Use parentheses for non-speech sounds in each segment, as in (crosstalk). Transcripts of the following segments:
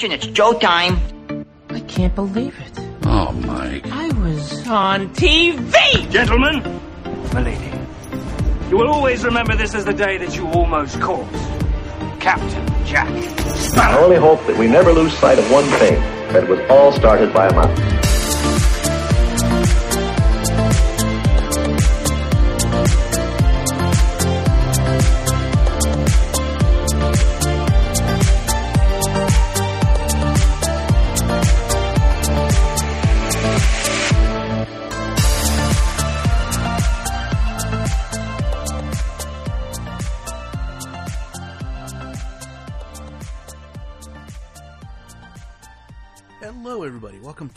attention. It's Joe time. I can't believe it. Oh, Mike. I was on TV! Gentlemen, milady, you will always remember this as the day that you almost caught Captain Jack. I only hope that we never lose sight of one thing that it was all started by a mouse.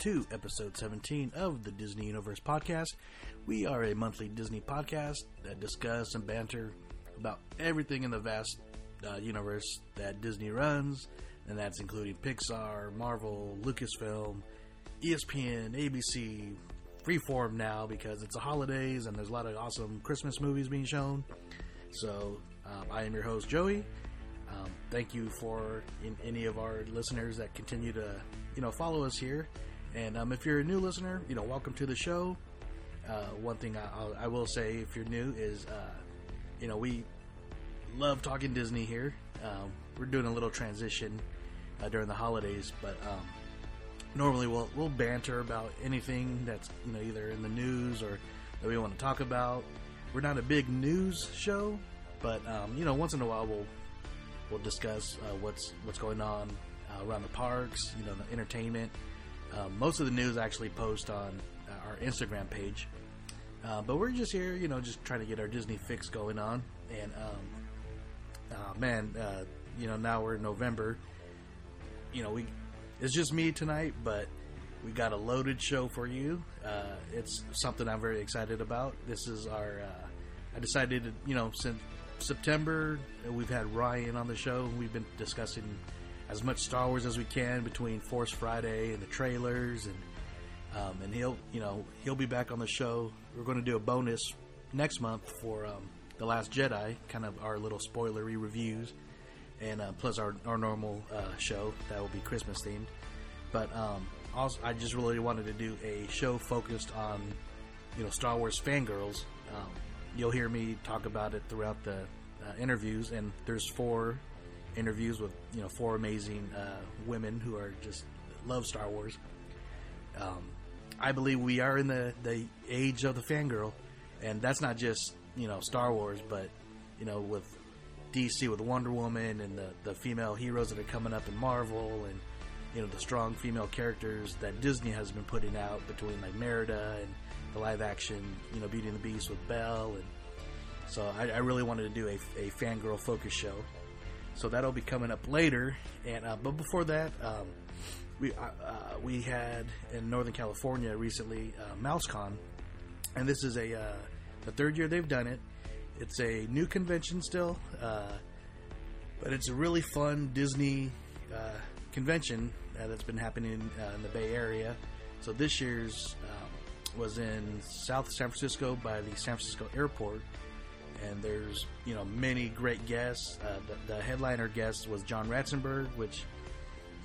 To episode 17 of the Disney Universe Podcast. We are a monthly Disney podcast that discuss and banter about everything in the vast uh, universe that Disney runs, and that's including Pixar, Marvel, Lucasfilm, ESPN, ABC, Freeform now because it's the holidays and there's a lot of awesome Christmas movies being shown. So, um, I am your host, Joey. Um, thank you for in, any of our listeners that continue to, you know, follow us here. And um, if you're a new listener, you know, welcome to the show. Uh, one thing I, I'll, say, if you're new, is uh, you know we love talking Disney here. Um, we're doing a little transition uh, during the holidays, but um, normally we'll we'll banter about anything that's you know either in the news or that we want to talk about. We're not a big news show, but um, you know once in a while we'll we'll discuss uh, what's what's going on uh, around the parks, you know, the entertainment. Um, most of the news I actually post on uh, our Instagram page, uh, but we're just here, you know, just trying to get our Disney fix going on. And um, uh, man, uh, you know, now we're in November. You know, we it's just me tonight, but we got a loaded show for you. Uh, it's something I'm very excited about. This is our. Uh, I decided to, you know, since September, uh, we've had Ryan on the show. We've been discussing as much Star Wars as we can between Force Friday and the trailers, and um, and he'll, you know, he'll be back on the show. We're going to do a bonus next month for um, the Last Jedi, kind of our little spoilery reviews, and uh, plus our our normal uh, show that will be Christmas themed. But um, also, I just really wanted to do a show focused on, you know, Star Wars fangirls. Um, you'll hear me talk about it throughout the uh, interviews, and there's four interviews with you know four amazing uh, women who are just love Star Wars. Um, I believe we are in the the age of the fangirl, and that's not just you know Star Wars, but you know with DC with Wonder Woman and the the female heroes that are coming up in Marvel and you know the strong female characters that Disney has been putting out between like Merida and the live action you know Beauty and the Beast with Belle and so I, I really wanted to do a, a fangirl focus show so that'll be coming up later. And uh, but before that um, we uh, uh, we had in Northern California recently uh, MouseCon. And this is a uh, the third year they've done it. It's a new convention still but it's a really fun Disney convention that's been happening in the Bay Area. So this year's um, was in South San Francisco by the San Francisco Airport, and there's you know many great guests. Uh, the, the headliner guest was John Ratzenberger, which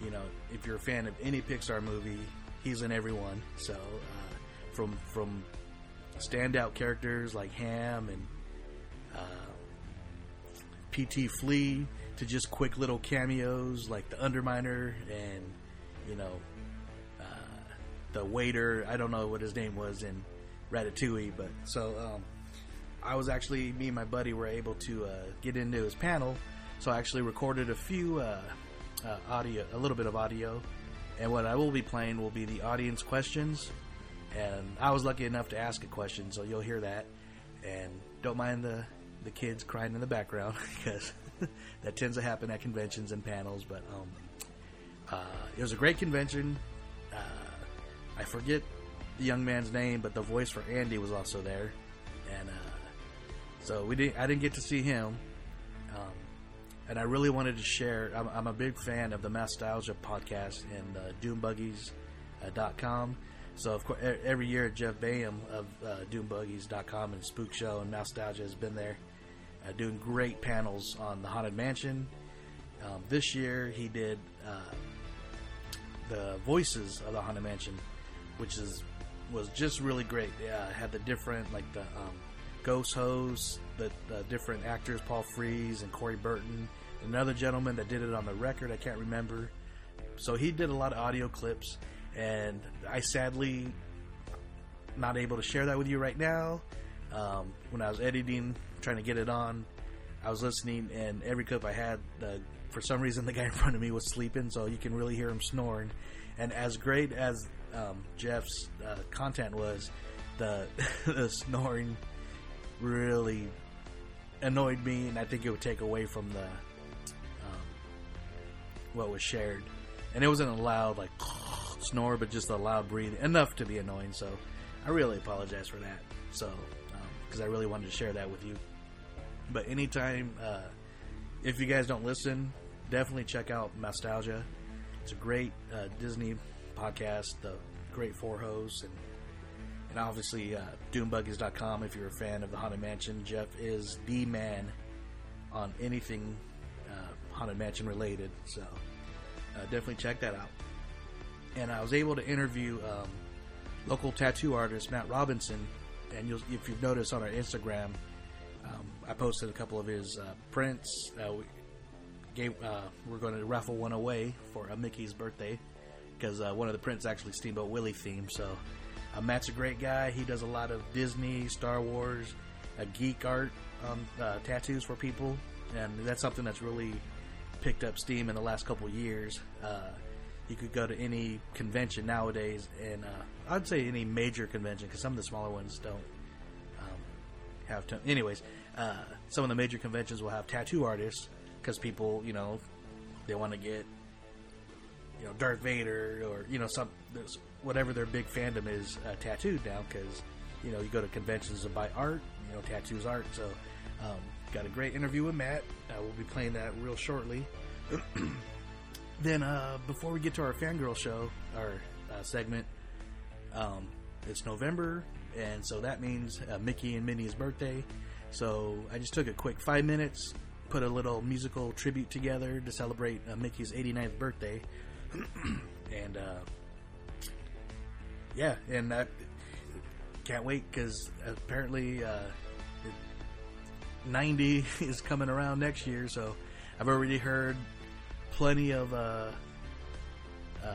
you know if you're a fan of any Pixar movie, he's in every one. So uh, from from standout characters like Ham and PT Flea to just quick little cameos like the Underminer and you know uh, the waiter. I don't know what his name was in Ratatouille, but so um, I was actually me and my buddy were able to uh, get into his panel. So I actually recorded a few uh, uh, audio, a little bit of audio, and what I will be playing will be the audience questions. And I was lucky enough to ask a question, so you'll hear that. And don't mind the the kids crying in the background (laughs) because (laughs) that tends to happen at conventions and panels. But um, uh, it was a great convention. Uh, I forget the young man's name, but the voice for Andy was also there, and uh, so we didn't. I didn't get to see him, um, and I really wanted to share. I'm, I'm a big fan of the Nostalgia podcast and uh, DoomBuggies.com. So of course, every year Jeff Baham of uh, DoomBuggies.com and Spook Show and Nostalgia has been there, uh, doing great panels on the Haunted Mansion. Um, this year he did uh, the voices of the Haunted Mansion, which is was just really great. Yeah, had the different like the um, ghost hosts, the, the different actors, Paul Frees and Corey Burton, another gentleman that did it on the record. I can't remember. So he did a lot of audio clips, and I sadly not able to share that with you right now. Um, when I was editing, trying to get it on, I was listening, and every clip I had, uh, for some reason, (laughs) the guy in front of me was sleeping, so you can really hear him snoring. And as great as um, Jeff's uh, content was, the, (laughs) the snoring really annoyed me, and I think it would take away from the um, what was shared. And it wasn't a loud like (sniffs) snore, but just a loud breathing, enough to be annoying. So I really apologize for that. So because I really wanted to share that with you. But anytime, uh, if you guys don't listen, definitely check out Nostalgia. It's a great uh, Disney podcast. The great four hosts and and obviously uh, doombuggies.com if you're a fan of the Haunted Mansion. Jeff is the man on anything uh, Haunted Mansion related, so uh, definitely check that out. And I was able to interview um, local tattoo artist Matt Robinson, and if you've noticed on our Instagram, um, I posted a couple of his uh, prints. Uh, we gave uh, we're going to raffle one away for uh, Mickey's birthday because one of the prints actually Steamboat Willie themed. So uh, Matt's a great guy. He does a lot of Disney, Star Wars, uh, geek art um, uh, tattoos for people, and that's something that's really picked up steam in the last couple years. Uh, you could go to any convention nowadays, and uh, I'd say any major convention because some of the smaller ones don't um, have. To, anyways, uh, some of the major conventions will have tattoo artists because people, you know, they want to get you know Darth Vader or you know some whatever their big fandom is uh, tattooed now because you know you go to conventions to buy art you know tattoos art. So um, got a great interview with Matt. Uh, we'll be playing that real shortly. (clears throat) Then uh, before we get to our fangirl show our uh, segment um, it's November and so that means uh, Mickey and Minnie's birthday. So I just took a quick five minutes put a little musical tribute together to celebrate uh, Mickey's 89th birthday. (clears throat) And uh, yeah, and I can't wait because apparently uh, 90 (laughs) is coming around next year. So I've already heard plenty of uh, uh,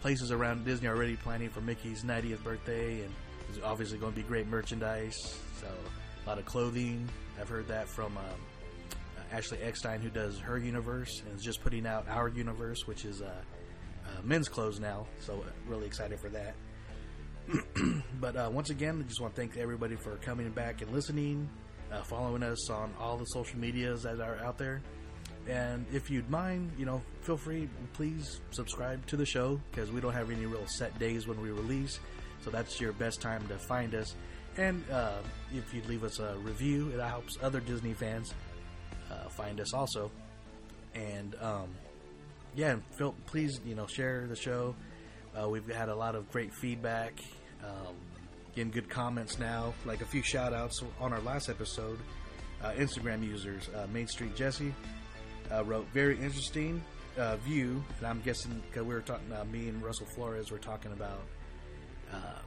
places around Disney already planning for Mickey's 90th birthday, and there's obviously going to be great merchandise. So a lot of clothing. I've heard that from. Um, Ashley Eckstein, who does her universe, and is just putting out our universe, which is uh, uh, men's clothes now. So uh, really excited for that. (clears throat) but uh, once again, I just want to thank everybody for coming back and listening, uh, following us on all the social medias that are out there. And if you'd mind, you know, feel free, please subscribe to the show because we don't have any real set days when we release. So that's your best time to find us. And uh, if you'd leave us a review, it helps other Disney fans uh, find us also. And um, yeah, feel, please, you know, share the show. Uh, we've had a lot of great feedback, um, getting good comments now, like a few shout outs on our last episode. Uh, Instagram users, uh, Main Street Jesse, uh, wrote very interesting uh, view, and I'm guessing because we were talking, uh, me and Russell Flores were talking about, uh,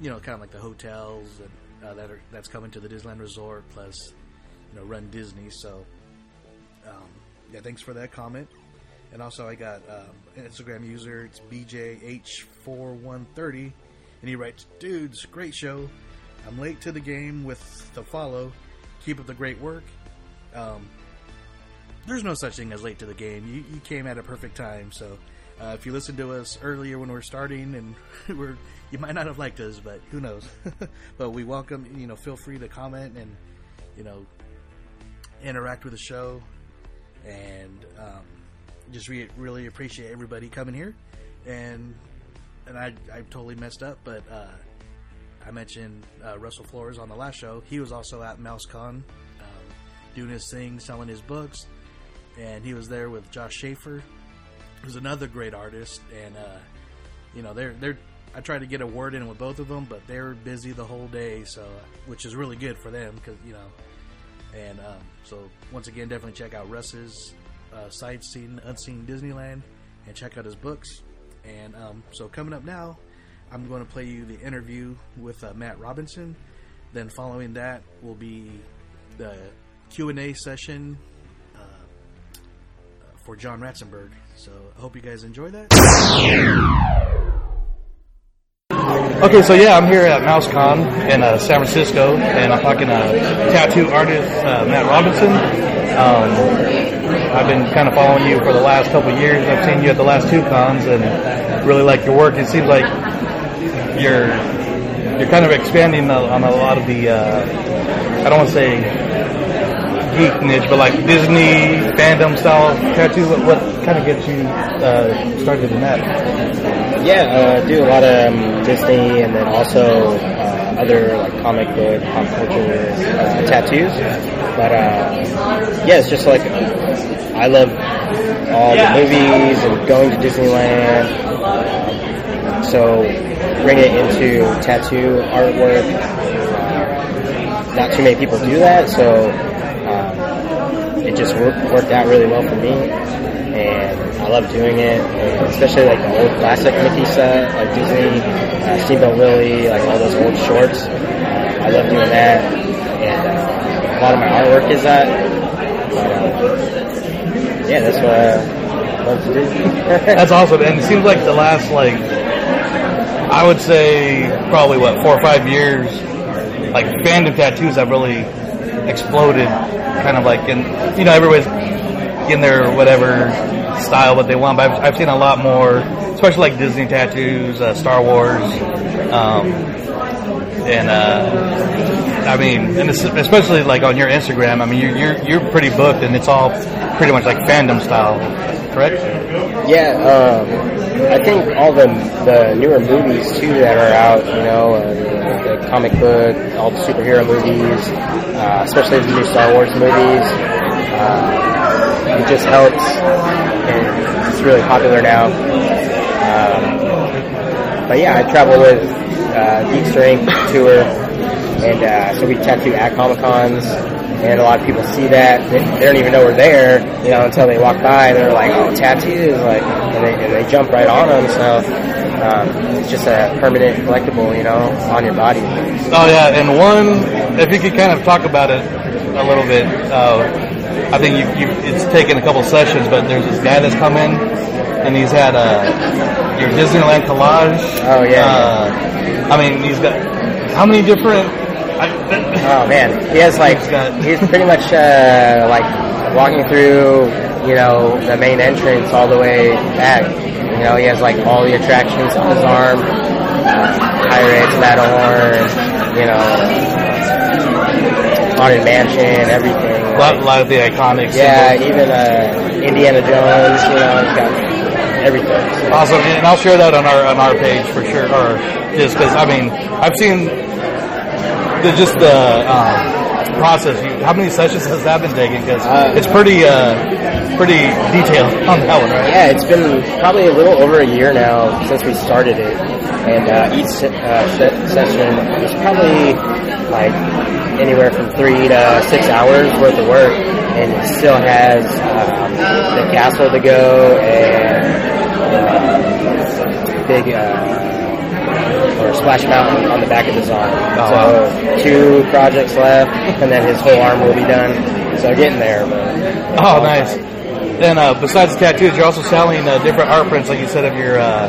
you know, kind of like the hotels and, that are that's coming to the Disneyland Resort, plus, you know, Run Disney. So, um, yeah, thanks for that comment. And also, I got um, Instagram user. It's BJH4130, and he writes, "Dudes, great show. I'm late to the game with the follow. Keep up the great work. Um, there's no such thing as late to the game. You, you came at a perfect time. So, uh, if you listened to us earlier when we are starting, and (laughs) we're you might not have liked us, but who knows? (laughs) but we welcome. You know, feel free to comment and you know interact with the show and um, just re- really appreciate everybody coming here. And and I I totally messed up, but uh, I mentioned uh, Russell Flores on the last show. He was also at MouseCon um, doing his thing, selling his books, and he was there with Josh Schaefer, who's another great artist. And uh, you know they're they're. I tried to get a word in with both of them, but they were busy the whole day, so which is really good for them because you know and um, so, once again, definitely check out Russ's uh, Sightseeing Unseen Disneyland and check out his books. And um, so coming up now, I'm going to play you the interview with uh, Matt Robinson. Then following that will be the Q and A session uh, for John Ratzenberger. So I hope you guys enjoy that. Okay, so yeah, I'm here at MouseCon in uh, San Francisco, and I'm talking to tattoo artist uh, Matt Robinson. Um, I've been kind of following you for the last couple years. I've seen you at the last two cons, and really like your work. It seems like you're you're kind of expanding on a lot of the uh, I don't want to say geek niche, but like Disney fandom style tattoos. What, what kind of gets you uh, started in that? Yeah, uh, do a lot of um, Disney and then also uh, other like comic book, pop culture uh, tattoos. But uh, yeah, it's just like I love all the movies and going to Disneyland. so bring it into tattoo artwork. Not too many people do that, so um, it just worked, worked out really well for me and I love doing it, and especially like the old classic Mickey set, like Disney, uh, Steamboat Willie, like all those old shorts. I love doing that, and uh, a lot of my artwork is that. But uh, yeah, that's what I love to do. (laughs) that's awesome, and it seems like the last like I would say probably what four or five years, like fandom tattoos have really exploded, kind of like, and you know everybody's in their whatever style what they want. But I've, I've seen a lot more, especially like Disney tattoos, uh, Star Wars, um, and uh, I mean, and especially like on your Instagram. I mean, you're, you're you're pretty booked, and it's all pretty much like fandom style, correct? Yeah, um, I think all the the newer movies too that are out, you know, uh, the, comic book, all the superhero movies, uh, especially the new Star Wars movies. Uh, it just helps, and it's really popular now. Um, but yeah, I travel with uh, Geek Strength tour, and uh, so we tattoo at Comic Cons, and a lot of people see that they, they, don't even know we're there, you know, until they walk by and they're like, "Oh, tattoos!" Like, and they, and they jump right on them. So. Um, it's just a permanent collectible, you know, on your body. Oh yeah, and one, if you could kind of talk about it a little bit, uh, I think you, you, it's taken a couple sessions, but there's this guy that's come in, and he's had a uh, your Disneyland collage. Oh yeah. Uh, I mean, he's got how many different? oh man, he has like he's pretty much uh, like walking through, you know, the main entrance all the way back. You know, he has like all the attractions on his arm, Pirates, Matterhorn, you know, Haunted Mansion, everything. A lot, a lot of the iconic. Yeah, even uh, Indiana Jones. You know, got everything. So. Awesome, and I'll share that on our on our page for sure. Or just because I mean, I've seen the, just the um, process. You, how many sessions has that been taking? Because uh, it's pretty uh, pretty detailed on that one, right? Yeah, it's been probably a little over a year now since we started it, and uh, each uh, session is probably like anywhere from three to six hours worth of work, and it still has um, the castle to go and big uh, or splash mountain on the back of his arm. Oh, so two projects left, and then his whole arm will be done. So getting there. But, oh, nice. Then, uh, besides the tattoos, you're also selling uh, different art prints, like you said, of your, uh,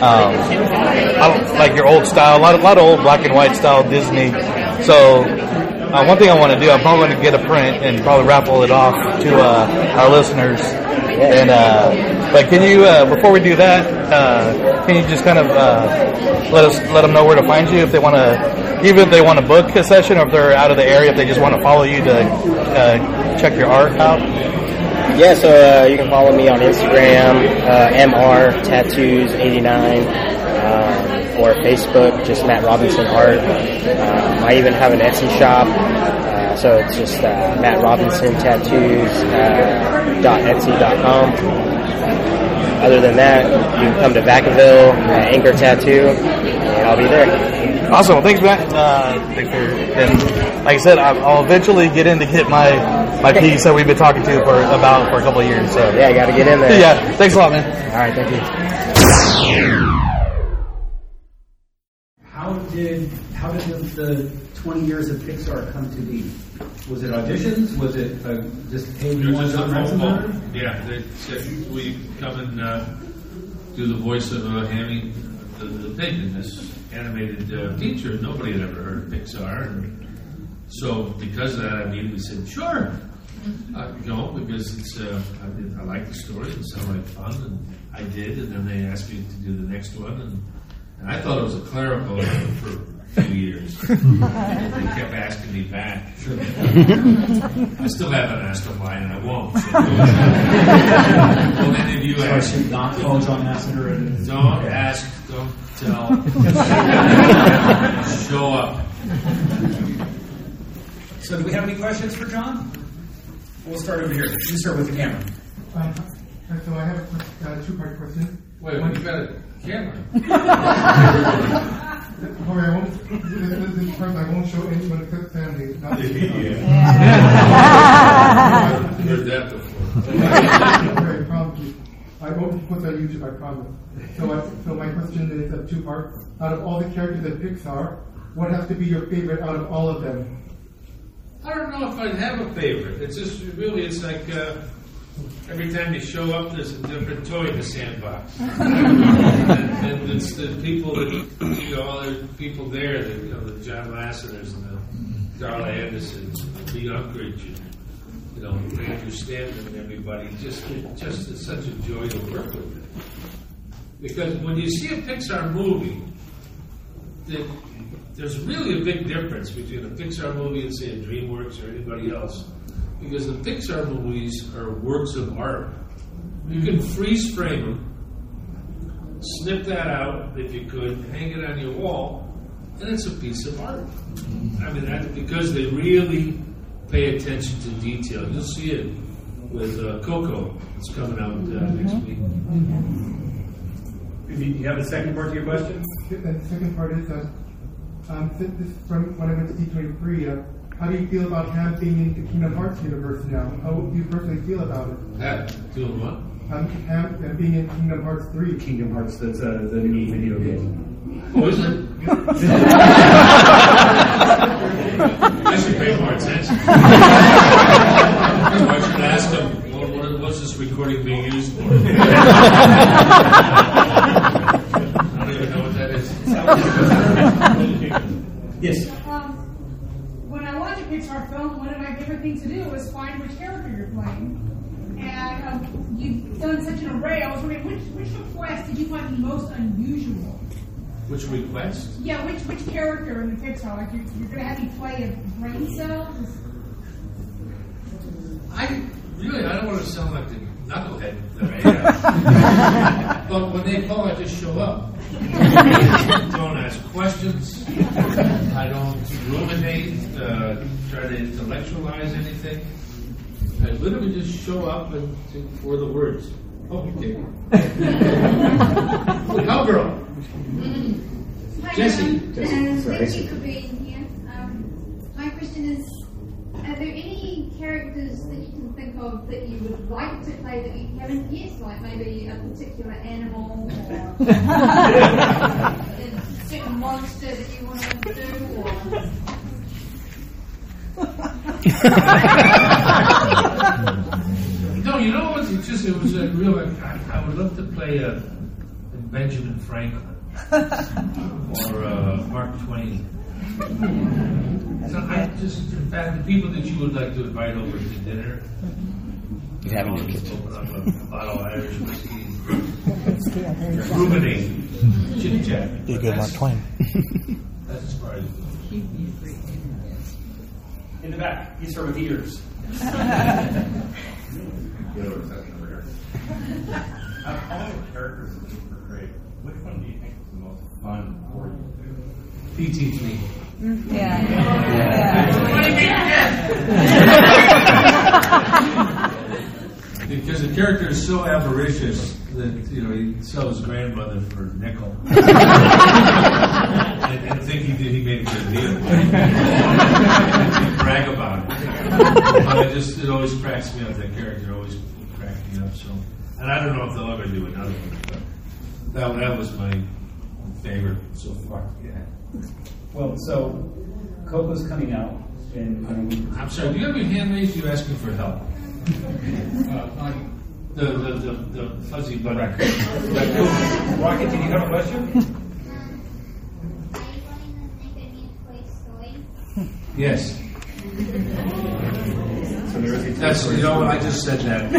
um, like your old style, a lot, a lot of old black and white style Disney. So uh, one thing I want to do, I'm probably going to get a print and probably raffle it off to uh, our listeners. And uh, but can you, uh, before we do that, uh, can you just kind of uh, let us let them know where to find you if they want to, even if they want to book a session or if they're out of the area, if they just want to follow you to check your art out. Yeah, so you can follow me on Instagram, mr tattoos 89 or Facebook, just Matt Robinson Art. I even have an Etsy shop, uh, so it's just uh, Matt Robinson Tattoos uh, dot Etsy.com. Other than that, you can come to Vacaville, uh, Anchor Tattoo, and I'll be there. Awesome. Well, thanks, Matt. Uh, thanks for, and like I said, I- I'll eventually get in to get my my (laughs) piece that we've been talking to for about for a couple of years. So Yeah, you got to get in there. yeah. Thanks a lot, man. All right, thank you. How did how did the, the 20 years of Pixar come to be? Was it auditions? Was it uh, just hey, There's want. Ratzenberger? Yeah, they said we come and uh, do the voice of uh, Hammy, the, the pig in this animated uh, feature. Nobody had ever heard of Pixar, and so because of that, I mean, we said, "Sure, could go because it's uh, I, I like the story. It sounded like fun, and I did. And then they asked me to do the next one, and, and I thought it was a clerical for few years. (laughs) they kept asking me back. I still haven't asked them why, and I won't. So. (laughs) well, any of you So I ask? should not call John Lasseter and Don't ask, don't tell. (laughs) Show up. So do we have any questions for John? We'll start over here. You start with the camera. Um, so I have a uh, two-part question. Wait, when you got a camera? Sorry, I won't. This, this, this I won't show anyone except family. Not Heard that before. Very probably. I won't put that YouTube. I promise. So, I, so my question is of two parts. Out of all the characters in Pixar, what has to be your favorite out of all of them? I don't know if I'd have a favorite. It's just really, it's like uh, every time you show up, there's a different toy in the sandbox. (laughs) and, and it's the people that, you know, all the people there, the, you know, the John Lasseters and the Darla Anderson, the Unkrich, and, you know, Andrew Stanton and everybody. Just, just it's such a joy to work with them. Because when you see a Pixar movie, there's really a big difference between a Pixar movie and say a DreamWorks or anybody else, because the Pixar movies are works of art. You can freeze frame them, snip that out if you could, hang it on your wall, and it's a piece of art. I mean, that, because they really pay attention to detail. You'll see it with uh, Coco. It's coming out uh, next week. Do you have a second part to your question? The second part is that um, since this from when I went to D23, uh, how do you feel about Ham being in the Kingdom Hearts universe now? How do you personally feel about it? That, doing what? Um, Ham uh, being in Kingdom Hearts 3. Kingdom Hearts, that's uh, the new video game. Oh, is it? (laughs) I should pay more attention. (laughs) I should ask him, what, what, what's this recording being used for? (laughs) I don't even know what that is. Yes. Um, when I watch a Pixar film, one of my favorite things to do is find which character you're playing. And um, you've done such an array. I was wondering, which, which request did you find the most unusual? Which request? Yeah, which which character in the Pixar? Like you're, you're going to have me play a brain cell? I really, I don't want to sound like the knucklehead that I am. but when they call, I just show up. don't ask questions. I don't ruminate, uh, try to intellectualize anything. I literally just show up and think for the words. Oh, okay. (laughs) Cowgirl. Hi, Jesse. um, Jesse, uh, sorry. Thank you for here. Um, my question is, are there any characters that you can think of that you would like to play that you haven't yet? Like maybe a particular animal or (laughs) a certain monster that you want to do or... (laughs) No, you know what? It just it was a real. I, I would love to play a, Benjamin Franklin (laughs) or uh, Mark Twain. So I just, in fact, the people that you would like to invite over to dinner. You have any Just Open up a bottle of Irish whiskey. (laughs) Ruminate, chit chat. Be a good Mark Twain. That's as far as. it goes. In the back, you start with the ears. Out of all the characters that you portrayed, which one do you think is the most fun for you? PTG. Because the character is so avaricious that you know he sells his grandmother for a nickel. (laughs) and, and think he did. He made a good deal. (laughs) brag about it. But it just it always cracks me up. That character always cracked me up. So, and I don't know if they'll ever do another one, but that that was my favorite so far. Yeah. Well, so Coco's coming out, and um, I'm sorry. Do you have your hand raised? You asking for help? Uh, the, the, the, the fuzzy button. Rocket, did you have a question? Yes. So there is a That's you know what I just said that.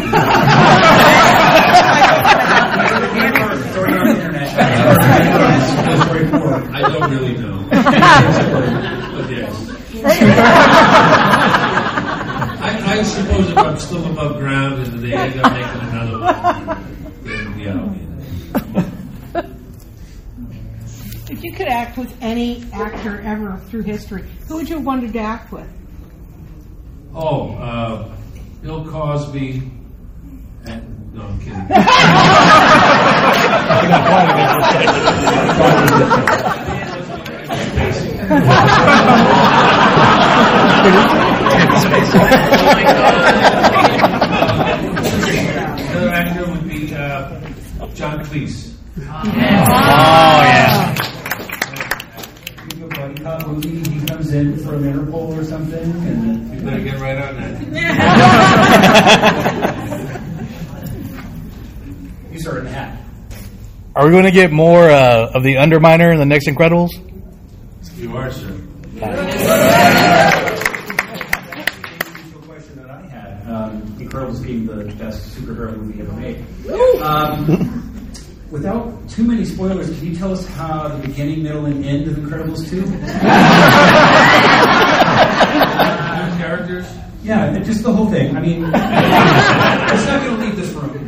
(laughs) (laughs) I don't really know. but yes. (laughs) I, I suppose if I'm still above ground and they end up making another one, then yeah, I'll be there. If you could act with any actor ever through history, who would you have wanted to act with? Oh, uh, Bill Cosby. And, no, I'm kidding. (laughs) Another actor would be uh, John Cleese. Oh yeah. You do a buddy cop movie, he comes in for an Interpol or something, and then You better get right on that. you start in the hat. Are we going to get more uh, of the Underminer in the next Incredibles? You are, sir. question that I had. Um, Incredibles being the best superhero movie ever made. Um, without too many spoilers, can you tell us how the beginning, middle, and end of Incredibles 2? New characters? Yeah, just the whole thing. I mean, (laughs) it's not going to leave this room.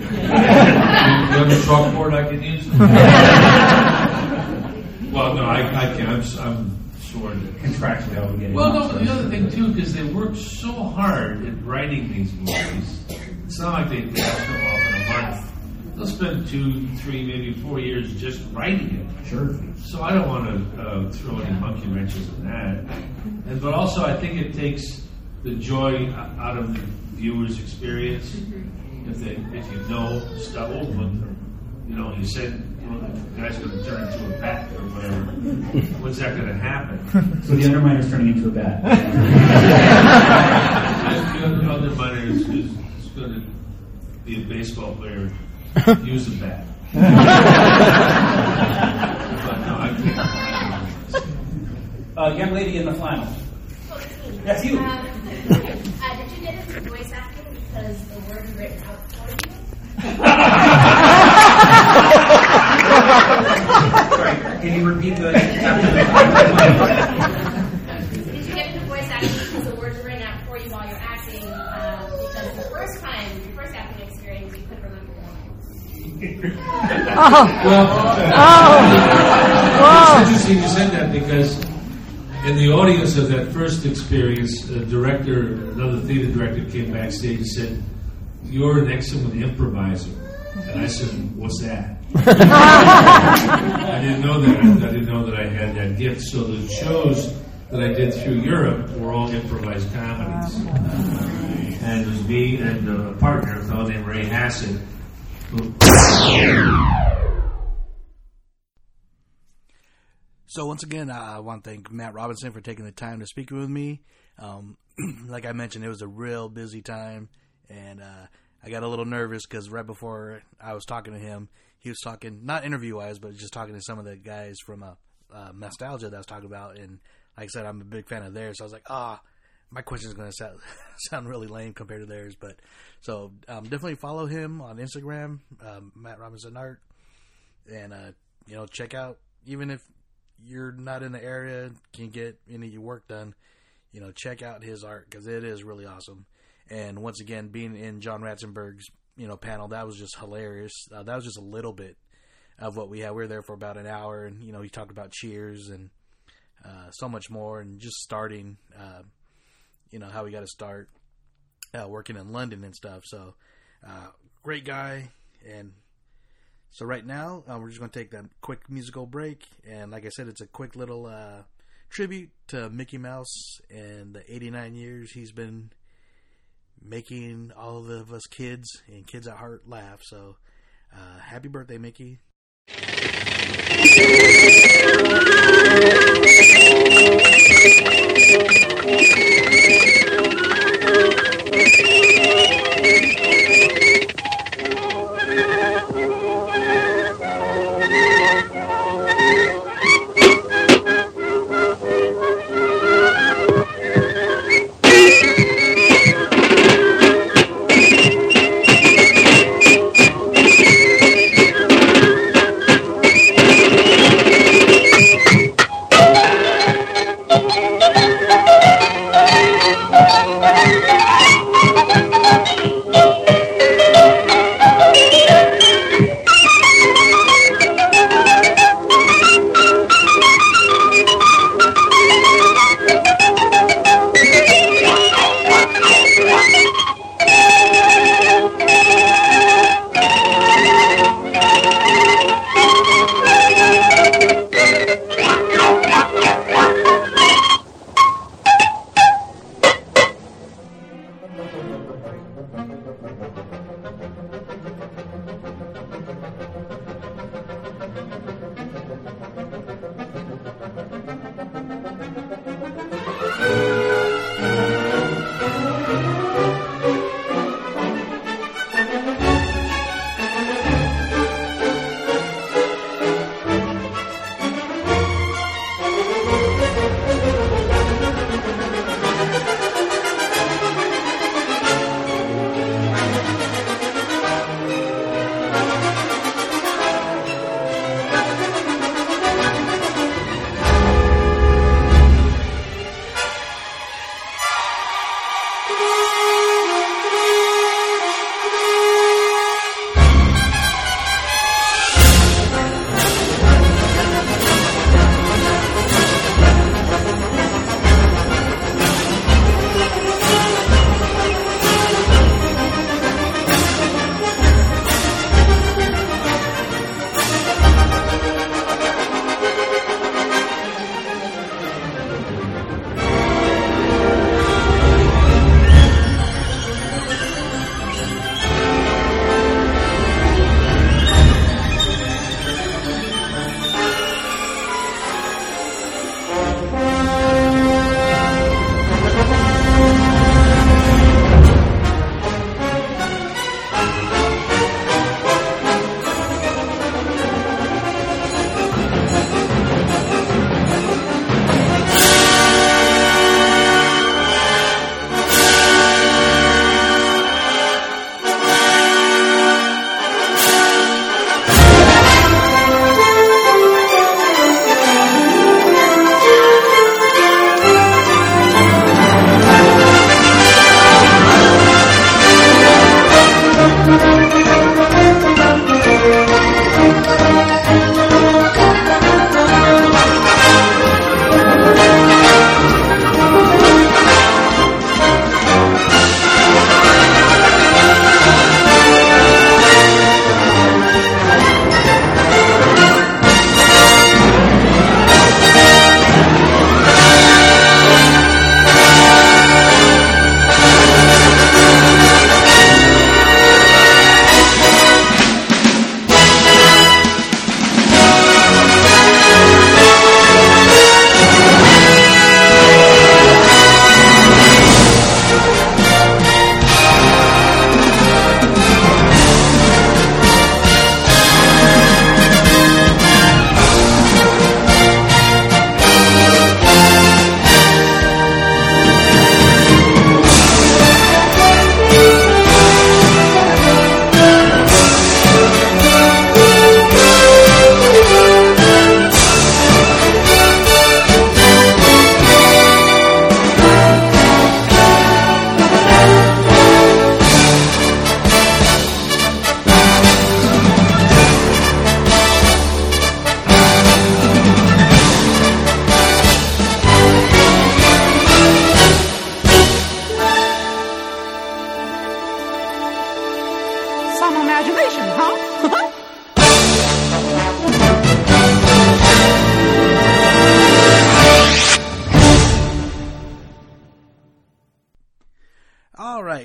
You have a chalkboard I can use? (laughs) well, no, I, I can't. I'm, s- I'm sworn to. Contractually obligated. Well, no, but the other thing, too, because they worked so hard at writing these movies. It's not like they dash them off in a month. They'll spend two, three, maybe four years just writing it. Sure. So I don't want to uh, throw any monkey wrenches in that. And but also, I think it takes the joy out of the viewer's experience. If they, if you know stubble, when you know you said well, the guy's going to turn into a bat or whatever, what's that going to happen? (laughs) So the Underminer's turning into a bat. (laughs) the other miner is, is, is going to be a baseball player, use a bat. But no, I can't. Uh, young lady in the flannel. That's you. Um, (laughs) uh, did you get into voice acting because the words are written out for you? Sorry, can you repeat the Did you get into voice acting because the words are written out for you while you're acting? Um, because the first time, your first acting experience, you couldn't remember the lines. Well, it's interesting you said that because in the audience of that first experience, a director, another theater director came backstage and said, You're an excellent improviser. And I said, What's that? (laughs) I didn't know that. I didn't know that I had that gift. So the shows that I did through Europe were all improvised comedies. And it was me and a partner, a fellow named Ray Hassett, who So once again, I want to thank Matt Robinson for taking the time to speak with me. Um, (clears throat) like I mentioned, it was a real busy time, and uh, I got a little nervous because right before I was talking to him, he was talking not interview wise, but just talking to some of the guys from uh, uh, Nostalgia that I was talking about. And like I said, I'm a big fan of theirs, so I was like, ah, my question is going to sound, (laughs) sound really lame compared to theirs. But so um, definitely follow him on Instagram, um, Matt Robinson Art, and uh, you know check out even if you're not in the area, can get any of your work done, you know, check out his art because it is really awesome. And once again, being in John Ratzenberger's you know panel, that was just hilarious. Uh, that was just a little bit of what we had. We were there for about an hour, and you know, he talked about Cheers and uh, so much more, and just starting, uh, you know, how we got to start uh, working in London and stuff. So, uh, great guy, and So right now, uh, we're just going to take that quick musical break, and like I said, it's a quick little uh, tribute to Mickey Mouse and the 89 years he's been making all of us kids and kids at heart laugh. So, uh, happy birthday, Mickey!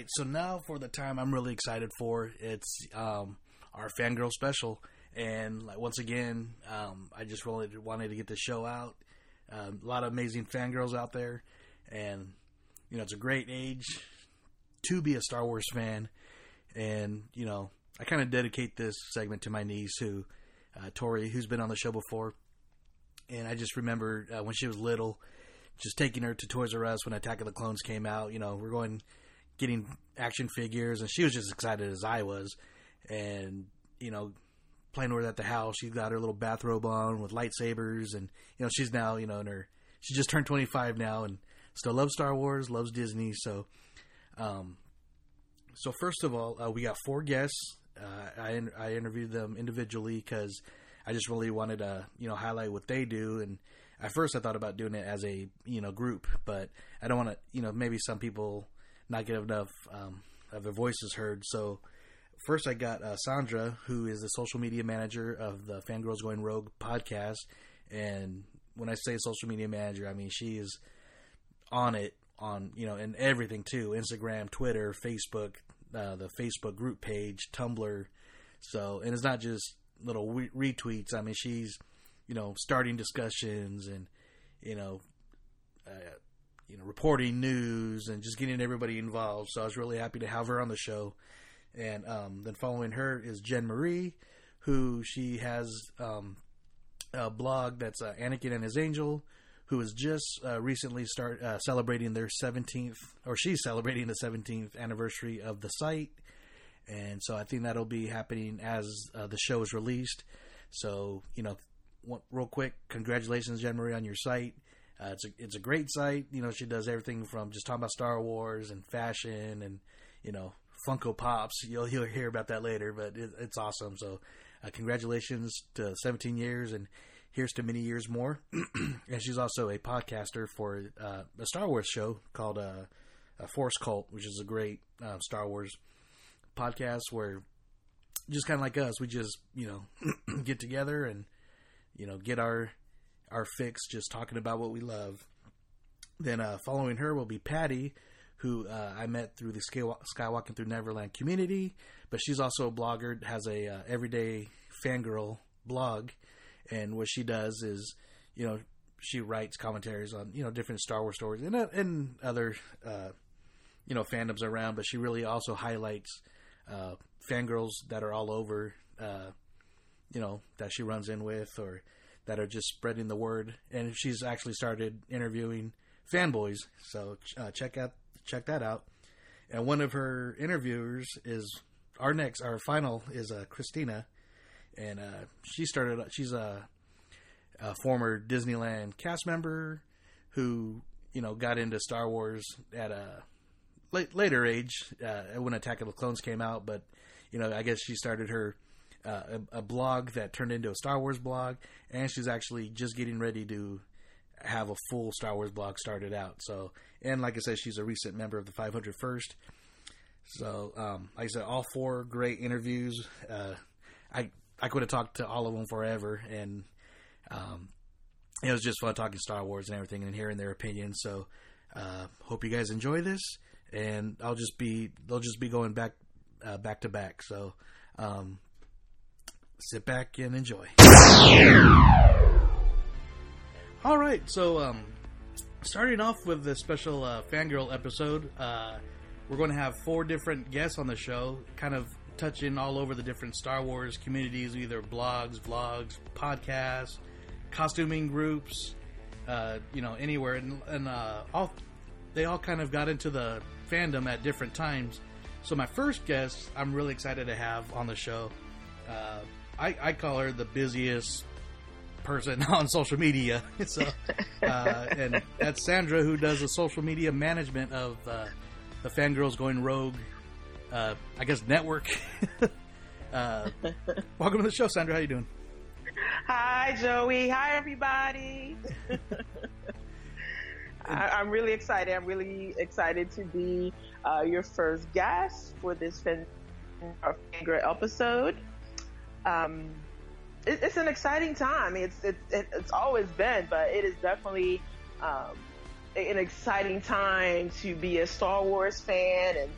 So now for the time I'm really excited for. It's um, our fangirl special, and like once again, um, I just really wanted to get the show out. Um, a lot of amazing fangirls out there, and you know it's a great age to be a Star Wars fan. And you know, I kind of dedicate this segment to my niece, who uh, Tori, who's been on the show before. And I just remember uh, when she was little, just taking her to Toys R Us when Attack of the Clones came out. You know, we're going getting action figures, and she was just as excited as I was. And you know, playing with her at the house, she got her little bathrobe on with lightsabers, and you know, she's now you know in her she just turned 25 now, and still loves Star Wars, loves Disney. So, um, so first of all, uh, we got four guests. Uh, I I interviewed them individually because I just really wanted to you know highlight what they do. And at first, I thought about doing it as a you know group, but I don't want to you know maybe some people not get enough um, of their voices heard. So first, I got uh, Sandra, who is the social media manager of the Fangirls Going Rogue podcast. And when I say social media manager, I mean she is on it on you know and everything too instagram twitter facebook uh, the facebook group page tumblr so and it's not just little re- retweets i mean she's you know starting discussions and you know uh, you know reporting news and just getting everybody involved so i was really happy to have her on the show and um, then following her is jen marie who she has um, a blog that's uh, anakin and his angel who is just uh, recently start uh, celebrating their 17th, or she's celebrating the 17th anniversary of the site, and so I think that'll be happening as uh, the show is released. So you know, real quick, congratulations, Jen Marie, on your site. Uh, it's a it's a great site. You know, she does everything from just talking about Star Wars and fashion and you know Funko Pops. You'll you'll hear about that later, but it, it's awesome. So, uh, congratulations to 17 years and here's to many years more. (clears throat) and she's also a podcaster for uh, a Star Wars show called uh, Force Cult, which is a great uh, Star Wars podcast where just kind of like us, we just you know (clears throat) get together and you know get our our fix, just talking about what we love. Then uh, following her will be Patty, who uh, I met through the Skywalking Through Neverland community, but she's also a blogger, has a uh, everyday fangirl blog and what she does is, you know, she writes commentaries on you know different Star Wars stories and uh, and other uh, you know fandoms around, but she really also highlights uh, fangirls that are all over, uh, you know, that she runs in with or that are just spreading the word. And she's actually started interviewing fanboys, so uh, check out check that out. And one of her interviewers is our next, our final is uh, Christina, and uh, she started. She's a, a, former Disneyland cast member who you know got into Star Wars at a late, later age uh, when Attack of the Clones came out. But you know, I guess she started her uh, a, a, blog that turned into a Star Wars blog, and she's actually just getting ready to have a full Star Wars blog started out. So, and like I said, she's a recent member of the 501st. So, um, like I said, all four great interviews. Uh, I I could have talked to all of them forever, and um, it was just fun talking Star Wars and everything and hearing their opinions. So, uh, hope you guys enjoy this, and I'll just be they'll just be going back uh, back to back. So, um, sit back and enjoy. All right, so um, starting off with this special uh, fangirl episode, uh, we're going to have four different guests on the show, kind of touching all over the different Star Wars communities, either blogs, vlogs, podcasts, costuming groups, uh, you know, anywhere, and, and uh, all they all kind of got into the fandom at different times. So my first guest, I'm really excited to have on the show. Uh, I, I, call her the busiest person (laughs) on social media. (laughs) so, uh, (laughs) and that's Sandra, who does the social media management of uh, the Fangirls Going Rogue uh, I guess network. uh, welcome to the show, Sandra. How you doing? Hi, Joey. Hi, everybody. I, am really excited. I'm really excited to be uh, your first guest for this Fangirl episode. Um, it, it's an exciting time. It's it, it, it's always been, but it is definitely um, an exciting time to be a Star Wars fan and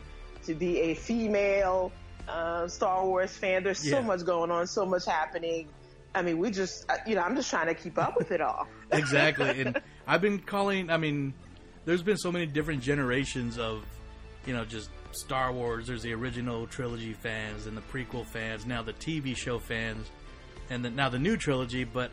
to be a female uh, Star Wars fan. There's so Yeah. much going on, so much happening. I mean, we just, uh, you know, I'm just trying to keep up with it all. (laughs) exactly. And I've been calling. I mean, there's been so many different generations of, you know, just Star Wars. There's the original trilogy fans and the prequel fans. Now the TV show fans, and the, now the new trilogy. But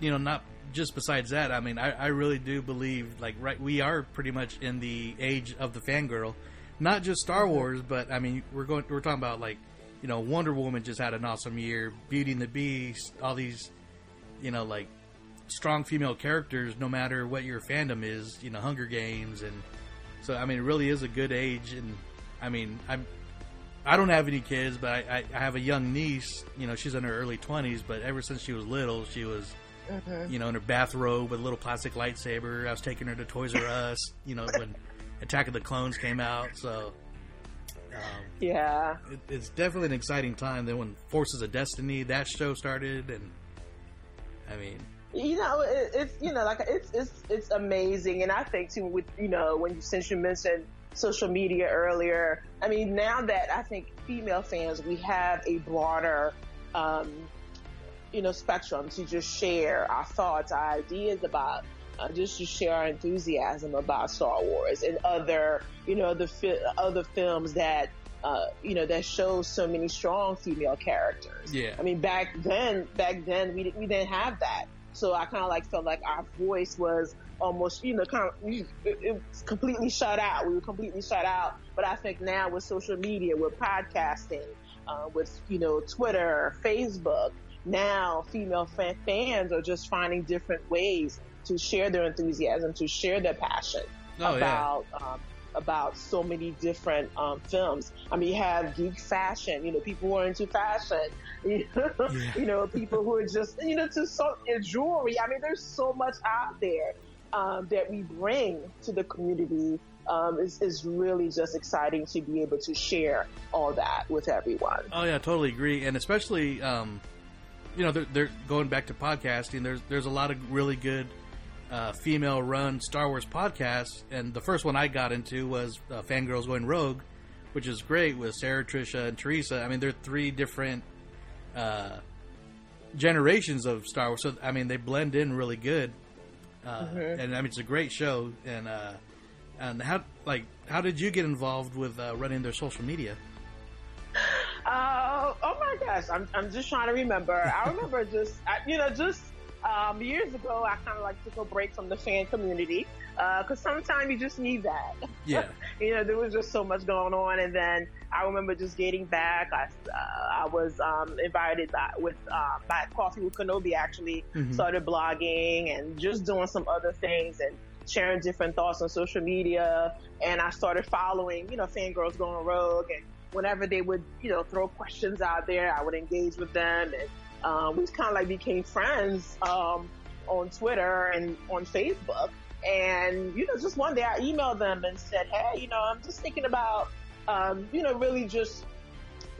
you know, not just besides that. I mean, I, I really do believe like right. We are pretty much in the age of the fangirl. Not just Star mm-hmm. Wars, but I mean, we're going. We're talking about like, you know, Wonder Woman just had an awesome year. Beauty and the Beast, all these, you know, like strong female characters no matter what your fandom is you know hunger games and so i mean it really is a good age and i mean i'm i don't have any kids but i, I, I have a young niece you know she's in her early 20s but ever since she was little she was you know in her bathrobe with a little plastic lightsaber. I was taking her to toys r us you know when attack of the clones came out so um, Yeah. it, it's definitely an exciting time. Then when forces of destiny that show started and i mean you know, it, it's you know, like it's it's it's amazing, and I think too with you know when you since you mentioned social media earlier, I mean now that I think female fans we have a broader, um, you know, spectrum to just share our thoughts, our ideas about. Uh, just to share our enthusiasm about Star Wars and other, you know, the fi- other films that, uh, you know, that show so many strong female characters. Yeah. I mean, back then, back then we, di- we didn't have that. So I kind of like felt like our voice was almost, you know, kind of, it, it was completely shut out. We were completely shut out. But I think now with social media, with podcasting, uh, with, you know, Twitter, Facebook, now female fan- fans are just finding different ways to share their enthusiasm, to share their passion Oh, yeah. about, um, about so many different um, films. I mean, you have geek fashion, you know, people who are into fashion, (laughs) you know, you know people who are just, you know, to so jewelry. I mean, there's so much out there um, that we bring to the community. Um, it's, it's really just exciting to be able to share all that with everyone. Oh yeah, totally agree, and especially um, you know they're, they're going back to podcasting. There's there's a lot of really good uh, female-run Star Wars podcasts, and the first one I got into was uh, Fangirls Going Rogue, which is great with Sarah, Trisha, and Teresa. I mean, they're three different uh, generations of Star Wars, so I mean they blend in really good, uh, Mhm. and I mean it's a great show. And uh, and how like how did you get involved with uh, running their social media? (sighs) Uh, oh my gosh, I'm, I'm just trying to remember. I (laughs) remember just, I, you know, just um, years ago, I kind of like took a break from the fan community because sometimes you just need that. (laughs) Yeah. you know, there was just so much going on, and then I remember just getting back. I, uh, I was um, invited by, with uh, by Coffee with Kenobi. Actually, Mhm. started blogging and just doing some other things and sharing different thoughts on social media. And I started following, you know, fangirls going rogue. And whenever they would, you know, throw questions out there, I would engage with them. And um, we kind of like became friends um, on Twitter and on Facebook. And, you know, just one day I emailed them and said, hey, you know, I'm just thinking about, um, you know, really just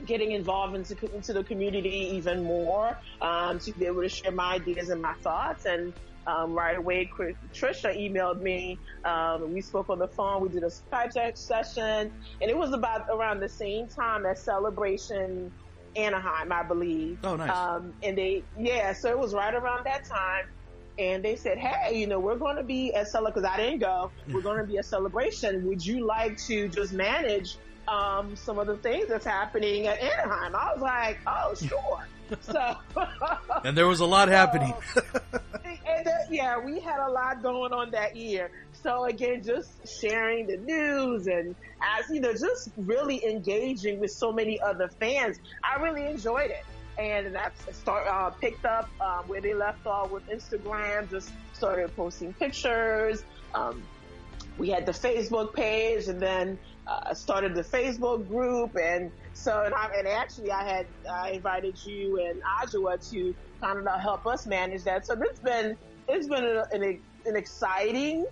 getting involved into, into the community even more, um, to be able to share my ideas and my thoughts. And, um, right away, Trisha emailed me. Um, we spoke on the phone. We did a Skype se- session, and it was about around the same time as Celebration Anaheim, I believe. Oh, nice. Um, and they, yeah, so it was right around that time. And they said, hey, you know, we're going to be at Celebration, because I didn't go. We're going to be a Celebration. Would you like to just manage um, some of the things that's happening at Anaheim? I was like, oh, (laughs) sure. so, (laughs) And there was a lot happening. (laughs) and uh, yeah, we had a lot going on that year. So again, just sharing the news and as you know, just really engaging with so many other fans. I really enjoyed it, and that's start uh, picked up um, where they left off with Instagram. Just started posting pictures. Um, we had the Facebook page, and then uh, started the Facebook group, and so and, I, and actually I had I invited you and Ajua to kind of help us manage that. So it's been it's been an, an exciting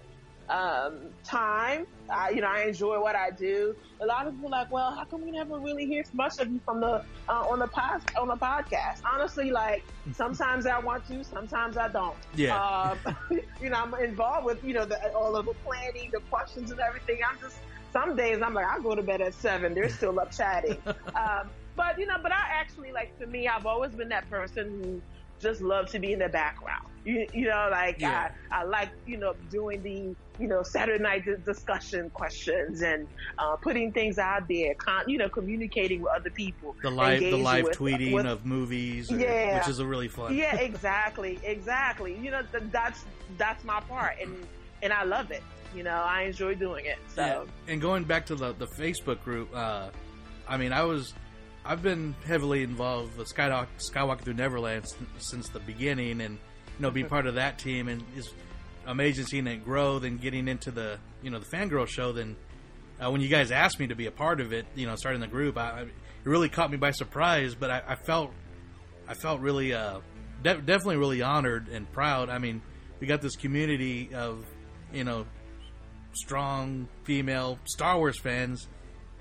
um, time. I, you know, I enjoy what I do. A lot of people are like, well, how come we never really hear much of you from the uh, on the pod, on the podcast? Honestly, like (laughs) sometimes I want to, sometimes I don't. Yeah. Um, (laughs) (laughs) you know, I'm involved with you know the, all of the planning, the questions, and everything. I'm just some days I'm like, I go to bed at seven. They're still up chatting. um, but you know, but I actually like for me, I've always been that person who just love to be in the background. You, you know, like Yeah. I, I like, you know, doing the, you know, Saturday night discussion questions and, uh, putting things out there, con- you know, communicating with other people. The live, the live with- tweeting with- of movies, or- Yeah. which is a really fun. Yeah, (laughs) exactly, exactly. You know, th- that's, that's my part and, and I love it. You know, I enjoy doing it. So. Yeah. And going back to the the Facebook group, uh, I mean, I was, I've been heavily involved with Skywalk, Skywalker Through Neverland s- since the beginning, and you know, being part of that team, and it's amazing seeing it grow. Then getting into the, you know, the fangirl show. Then uh, when you guys asked me to be a part of it, you know, starting the group, I, I, it really caught me by surprise. But I, I felt, I felt really, uh, de- definitely really honored and proud. I mean, we got this community of, you know, strong female Star Wars fans,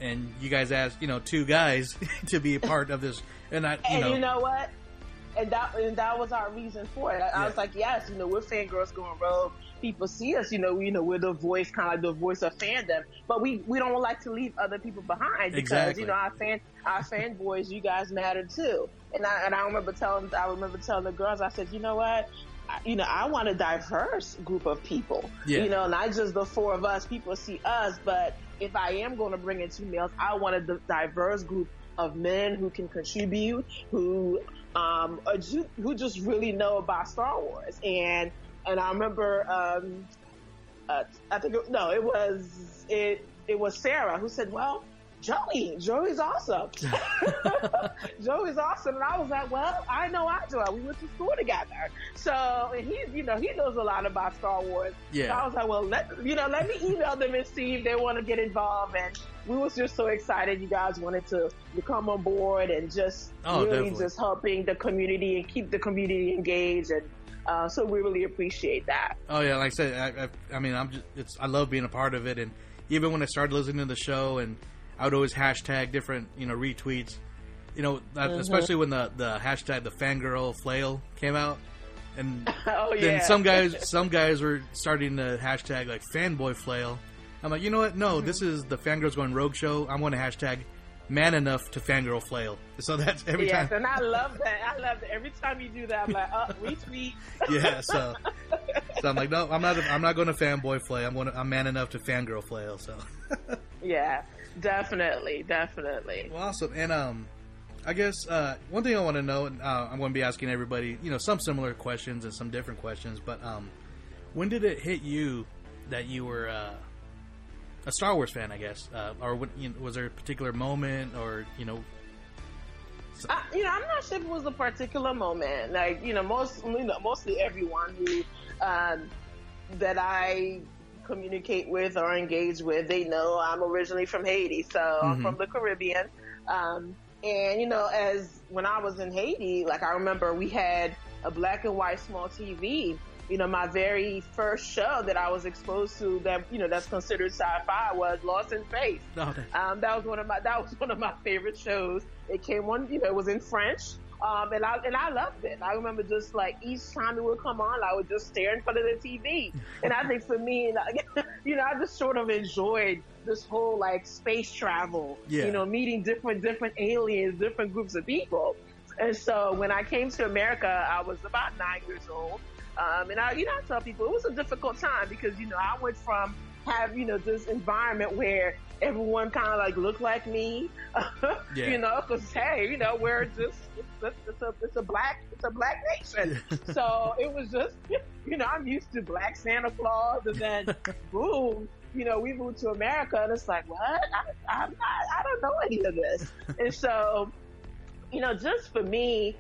and you guys asked, you know, two guys (laughs) to be a part of this, and I, you and know, you know what? And that and that was our reason for it. I, I was like, yes, you know, we're fangirls going rogue. People see us, you know, you know, we're the voice, kind of like the voice of fandom. But we we don't like to leave other people behind because Exactly. you know our fan our fanboys, you guys matter too. And I and I remember telling I remember telling the girls, I said, you know what? You know, I want a diverse group of people. Yeah. You know, not just the four of us. People see us, but if I am going to bring in two males, I want a diverse group of men who can contribute, who um, ju- who just really know about Star Wars. And and I remember, um, uh, I think it, no, it was it it was Sarah who said, "Well, Joey, Joey's awesome. (laughs) Joey's awesome." And I was like, "Well, I know I do. We went to school together, so and he, you know, he knows a lot about Star Wars. Yeah. So I was like, well, let you know, let me email them and see if they want to get involved. And we was just so excited you guys wanted to, to come on board and just Oh, really definitely. just helping the community and keep the community engaged. And uh, so we really appreciate that. oh yeah, like I said, I, I, I mean, I'm just, it's, I love being a part of it, and even when I started listening to the show, and I would always hashtag different, you know, retweets, you know, uh, Mhm. especially when the the hashtag the fangirl flail came out. And (laughs) Oh, then yeah. some guys, (laughs) some guys were starting to hashtag like fanboy flail. I'm like, you know what? No, Mm-hmm. this is the fangirls going rogue show. I'm going to hashtag man enough to fangirl flail. (laughs) So that's every yes, time. and I love that. I love that. Every time you do that, I'm like, uh, retweet. yeah, so so I'm like, no, I'm not. I'm not going to fanboy flail. I'm going. To, I'm man enough to fangirl flail. So yeah, definitely, definitely. well, awesome. And um, I guess uh, one thing I want to know, and uh, I'm going to be asking everybody, you know, some similar questions and some different questions. But um, when did it hit you that you were uh, a Star Wars fan? I guess, uh, or what, you know, was there a particular moment, or you know, I, you know, I'm not sure if it was a particular moment. Like, you know, most, you know, mostly everyone who um, that I communicate with or engage with, they know I'm originally from Haiti, so I'm Mhm. from the Caribbean. Um, and you know, as when I was in Haiti, like I remember we had a black and white small TV. You know, my very first show that I was exposed to that you know that's considered sci-fi was Lost in Space. Oh, Um, that was one of my that was (laughs) one of my favorite shows. It came on, you know, it was in French. Um, and I and I loved it. I remember just like each time it would come on, I would just stare in front of the TV. And I think for me, (laughs) like, you know, I just sort of enjoyed this whole like space travel. Yeah. You know, meeting different different aliens, different groups of people. And so when I came to America, I was about nine years old. Um, and I, you know, I tell people it was a difficult time because, you know, I went from have, you know, this environment where everyone kind of like look like me, (laughs) Yeah. you know, cause hey, you know, we're just, it's a, it's a, it's a black, it's a black nation. (laughs) so it was just, you know, I'm used to black Santa Claus and then (laughs) boom, you know, we moved to America and it's like, what? I, I'm not, I don't know any of this. and so, you know, just for me,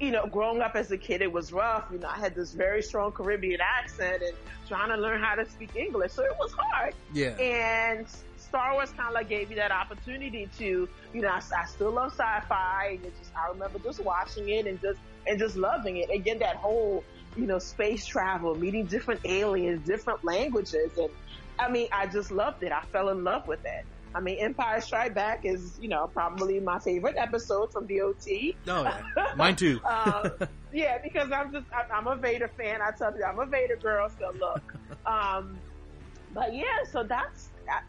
you know, growing up as a kid, it was rough. You know, I had this very strong Caribbean accent and trying to learn how to speak English. So it was hard. Yeah. And Star Wars kind of like gave me that opportunity to, you know, I, I still love sci-fi. And it just, I remember just watching it and just, and just loving it. Again, that whole you know, space travel, meeting different aliens, different languages. And I mean, I just loved it. I fell in love with it. I mean, Empire Strike Back is, you know, probably my favorite episode from DOT. Oh, yeah. (laughs) Mine too. uh, yeah, because I'm just, I'm, I'm a Vader fan. I tell you, I'm a Vader girl, so look. (laughs) Um, but yeah, so that's, I,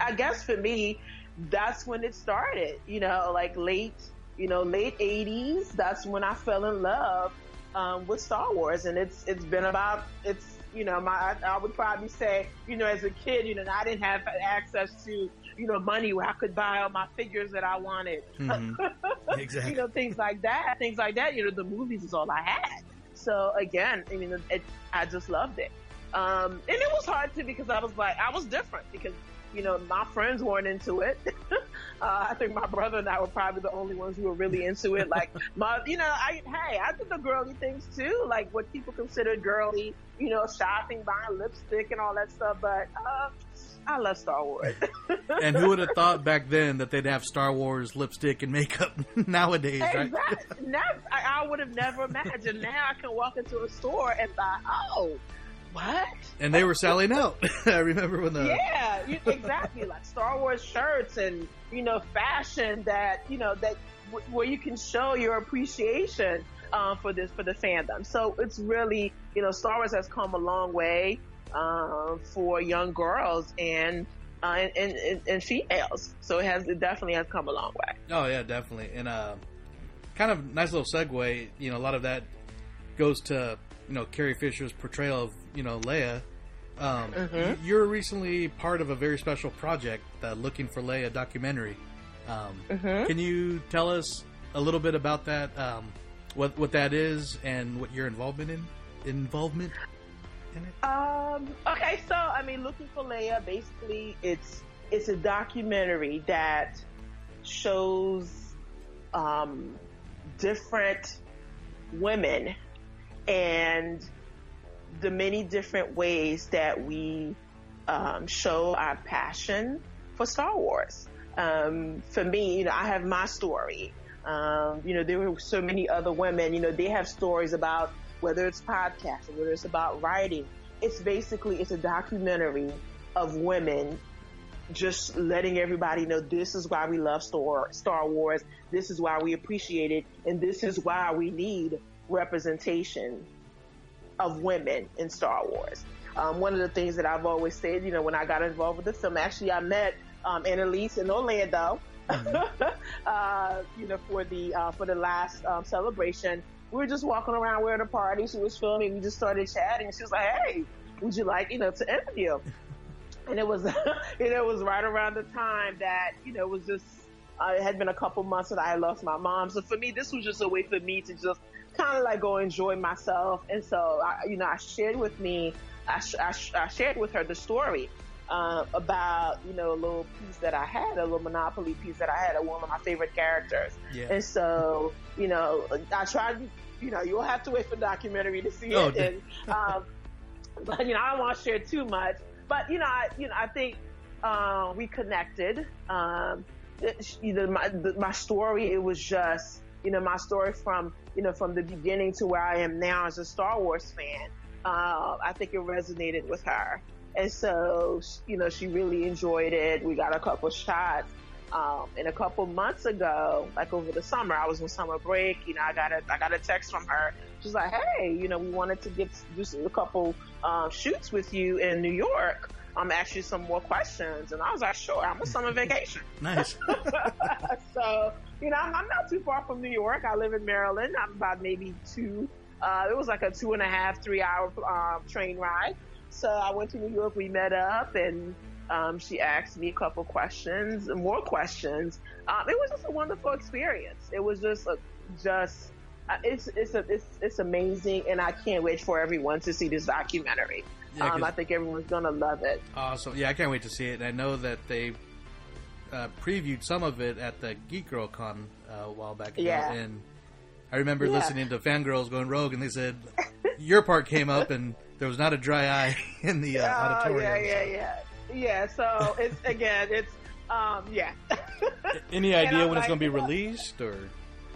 I guess for me, that's when it started, you know, like late, you know, late 80s. That's when I fell in love um, with Star Wars. And it's, it's been about, it's, you know, my, I, I would probably say, you know, as a kid, you know, I didn't have access to, you know, money where I could buy all my figures that I wanted. Mm-hmm. Exactly. (laughs) you know, things like that, things like that. You know, the movies is all I had. So again, I mean, it, I just loved it. Um, and it was hard too because I was like, I was different because, you know, my friends weren't into it. (laughs) uh, I think my brother and I were probably the only ones who were really into it. Like (laughs) my, you know, I, hey, I did the girly things too, like what people consider girly, you know, shopping, buying lipstick and all that stuff. But, uh, I love Star Wars. (laughs) and who would have thought back then that they'd have Star Wars lipstick and makeup (laughs) nowadays, right? Exactly. Never, I, I would have never imagined. Now I can walk into a store and buy, oh, what? And they were selling out. (laughs) I remember when the yeah, you, exactly like Star Wars shirts and you know fashion that you know that w- where you can show your appreciation um, for this for the fandom. So it's really you know Star Wars has come a long way um, for young girls and, uh, and, and and females. So it has it definitely has come a long way. Oh yeah, definitely. And uh, kind of nice little segue. You know, a lot of that goes to you know Carrie Fisher's portrayal of you know Leia. Um, Mhm. You're recently part of a very special project, the Looking for Leia documentary. Um, Mhm. Can you tell us a little bit about that? Um, what what that is and what your involvement in involvement in it? Um, okay, so I mean, looking for Leia, basically, it's it's a documentary that shows um, different women and the many different ways that we um, show our passion for Star Wars. Um, for me, you know, I have my story. Um, you know, there were so many other women, you know, they have stories about whether it's podcasting, whether it's about writing. It's basically, it's a documentary of women just letting everybody know this is why we love Star, Star Wars. This is why we appreciate it. And this is why we need representation of women in Star Wars. Um, one of the things that I've always said, you know, when I got involved with the film, actually I met um, Annalise in Orlando, (laughs) uh, you know, for the uh, for the last um, celebration. We were just walking around, we were at a party. She was filming. We just started chatting. She was like, "Hey, would you like, you know, to interview?" (laughs) And it was, (laughs) you know, it was right around the time that you know it was just. Uh, it had been a couple months that I had lost my mom, so for me, this was just a way for me to just kind of like go enjoy myself. And so, I, you know, I shared with me, I, sh- I, sh- I shared with her the story uh, about, you know, a little piece that I had, a little Monopoly piece that I had, of one of my favorite characters. Yeah. And so, you know, I tried, you know, you'll have to wait for the documentary to see Oh, it. And, um, (laughs) but you know, I don't want to share too much. But you know, I, you know, I think uh, we connected. Um, it, you know, my the, my story. It was just you know my story from you know from the beginning to where I am now as a Star Wars fan. Uh, I think it resonated with her, and so you know she really enjoyed it. We got a couple shots. Um, and a couple months ago, like over the summer, I was on summer break. You know, I got a I got a text from her. She's like, "Hey, you know, we wanted to get do a couple um, shoots with you in New York. I'm um, ask you some more questions." And I was like, "Sure, I'm on summer vacation." (laughs) Nice. (laughs) so you know, I'm, I'm not too far from New York. I live in Maryland. I'm about maybe two. Uh, it was like a two and a half, three hour um, train ride. So I went to New York. We met up, and um, she asked me a couple questions, more questions. Um, it was just a wonderful experience. It was just a, just uh, it's it's a, it's it's amazing, and I can't wait for everyone to see this documentary. Yeah, um, I think everyone's gonna love it. Awesome. Yeah, I can't wait to see it. And I know that they uh, previewed some of it at the Geek Girl Con uh, a while back ago. Yeah. And I remember Yeah. listening to fangirls going rogue, and they said your part came up, and there was not a dry eye (laughs) in the uh, (laughs) Oh, auditorium. yeah, yeah, yeah, yeah. So it's again, it's um, yeah. Any (laughs) idea when it's going to be released, or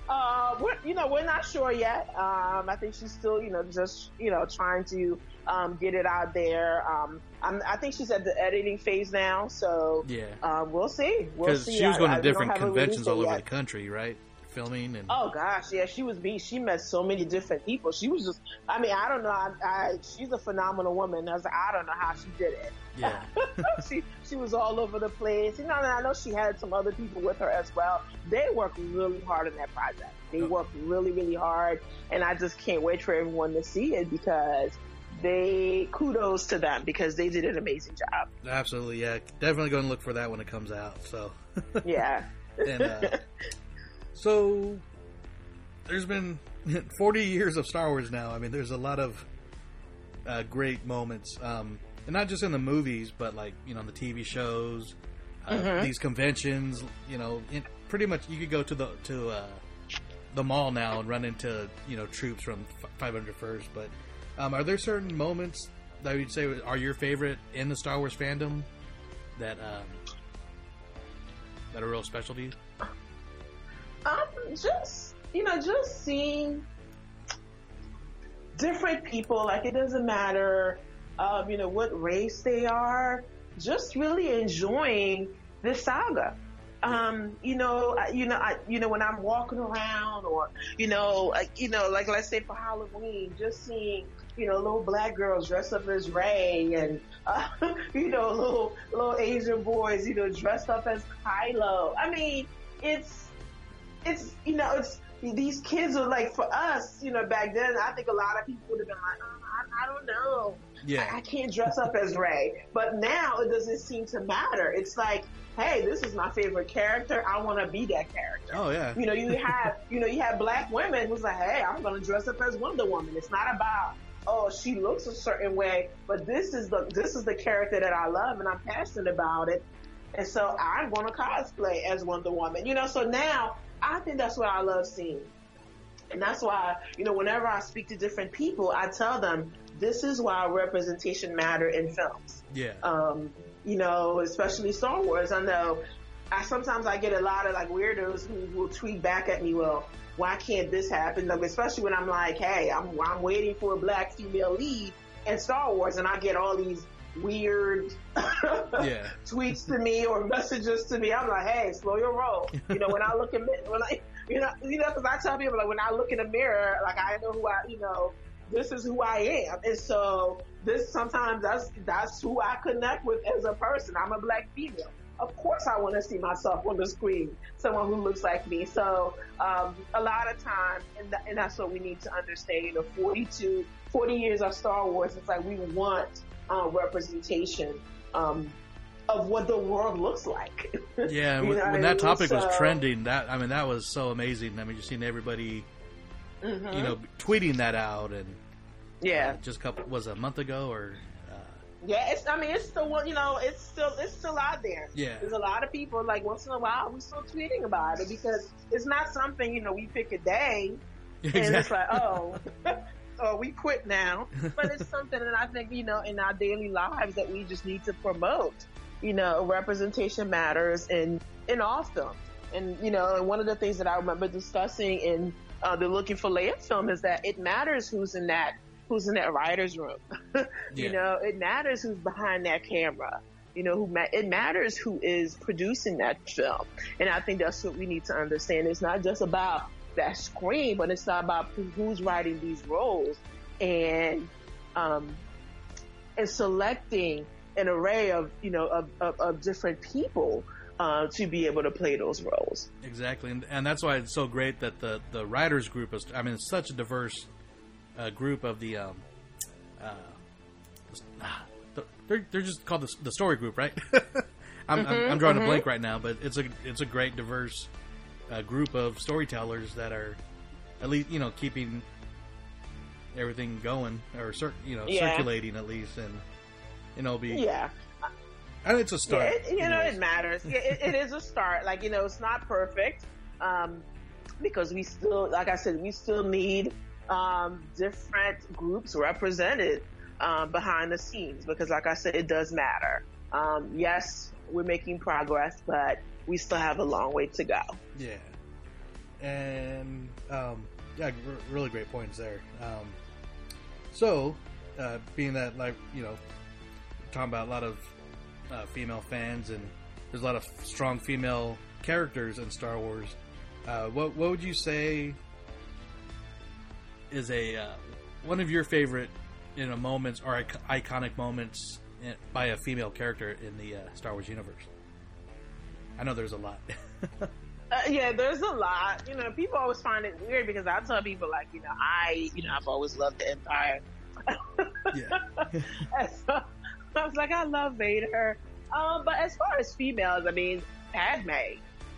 Uh, we're, you know, we're not sure yet. Um, I think she's still, you know, just, you know, trying to, um, get it out there. Um, I'm, I think she's at the editing phase now, so, Yeah. um, we'll see. We'll see. she was going I- to don't different conventions all over yet. the country, right? Filming and Oh gosh, yeah, she was beat. She met so many different people. She was just, I mean, I don't know. I, I she's a phenomenal woman. I was like, I don't know how she did it. yeah, (laughs) she she was all over the place. You know, and I know she had some other people with her as well. They worked really hard on that project. They worked really, really hard, and I just can't wait for everyone to see it because they kudos to them because they did an amazing job. absolutely. Yeah, definitely going to look for that when it comes out. So Yeah. (laughs) and uh, (laughs) so there's been (laughs) 40 years of Star Wars now. I mean, there's a lot of uh, great moments, um, and not just in the movies, but like you know, the TV shows, uh, Mhm. these conventions. You know, in, pretty much you could go to the to uh, the mall now and run into you know troops from 501st. But um, are there certain moments that you'd say are your favorite in the Star Wars fandom that um, that are real special to you? Um, just you know, just seeing different people. Like it doesn't matter, um, you know, what race they are. Just really enjoying this saga. Um, you know, you know, I, you know, when I'm walking around, or you know, like, you know, like let's say for Halloween, just seeing, you know, little black girls dressed up as Rey, and uh, you know, little little Asian boys, you know, dressed up as Kylo. I mean, it's it's you know it's these kids are like for us you know back then I think a lot of people would have been like oh, I, I don't know. Yeah. I, I can't dress up as Rey. But now it doesn't seem to matter. It's like hey this is my favorite character. I want to be that character. Oh yeah. you know you have (laughs) you know you have black women who's like hey I'm going to dress up as Wonder Woman. It's not about oh she looks a certain way but this is the this is the character that I love and I'm passionate about it. And so I'm going to cosplay as Wonder Woman. You know, so now I think that's what I love seeing. And that's why, you know, whenever I speak to different people, I tell them this is why representation matter in films. Yeah. Um, you know, especially Star Wars. I know I sometimes I get a lot of like weirdos who will tweet back at me, well, why can't this happen? Like, especially when I'm like, hey, I'm, I'm waiting for a black female lead in Star Wars and I get all these weird Yeah. (laughs) tweets to me or messages to me. I'm like, hey, slow your roll. You know, when I look in, when I, you know, you know, because I tell people like when I look in the mirror, like I know who I, you know, this is who I am, and so this sometimes that's that's who I connect with as a person. I'm a black female. Of course, I want to see myself on the screen, someone who looks like me. So, um, a lot of time, and, and that's what we need to understand. You know, 42, 40 years of Star Wars, it's like we want uh, representation um, of what the world looks like. (laughs) Yeah, when, when that topic was trending, that I mean, that was so amazing. I mean, you've seen everybody, Mhm. you know, tweeting that out, and Yeah. uh, just a couple was it a month ago or Yeah, it's. I mean, it's still. You know, it's still. It's still out there. Yeah. There's a lot of people. Like once in a while, we're still tweeting about it because it's not something. You know, we pick a day, (laughs) and it's like, oh, (laughs) oh, we quit now. But it's (laughs) something that I think you know in our daily lives that we just need to promote. You know, representation matters in in all films. And you know, and one of the things that I remember discussing in uh, the Looking for Leia film is that it matters who's in that who's in that writer's room. (laughs) You know, it matters who's behind that camera. You know, who ma- it matters who is producing that film. And I think that's what we need to understand. It's not just about that screen, but it's not about who's writing these roles and um, and selecting an array of you know of, of, of different people uh, to be able to play those roles. exactly, and, and that's why it's so great that the the writers group is. I mean, it's such a diverse uh, group of the. Um, uh, ah, the- they're they're just called the, the story group, right? (laughs) I'm, I'm, Mhm, I'm drawing mhm. a blank right now, but it's a it's a great diverse uh, group of storytellers that are at least you know keeping everything going or cir- you know Yeah. circulating at least, and you know be Yeah. and it's a start. Yeah, it, you know, it matters. Yeah, it, it is a start. Like, you know, it's not perfect. Um, because we still, like I said, we still need, um, different groups represented, um, behind the scenes because like I said, it does matter. Um, yes, we're making progress, but we still have a long way to go. Yeah. and um, yeah, really great points there. Um, so, uh, being that like you know, talking about a lot of uh, female fans and there's a lot of strong female characters in Star Wars. Uh, what what would you say is a uh, one of your favorite you know moments or ic- iconic moments in, by a female character in the uh, Star Wars universe? I know there's a lot. (laughs) Uh, yeah, there's a lot. You know, people always find it weird because I tell people like, you know, I, you know, I've always loved the Empire. yeah. (laughs) So, I was like, I love Vader. Um, but as far as females, I mean, Padme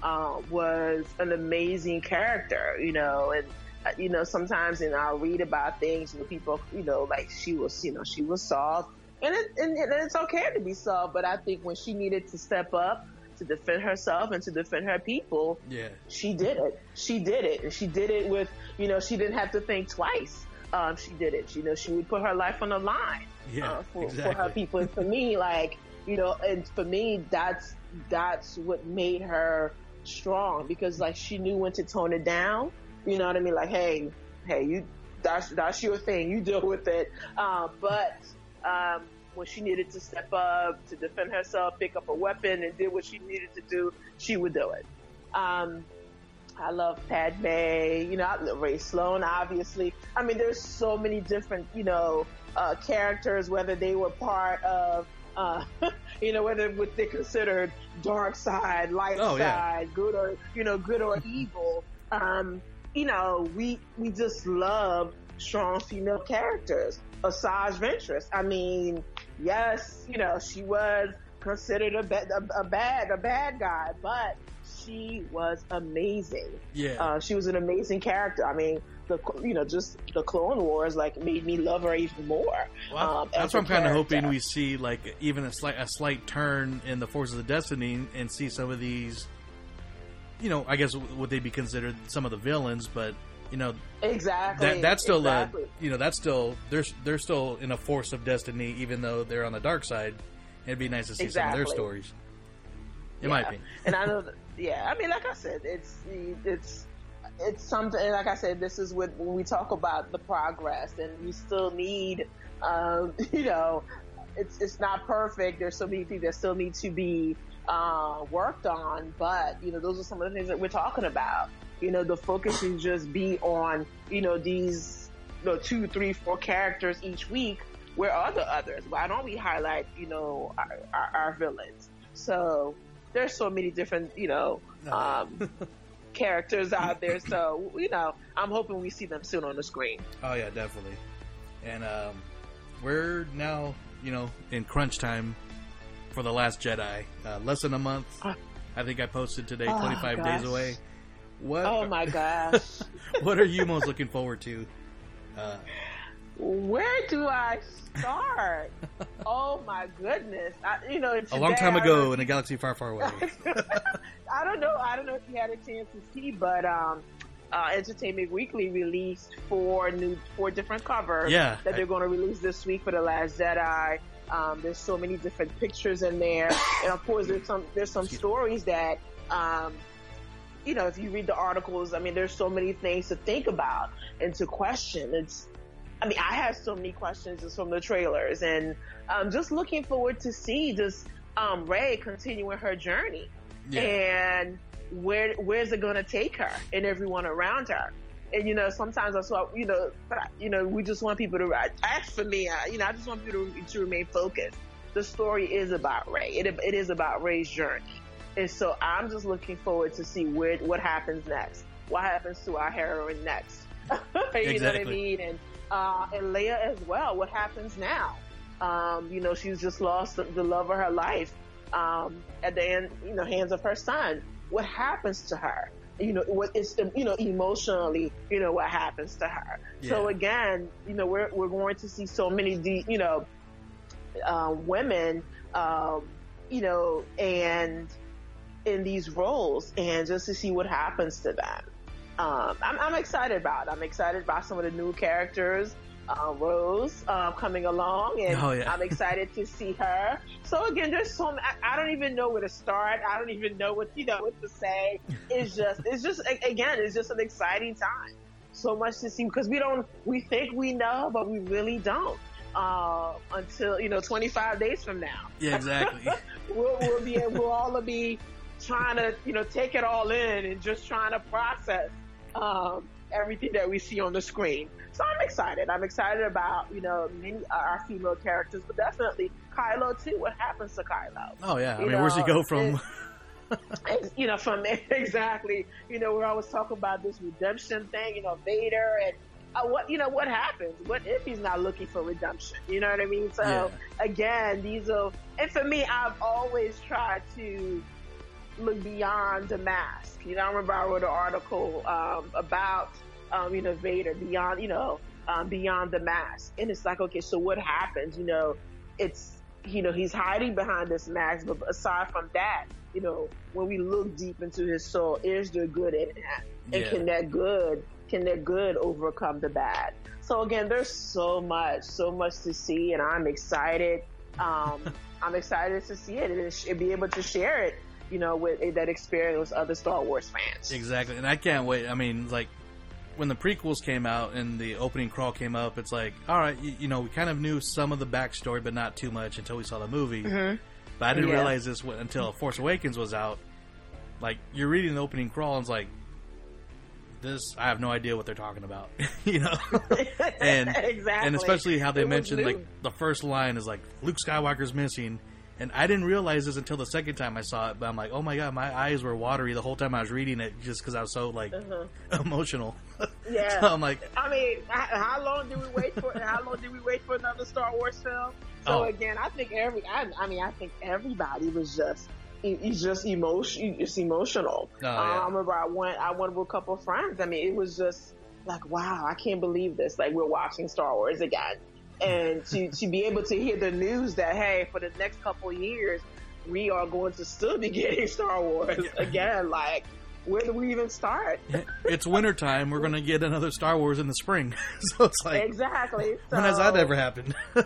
uh, was an amazing character, you know, and uh, you know, sometimes and I'll read about things where people, you know, like she was, you know, she was soft, and, it, and, and it's okay to be soft, but I think when she needed to step up to defend herself and to defend her people, Yeah. she did it. She did it, and she did it with, you know, she didn't have to think twice. Um, she did it. You know, she would put her life on the line Yeah, uh, for, for her people. And for me, (laughs) like, you know, and for me, that's that's what made her strong because, like, she knew when to tone it down. You know what I mean? Like, hey, hey, you, that's that's your thing. You deal with it. Uh, but um, when she needed to step up to defend herself, pick up a weapon, and did what she needed to do, she would do it. Um, I love Padme, you know, I love Rae Sloane, obviously. I mean, there's so many different, you know, uh, characters, whether they were part of, uh, (laughs) you know, whether what they considered dark side, light Oh, yeah. side, good or, you know, good or evil. Um, you know, we, we just love strong female characters. Asajj Ventress, I mean, yes, you know, she was considered a, ba- a, a bad, a bad guy, but she was amazing. Yeah. Uh, she was an amazing character. I mean, the you know just the Clone Wars like made me love her even more. Well, um, that's what I'm kind of hoping we see, like even a slight a slight turn in the Forces of Destiny, and see some of these. You know, I guess would they be considered some of the villains? But you know, Exactly. that that's still exactly. uh, you know that's still they're they're still in a Force of Destiny, even though they're on the dark side. It'd be nice to see some of their stories. In my Yeah. opinion, And I know, (laughs) that, yeah. I mean, like I said, it's it's it's something. Like I said, this is what when we talk about the progress, and we still need, um, (laughs) you know, it's it's not perfect. There's so many things that still need to be uh, worked on, but you know, those are some of the things that we're talking about. You know, the focus should just be on you know these you know, two, three, four characters each week. Where are the others? Why don't we highlight you know our, our, our villains? So there's so many different, you know, um, (laughs) characters out there. So, you know, I'm hoping we see them soon on the screen. oh yeah, definitely. And um, we're now you know in crunch time for the Last Jedi. Uh, less than a month. I think I posted today, Oh, 25 gosh. days away. What? Oh my gosh. (laughs) what are you most looking forward to? Uh, Where do I start? oh my goodness. I, you know, a long time ago in a galaxy far, far away. (laughs) I don't know. I don't know if you had a chance to see, but um, uh, Entertainment Weekly released four new, four different covers Yeah, that they're going to release this week for the Last Jedi. Um, there's so many different pictures in there, and of course, there's some there's some stories that. Um, you know, if you read the articles, I mean, there's so many things to think about and to question. It's, I mean, I have so many questions just from the trailers, and um, just looking forward to see just um, Rey continuing her journey and where where's it going to take her and everyone around her. And you know, sometimes I saw, you know, you know, we just want people to. As for me, I, you know, I just want people to, to remain focused. The story is about Rey. It, it is about Rey's journey, and so I'm just looking forward to see where what happens next. What happens to our heroine next? (laughs) you know what I mean? And uh, and Leia as well. What happens now? Um, you know, she's just lost the, the love of her life um, at the end, you know, hands of her son. What happens to her? You know, what is you know emotionally, you know, what happens to her. So again, you know, we're we're going to see so many, de- you know, uh, women, um, you know, and in these roles, and just to see what happens to them. Um, I'm, I'm excited about. it. I'm excited about some of the new characters. uh, Rose uh, coming along, and Oh, yeah. I'm excited to see her. So again, there's so I don't even know where to start. I don't even know what you know what to say. It's just it's just again, it's just an exciting time. So much to see because we don't we think we know, but we really don't. Uh, until you know, 25 days from now Yeah, exactly. (laughs) we'll, we'll be we'll all be trying to you know take it all in and just trying to process um, everything that we see on the screen. So I'm excited. I'm excited about you know many our female characters, but definitely Kylo too. What happens to Kylo? Oh yeah, I You mean, where's he go from? (laughs) You know, from (laughs) exactly, you know, we're always talking about this redemption thing, you know, Vader and uh, what, you know, what happens? What if he's not looking for redemption? You know what I mean? So Yeah. again, these are, and for me, I've always tried to look beyond the mask. You know, I remember I wrote an article um, about, um, you know, Vader beyond, you know, um, beyond the mask, and it's like, okay, so what happens? You know, it's, you know, he's hiding behind this mask, but aside from that, you know, when we look deep into his soul, is there good in him? And Yeah. can that good, can that good overcome the bad? So again, there's so much, so much to see, and I'm excited. Um, (laughs) I'm excited to see it and, sh- and be able to share it, you know, with that experience with other Star Wars fans. Exactly, and I can't wait. I mean, like when the prequels came out and the opening crawl came up, it's like, all right, you, you know, we kind of knew some of the backstory, but not too much until we saw the movie. Mhm. But I didn't Yeah. realize this until Force Awakens was out. Like you're reading the opening crawl, and it's like, this I have no idea what they're talking about, (laughs) you know. (laughs) and Exactly. and especially how they It mentioned like the first line is like Luke Skywalker's missing. And I didn't realize this until the second time I saw it, but I'm like, oh my god, my eyes were watery the whole time I was reading it just because I was so like Uh-huh. (laughs) emotional. (laughs) Yeah. so I'm like, I mean, how long did we wait for? (laughs) how long did we wait for another Star Wars film? So Oh. again, I think every, I, I mean, I think everybody was just, it's just emotion, it's emotional. Oh, yeah. Uh, I remember I went, I went with a couple of friends. I mean, it was just like, wow, I can't believe this. Like we're watching Star Wars again, and to to be able to hear the news that hey, for the next couple of years, we are going to still be (laughs) getting Star Wars again. Like, where do we even start? it's wintertime, we're gonna get another Star Wars in the spring. (laughs) so it's like, exactly. when has that ever happened? (laughs)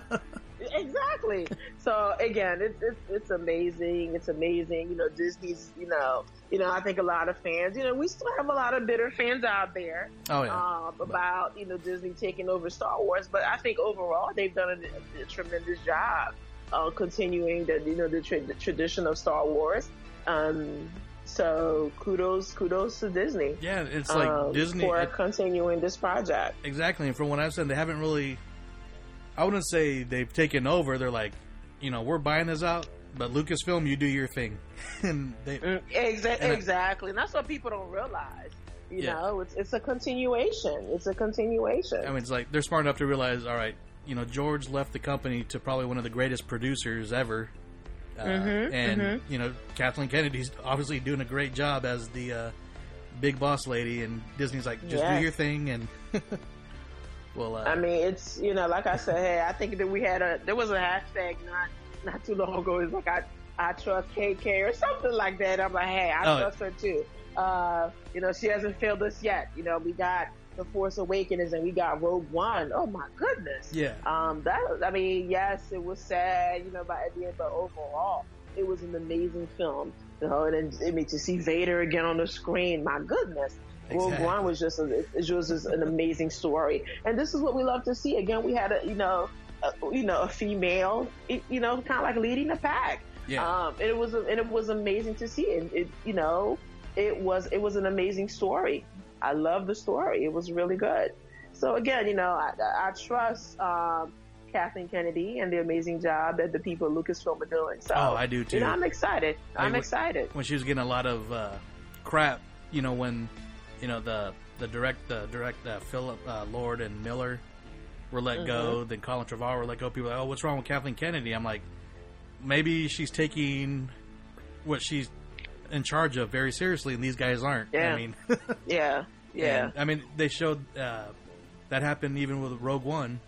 exactly. So again, it's, it's it's amazing. It's amazing. You know, Disney's. You know, you know. I think a lot of fans. You know, we still have a lot of bitter fans out there. Oh, yeah. Um, about you know Disney taking over Star Wars, but I think overall they've done a, a tremendous job uh, continuing the you know the, tra- the tradition of Star Wars. Um, so kudos, kudos to Disney. Yeah, it's like um, Disney- for it- continuing this project. Exactly. And from what I've said, they haven't really. I wouldn't say they've taken over. They're like, you know, we're buying this out, but Lucasfilm, you do your thing. (laughs) and they. Exa- And I- exactly. And that's what people don't realize. You Yeah. know, it's it's a continuation. It's a continuation. I mean, it's like they're smart enough to realize, all right, you know, George left the company to probably one of the greatest producers ever. Uh, Mhm, and mhm. you know, Kathleen Kennedy's obviously doing a great job as the uh, big boss lady, and Disney's like, just Yes. do your thing, and (laughs) well, uh, I mean, it's you know, like I said, hey, I think that we had a there was a hashtag not not too long ago. It's like I I trust KK or something like that. I'm like, hey, I Oh. trust her too. Uh, you know, she hasn't failed us yet. You know, we got the Force Awakens and we got Rogue One. Oh my goodness. Yeah. Um, that I mean, yes, it was sad, you know, by at the end, but overall, it was an amazing film. You know, and then, I mean, to see Vader again on the screen, my goodness. Exactly. One was just a, it was just an amazing story, and this is what we love to see. Again, we had a you know, a, you know, a female, you know, kind of like leading the pack. Yeah. Um, and it was and it was amazing to see. And it, you know, it was it was an amazing story. I love the story. It was really good. So again, you know, I, I I trust um, Kathleen Kennedy and the amazing job that the people at Lucasfilm are doing. So Oh, I do, too. You know, I'm excited. I'm when- excited. when she was getting a lot of uh, crap, you know, when you know the the direct the direct uh, Philip uh, Lord and Miller were let Mm-hmm. go, then Colin Trevorrow were let go. People were like, oh, what's wrong with Kathleen Kennedy? I'm like, maybe she's taking what she's in charge of very seriously, and these guys aren't. Yeah. I mean, (laughs) Yeah, (laughs) yeah. and, I mean, they showed uh, that happened even with Rogue One.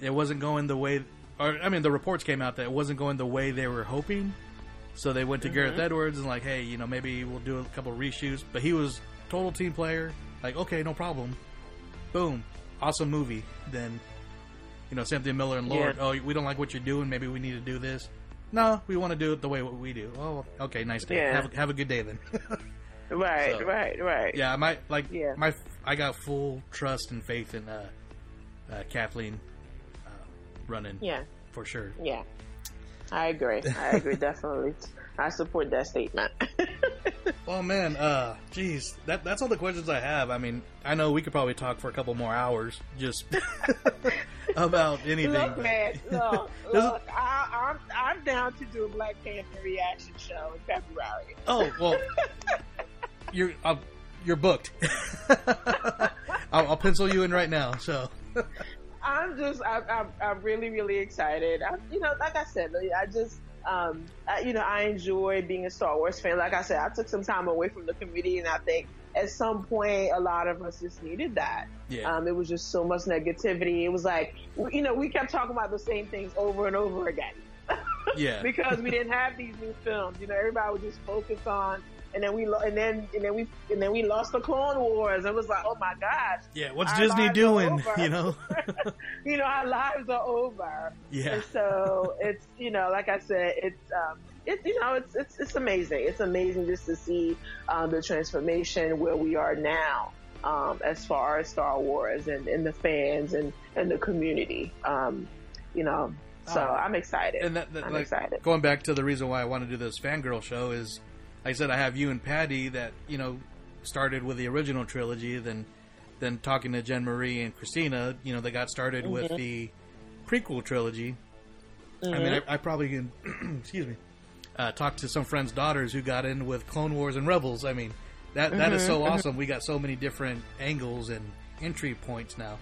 It wasn't going the way, or I mean, the reports came out that it wasn't going the way they were hoping. So they went to Gareth Mhm. Edwards and like, hey, you know, maybe we'll do a couple reshoots. But he was total team player. Like, okay, no problem. Boom, awesome movie. Then you know, Cynthia Miller and Lord. Yeah. Oh, we don't like what you're doing. Maybe we need to do this. No, we want to do it the way what we do. Oh, okay, nice day. Yeah. Have, a- have a good day then. (laughs) Right, So, right, right. yeah, my like Yeah. my I got full trust and faith in uh, uh, Kathleen uh, running. Yeah. for sure. Yeah, I agree. I agree (laughs) definitely. I support that statement. (laughs) Well, man, uh, geez, that that's all the questions I have. I mean, I know we could probably talk for a couple more hours just (laughs) about anything. Look, man, (laughs) look, look. I, I'm I'm down to do a Black Panther reaction show in February. Oh well, (laughs) you're uh, you're booked. I'll, I'll pencil you in right now. So I'm just, I'm, I'm, I'm really, really excited. I, you know, like I said, I just, um, I, you know, I enjoy being a Star Wars fan. Like I said, I took some time away from the community, and I think at some point, a lot of us just needed that. Yeah. Um, it was just so much negativity. It was like, you know, we kept talking about the same things over and over again. (laughs) yeah, because we didn't have these new films. You know, everybody was just focused on, and then we, lo- and then, and then we, and then we lost the Clone Wars. It was like, oh my gosh, yeah. What's Disney doing? You know? (laughs) you know, our lives are over. Yeah. And so it's, you know, like I said, it's, um, it, you know, it's, it's, it's amazing. It's amazing just to see, um, the transformation where we are now, um, as far as Star Wars and, and the fans and, and the community. Um, you know, so Oh. I'm excited. And that, that I'm like, excited. going back to the reason why I want to do this fangirl show is, like I said, I have you and Patty that you know started with the original trilogy, then then talking to Jenmarie and Christina, you know, they got started with Mhm. the prequel trilogy. I mean. I, I probably can, (clears throat) excuse me, uh, talk to some friends' daughters who got in with Clone Wars and Rebels. I mean, that that is Mhm, so mhm. awesome. We got so many different angles and entry points now.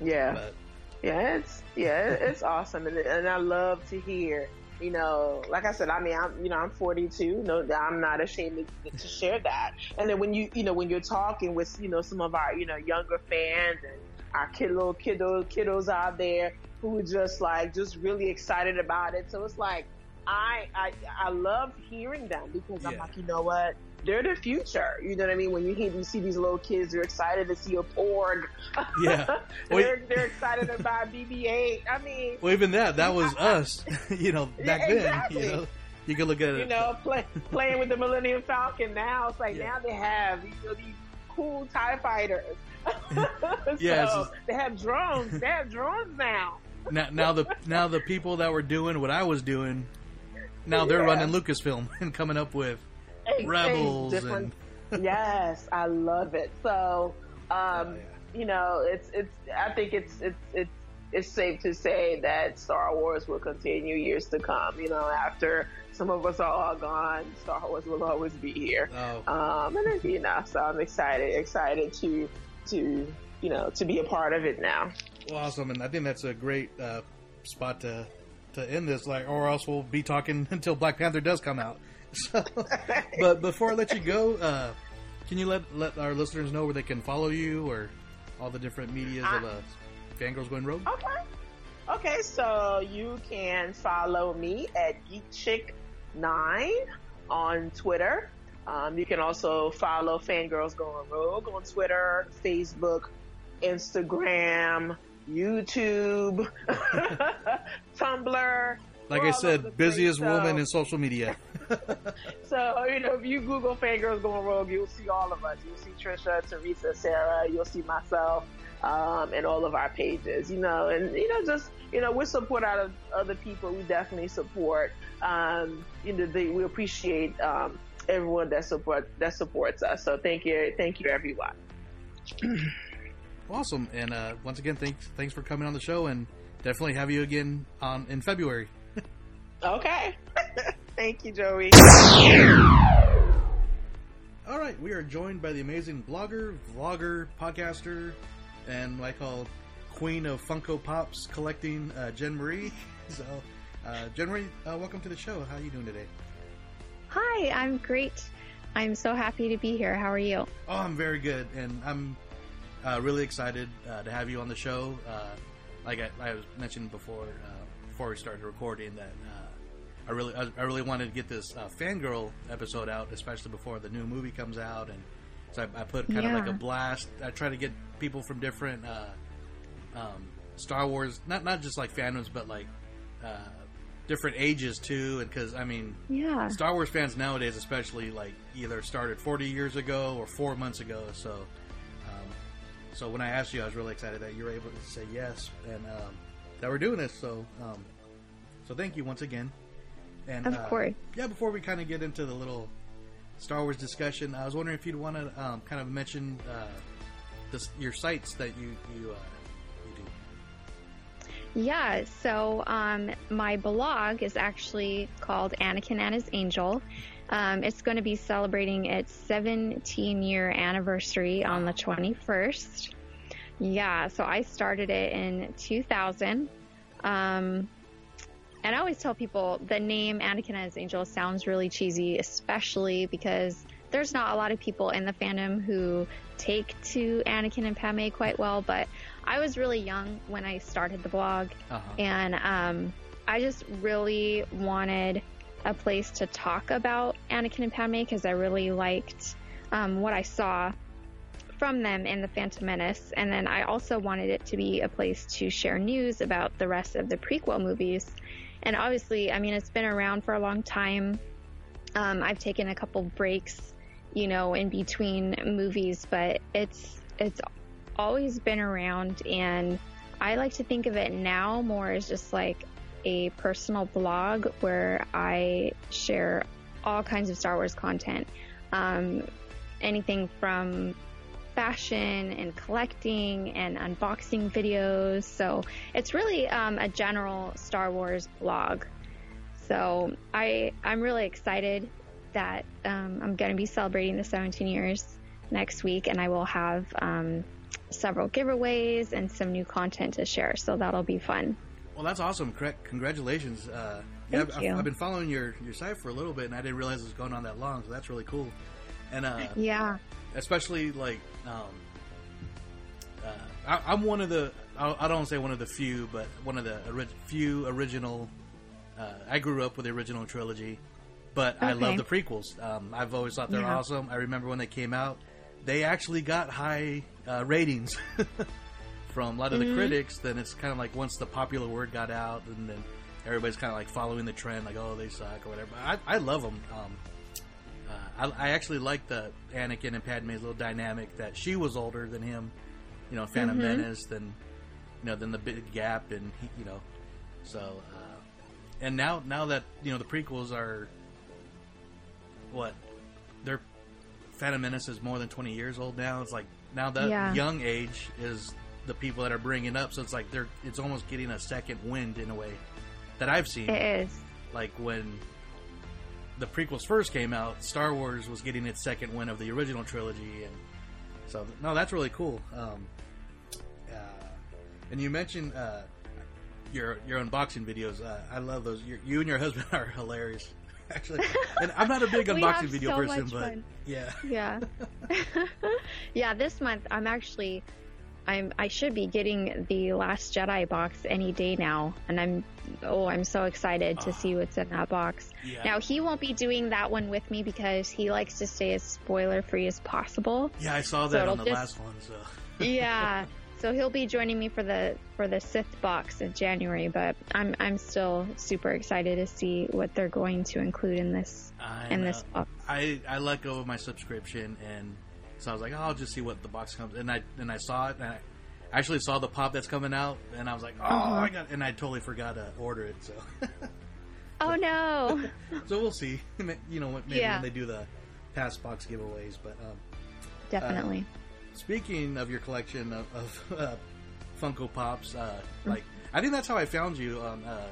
Yeah. But Yeah, it's yeah, it's awesome, and, and I love to hear. You know, like I said, I mean, I'm you know I'm 42. No, I'm not ashamed to, to share that. And then when you you know when you're talking with you know some of our you know younger fans and our kid little kiddo kiddos out there who just like just really excited about it. So it's like I I I love hearing them because I'm like you know what they're the future. You know what I mean? When you hear you see these little kids, they're excited to see a porg. Yeah. (laughs) they're, they're excited about BB-8. I mean, well, even that that was us, (laughs) you know, back Yeah, then. exactly. You know, you could look at it. you know, play, playing with the Millennium Falcon. Now it's like now they have you know, these cool Tie Fighters. (laughs) Yeah, so just- they have drones. They have drones now. now, now the now the people that were doing what I was doing, now they're Yeah. running Lucasfilm and coming up with Rebels hey, and yes, I love it. So, Oh, um, you know, it's it's. I think it's it's it's it's safe to say that Star Wars will continue years to come. You know, after some of us are all gone, Star Wars will always be here. Oh. Um, and then, you know, so I'm excited, excited to to you know to be a part of it now. awesome, and I think that's a great uh, spot to to end this. Like, or else we'll be talking (laughs) until Black Panther does come out. (laughs) So, but before I let you go, uh, can you let let our listeners know where they can follow you or all the different medias of uh, Fangirls Going Rogue? Okay. Okay, so you can follow me at GeekChic9 on Twitter. Um, you can also follow Fangirls Going Rogue on Twitter, Facebook, Instagram, YouTube, (laughs) Tumblr. Like I all over the said, busiest so- woman in social media. (laughs) So, you know, if you Google Fangirls Going Rogue, you'll see all of us. You'll see Trisha, Teresa, Sarah, you'll see myself, um, and all of our pages, you know, and, you know, just, you know, we support out of other people. We definitely support, um, you know, they, we appreciate, um, everyone that support, that supports us. So thank you. Thank you, everyone. (clears throat) Awesome, and uh, once again, thanks thanks for coming on the show, and definitely have you again on in February. Okay. (laughs) thank you, Joey. All right, we are joined by the amazing blogger, vlogger, podcaster, and what I call queen of Funko Pops collecting, uh, Jenmarie. (laughs) So, uh, Jenmarie, uh, welcome to the show. How are you doing today? Hi, I'm great. I'm so happy to be here. How are you? Oh, I'm very good, and I'm uh, really excited uh, to have you on the show. Uh, like I, I was mentioned before, uh, before we started recording, that uh, I really, I, I really wanted to get this uh, fangirl episode out, especially before the new movie comes out, and so I, I put kind of like a blast. I try to get people from different uh, um, Star Wars, not not just like fandoms, but like uh, different ages too. And because I mean, Yeah. Star Wars fans nowadays, especially like either started 40 years ago or four months ago. So, um, so when I asked you, I was really excited that you were able to say yes and um, that we're doing this. So, um, so thank you once again. And Of uh, course. yeah. Before we kind of get into the little Star Wars discussion, I was wondering if you'd want to um, kind of mention uh, this, your sites that you you uh, you do. Yeah, so um, my blog is actually called Anakin and His Angel. Um, it's going to be celebrating its 17 year anniversary on the 21st. Yeah, so I started it in 2000. Um, and I always tell people the name Anakin as Angel sounds really cheesy, especially because there's not a lot of people in the fandom who take to Anakin and Padme quite well. But I was really young when I started the blog, Uh-huh. and um, I just really wanted a place to talk about Anakin and Padme because I really liked um, what I saw from them in the Phantom Menace, and then I also wanted it to be a place to share news about the rest of the prequel movies. And obviously, I mean, it's been around for a long time. Um, I've taken a couple breaks, you know, in between movies, but it's it's always been around, and I like to think of it now more as just like a personal blog where I share all kinds of Star Wars content. Um, anything from fashion and collecting and unboxing videos. So it's really um, a general Star Wars blog. So I I'm really excited that um, I'm going to be celebrating the 17 years next week, and I will have um, several giveaways and some new content to share. So that'll be fun. Well, that's awesome. Correct. Congratulations. Uh, yeah, Thank I've, you. I've been following your, your site for a little bit, and I didn't realize it was going on that long. So that's really cool. And uh, Yeah. especially like um, uh, I, I'm one of the I, I don't say one of the few, but one of the ori- few original. Uh, I grew up with the original trilogy, but I love the prequels. Um, I've always thought they're Yeah. awesome. I remember when they came out, they actually got high uh, ratings (laughs) from a lot of the Mhm. critics. Then it's kind of like once the popular word got out, and then everybody's kind of like following the trend, like oh they suck or whatever. But I, I love them. Um, I, I actually like the Anakin and Padme's little dynamic that she was older than him, you know, Phantom Mhm. Menace, than you know, than the big gap, and he, you know, so uh, and now now that you know the prequels are what they're Phantom Menace is more than twenty years old now. It's like now that Yeah. young age is the people that are bringing up, so it's like they're it's almost getting a second wind in a way that I've seen. It is. like when the prequels first came out, Star Wars was getting its second win of the original trilogy, and so no, that's really cool. Um, uh, and you mentioned uh, your your unboxing videos. Uh, I love those. you you and your husband (laughs) are hilarious, actually. And I'm not a big (laughs) unboxing video so person, but fun. yeah, yeah (laughs) yeah this month i'm actually i'm i should be getting the last jedi box any day now and i'm oh i'm so excited to see ah. what's in that box Yeah. now he won't be doing that one with me because he likes to stay as spoiler free as possible yeah, I saw that it'll on the just- last one. So (laughs) yeah so he'll be joining me for the for the sith box in january but i'm i'm still super excited to see what they're going to include in this I in know. this uh, box I I let go of my subscription, and so I was like, oh, I'll just see what the box comes. And I and I saw it, and I actually saw the pop that's coming out, and I was like, oh. I got, and I totally forgot to order it. So oh (laughs) no (laughs) so we'll see. (laughs) you know, maybe Yeah. when they do the pass box giveaways, but um, definitely Speaking of your collection of, of uh, Funko Pops, uh, like I think that's how I found you. On, uh,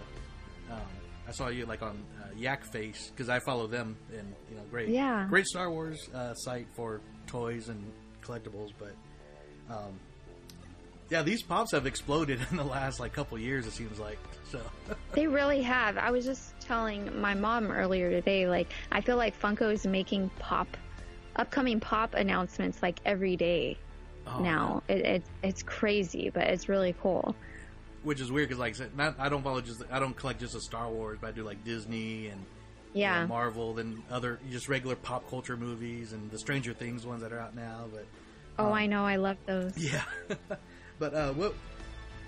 um, I saw you like on uh, Yakface because I follow them, and you know, great, Yeah. great Star Wars uh, site for toys and collectibles. But um, yeah, these pops have exploded (laughs) in the last like couple years. It seems like so. (laughs) They really have. I was just telling my mom earlier today, like, I feel like Funko is making pop, upcoming pop announcements like every day Oh, now. It, it's it's crazy, but it's really cool. Which is weird because, like, I not I don't follow just I don't collect just the Star Wars, but I do like Disney and you Yeah. know, Marvel, than other just regular pop culture movies and the Stranger Things ones that are out now. But Oh, um, I know. I love those. Yeah, (laughs) but uh, what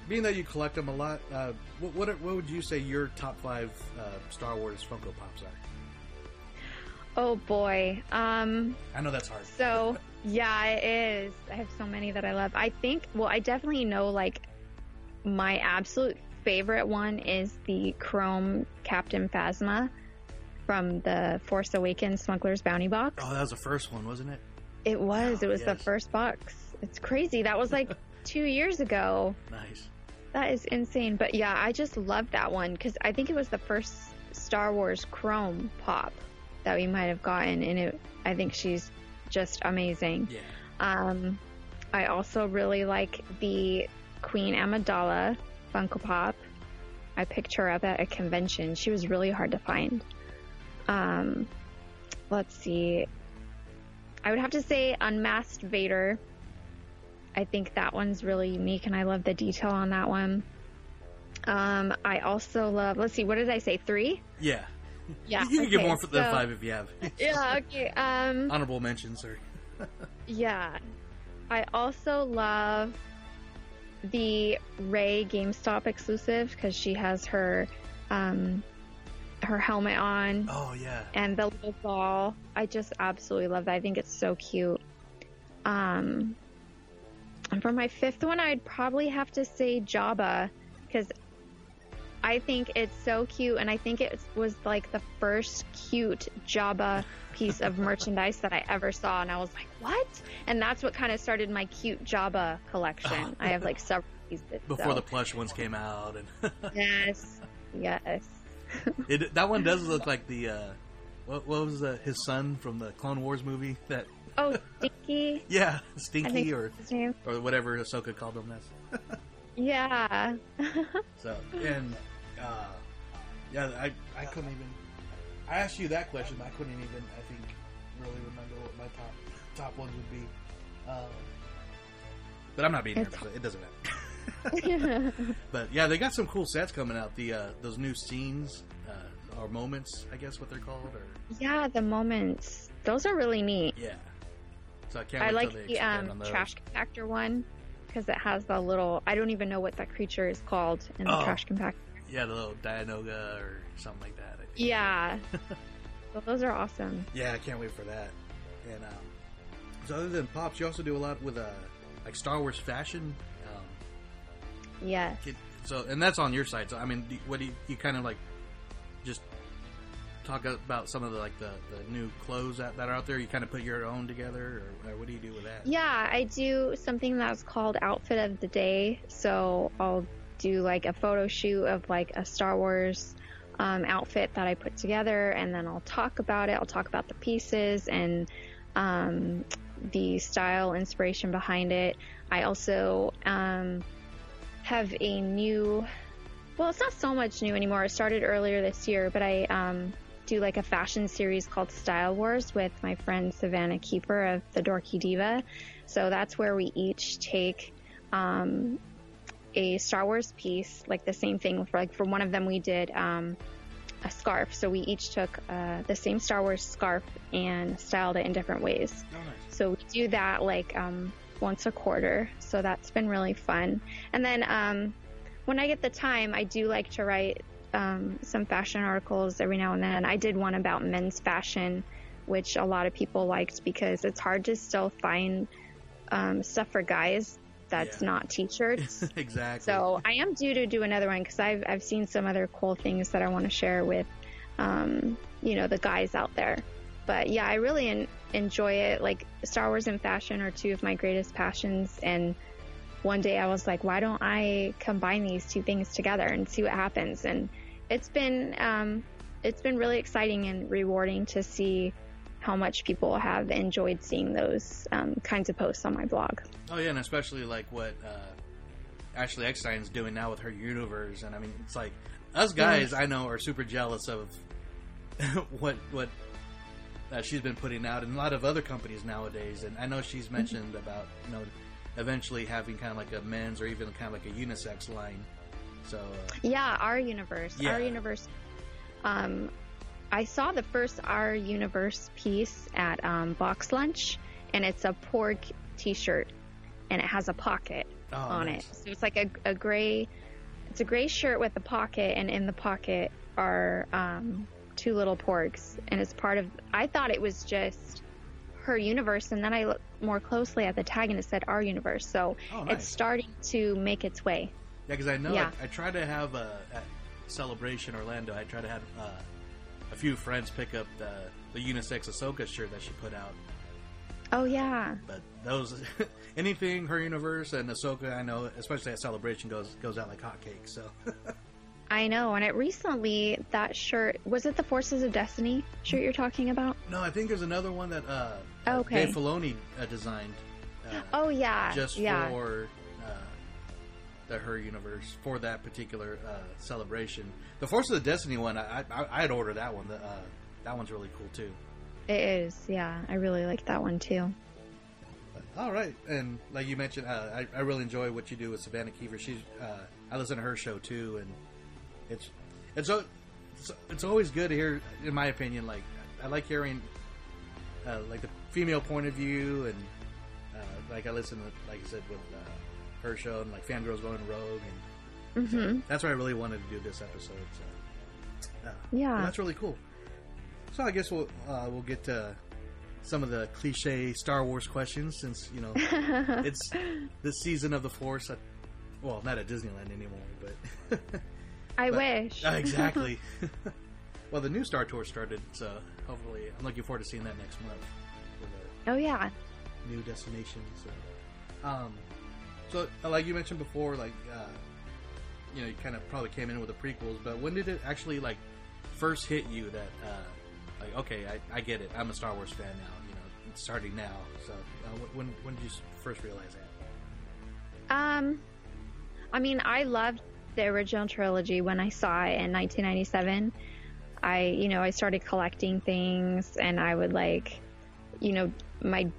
being that you collect them a lot, uh, what, what what would you say your top five uh, Star Wars Funko Pops are? Oh boy. Um, I know that's hard. So (laughs) yeah, it is. I have so many that I love. I think. Well, I definitely know like my absolute favorite one is the Chrome Captain Phasma from the Force Awakens Smuggler's Bounty box. Oh, that was the first one, wasn't it? It was. It was the first box. It's crazy. That was like (laughs) two years ago. Nice. That is insane. But yeah, I just love that one because I think it was the first Star Wars Chrome pop that we might have gotten, and it. I think she's just amazing. Yeah. Um, I also really like the Queen Amidala Funko Pop. I picked her up at a convention. She was really hard to find. Um, let's see. I would have to say Unmasked Vader. I think that one's really unique, and I love the detail on that one. Um, I also love. Let's see. What did I say? Three. Yeah. (laughs) Yeah. You can get okay, more for so- five if you have. (laughs) Yeah. Okay. Um. Honorable mentions (laughs) or Yeah. I also love the Rey GameStop exclusive because she has her um her helmet on. Oh yeah. And the little ball. I just absolutely love that. I think it's so cute. Um and for my fifth one I'd probably have to say Jabba because I think it's so cute, and I think it was like the first cute Jabba piece of (laughs) merchandise that I ever saw, and I was like, "What?" And that's what kind of started my cute Jabba collection. I have like several pieces. before so- the plush ones came out, and (laughs) yes, yes, (laughs) it, that one does look like the uh, what, what was uh, his son from the Clone Wars movie? That (laughs) oh, Stinky, yeah, Stinky or or whatever Ahsoka called him. That's yeah. (laughs) so and uh, yeah, I I couldn't even. I asked you that question, but I couldn't even. I think really remember what my top top ones would be. Um, but I'm not being nervous. It doesn't matter. (laughs) But yeah, they got some cool sets coming out. The uh, those new scenes uh, or moments, I guess what they're called. Or yeah, the moments. Those are really neat. yeah. So I can't. I like they the um, trash compactor one because it has the little. I don't even know what that creature is called in the Oh. trash compactor. Yeah, the little Dianoga or something like that. Yeah. (laughs) so those are awesome. Yeah, I can't wait for that. And um, so other than pops, you also do a lot with uh, like Star Wars fashion. Yes. so and that's on your side. So I mean, do, what do you, you kind of like? Just talk about some of the like the, the new clothes that, that are out there. You kind of put your own together, or, or what do you do with that? Yeah, I do something that's called outfit of the day. So I'll do like a photo shoot of like a Star Wars um, outfit that I put together, and then I'll talk about it. I'll talk about the pieces and um, the style inspiration behind it. I also um, have a new. Well, it's not so much new anymore. It started earlier this year, but I um, do like a fashion series called Style Wars with my friend Savannah Keeper of the Dorky Diva. So that's where we each take um, a Star Wars piece, like the same thing. For like for one of them, we did um, a scarf. So we each took uh, the same Star Wars scarf and styled it in different ways. So we do that like um, once a quarter. So that's been really fun. And then um, when I get the time, I do like to write um, some fashion articles every now and then. I did one about men's fashion, which a lot of people liked because it's hard to still find um, stuff for guys that's not t-shirts. (laughs) exactly. So I am due to do another one because I've I've seen some other cool things that I want to share with, um, you know, the guys out there. But yeah, I really en- enjoy it. Like Star Wars and fashion are two of my greatest passions. And one day I was like, why don't I combine these two things together and see what happens? And it's been um, it's been really exciting and rewarding to see how much people have enjoyed seeing those um, kinds of posts on my blog. Oh yeah, and especially like what uh, Ashley Eckstein's doing now with her universe, and I mean, it's like us guys Yeah. I know are super jealous of (laughs) what what uh, she's been putting out, and a lot of other companies nowadays. And I know she's Mm-hmm. mentioned about you know eventually having kind of like a men's or even kind of like a unisex line. So uh, Yeah, our universe. Yeah. Our universe. Um, I saw the first Our Universe piece at um, Box Lunch, and it's a porg T-shirt, and it has a pocket. oh, on nice. it. So it's like a, a gray, it's a gray shirt with a pocket, and in the pocket are um, two little porgs, and it's part of. I thought it was just her universe, and then I looked more closely at the tag, and it said our universe. So oh, nice. it's starting to make its way. Yeah, because I know yeah. I, I try to have a, a, celebration Orlando. I try to have uh, a few friends pick up the the unisex Ahsoka shirt that she put out. Oh yeah. But those (laughs) anything her universe and Ahsoka, I know, especially at celebration goes goes out like hotcakes. So. (laughs) I know, and it recently that shirt was it the Forces of Destiny shirt you're talking about? No, I think there's another one that uh, okay. Dave Filoni uh, designed. Uh, oh yeah, just yeah. for uh, the her universe for that particular uh, celebration. The Forces of Destiny one, I, I would order that one. The, uh, that one's really cool too. It is, yeah. I really like that one too. All right, and like you mentioned, uh, I, I really enjoy what you do with Savannah Kiefer. She's uh, I listen to her show too, and it's it's it's, it's always good to hear, in my opinion. Like I like hearing uh, like the female point of view, and uh, like I listen to like I said with uh, her show and like fangirls going rogue, and mm-hmm. so that's why I really wanted to do this episode. So uh, yeah, that's really cool. So I guess we'll uh, we'll get to some of the cliche Star Wars questions since you know (laughs) it's the season of the Force. Well, not at Disneyland anymore, but (laughs) I but, wish (laughs) exactly. (laughs) well, the new Star Tour started, so hopefully, I'm looking forward to seeing that next month. oh yeah, new destinations. So, um, so uh, like you mentioned before, like uh, you know, you kind of probably came in with the prequels, but when did it actually like first hit you that? Uh, like, okay, I, I get it. I'm a Star Wars fan now. You know, it's starting now. So, uh, when when did you first realize that? Um, I mean, I loved the original trilogy when I saw it in 1997. I, you know, I started collecting things, and I would like, you know, my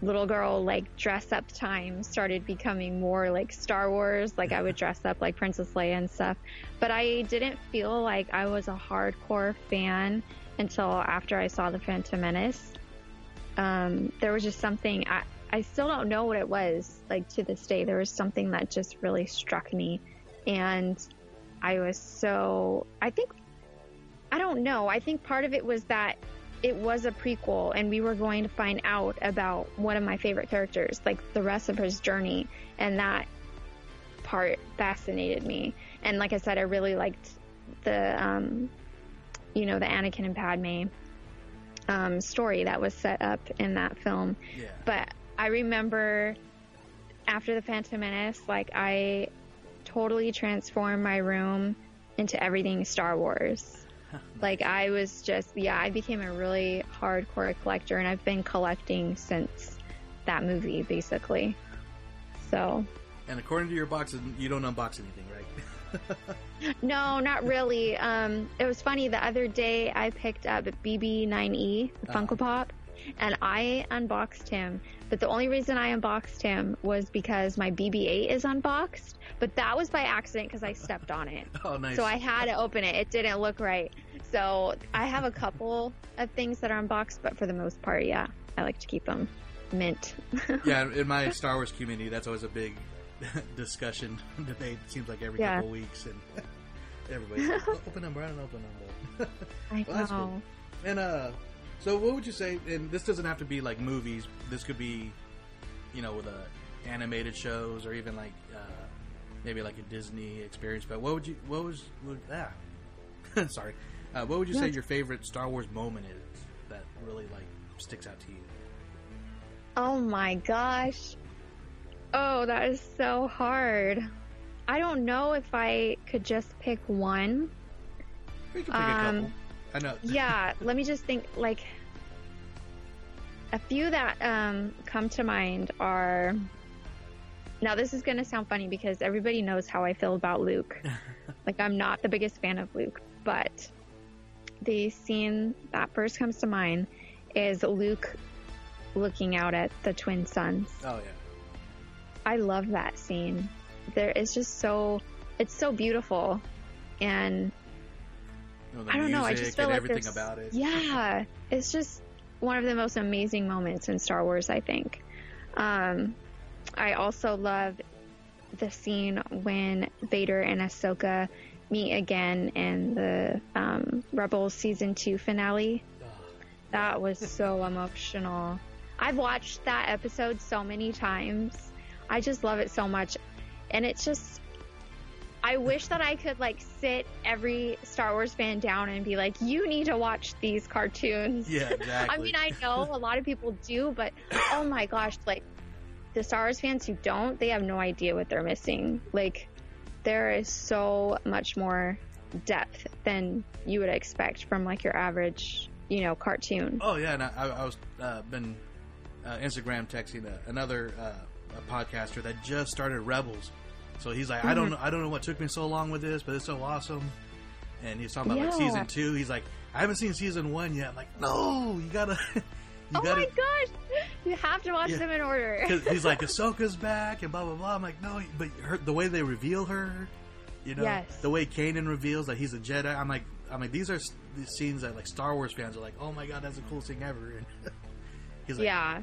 little girl like dress up time started becoming more like Star Wars. Like I would dress up like Princess Leia and stuff. But I didn't feel like I was a hardcore fan until after I saw The Phantom Menace. Um, there was just something, I, I still don't know what it was, like to this day. There was something that just really struck me. And I was so, I think, I don't know. I think part of it was that it was a prequel and we were going to find out about one of my favorite characters, like the rest of his journey. And that part fascinated me. And like I said, I really liked the, um, you know, the Anakin and Padme um, story that was set up in that film. Yeah. But I remember after the Phantom Menace, like I totally transformed my room into everything Star Wars. (laughs) like I was just, yeah, I became a really hardcore collector, and I've been collecting since that movie, basically. So. And according to your boxes, you don't unbox anything, right? (laughs) no, not really. Um, it was funny. The other day, I picked up BB-9E, the uh-huh. Funko Pop, and I unboxed him. But the only reason I unboxed him was because my BB-8 is unboxed. But that was by accident because I stepped on it. (laughs) Oh, nice. So I had to open it. It didn't look right. So I have a couple of things that are unboxed, but for the most part, yeah, I like to keep them mint. (laughs) yeah, in my Star Wars community, that's always a big (laughs) discussion debate. Seems like every yeah. couple weeks, and everybody's like, oh, open them, Brandon, open them. I well, know. Cool. And uh, so what would you say? And this doesn't have to be like movies. This could be, you know, with uh, animated shows or even like uh, maybe like a Disney experience. But what would you? What was? What, ah, (laughs) sorry. Uh, what would you say your favorite Star Wars moment is that really like sticks out to you? Oh my gosh. Oh, that is so hard. I don't know if I could just pick one. We can pick um, a couple. I know. (laughs) yeah, let me just think. Like, a few that um, come to mind are. Now, this is going to sound funny because everybody knows how I feel about Luke. (laughs) like, I'm not the biggest fan of Luke, but the scene that first comes to mind is Luke looking out at the twin suns. Oh, yeah. I love that scene. There is just so it's so beautiful, and you know, I don't know. I just feel like everything about it. Yeah, it's just one of the most amazing moments in Star Wars. I think. Um, I also love the scene when Vader and Ahsoka meet again in the um, Rebels season two finale. That was so (laughs) emotional. I've watched that episode so many times. I just love it so much. And it's just, I wish that I could like sit every Star Wars fan down and be like, you need to watch these cartoons. Yeah, exactly. (laughs) I mean, I know a lot of people do, but oh my gosh, like the Star Wars fans who don't, they have no idea what they're missing. Like, there is so much more depth than you would expect from like your average, you know, cartoon. Oh yeah, and I, I was uh, been uh, Instagram texting a, another uh, a podcaster that just started Rebels. So he's like, I mm-hmm. don't know, I don't know what took me so long with this, but it's so awesome. And he's talking about like season two. He's like, I haven't seen season one yet. I'm like, no, you gotta, (laughs) you oh gotta. my gosh, you have to watch Yeah. them in order. he's like, (laughs) Ahsoka's back and blah blah blah. I'm like, no, but her, the way they reveal her, you know, Yes. the way Kanan reveals that he's a Jedi. I'm like, I'm like, these are these scenes that like Star Wars fans are like, oh my god, that's the coolest thing ever. And (laughs) he's like, yeah,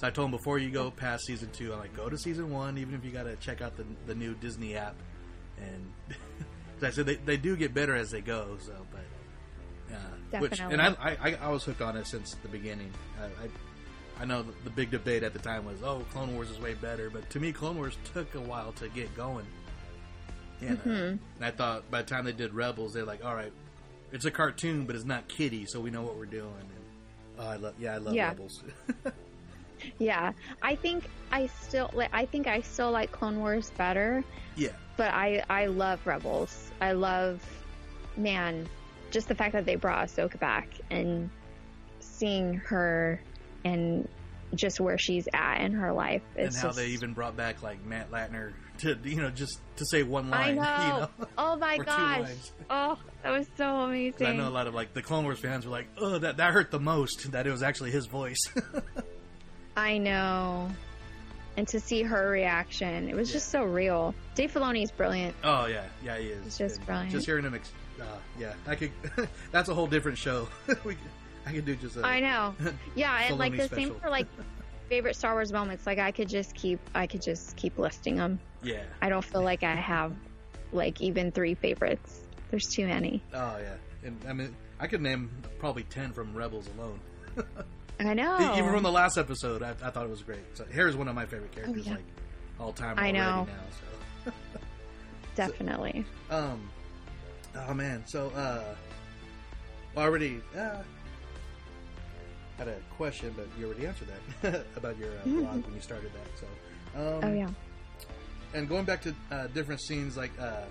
so I told him before you go past season two, I'm like, go to season one, even if you got to check out the the new Disney app. And (laughs) I said they, they do get better as they go. So, but uh, which and I, I I was hooked on it since the beginning. I I, I know the, big debate at the time was, oh, Clone Wars is way better, but to me, Clone Wars took a while to get going. And, uh, Mhm. and I thought by the time they did Rebels, they're like, all right, it's a cartoon, but it's not kiddie, so we know what we're doing. And, oh, I love, yeah, I love Yeah. Rebels. (laughs) yeah. I think I still, like, I think I still like Clone Wars better. yeah. but I I love Rebels. I love, man, just the fact that they brought Ahsoka back and seeing her and just where she's at in her life. and how just, they even brought back like Matt Lanter to you know just to say one I line. (laughs) know. You know? Oh my gosh. Oh, that was so amazing. I know a lot of like the Clone Wars fans were like, "Oh, that that hurt the most." That it was actually his voice. (laughs) I know. And to see her reaction, it was just so real. Dave Filoni is brilliant. oh yeah, yeah, he is. It's just And brilliant. Just hearing him, ex- uh, yeah, I could. (laughs) that's a whole different show. (laughs) we, I could do just. A, I know. (laughs) Yeah, and like the special. same for like favorite Star Wars moments. Like I could just keep, I could just keep listing them. Yeah. I don't feel like I have like even three favorites. There's too many. Oh yeah, and I mean, I could name probably ten from Rebels alone. I know. Even from the last episode, I, I thought it was great. So Hera's one of my favorite characters, Oh, yeah. like all time. I know. now. (laughs) So. Definitely. Um. Oh man. So uh, already uh, had a question, but you already answered that (laughs) about your uh, blog when you started that. So. Um, oh yeah. And going back to uh, different scenes, like uh,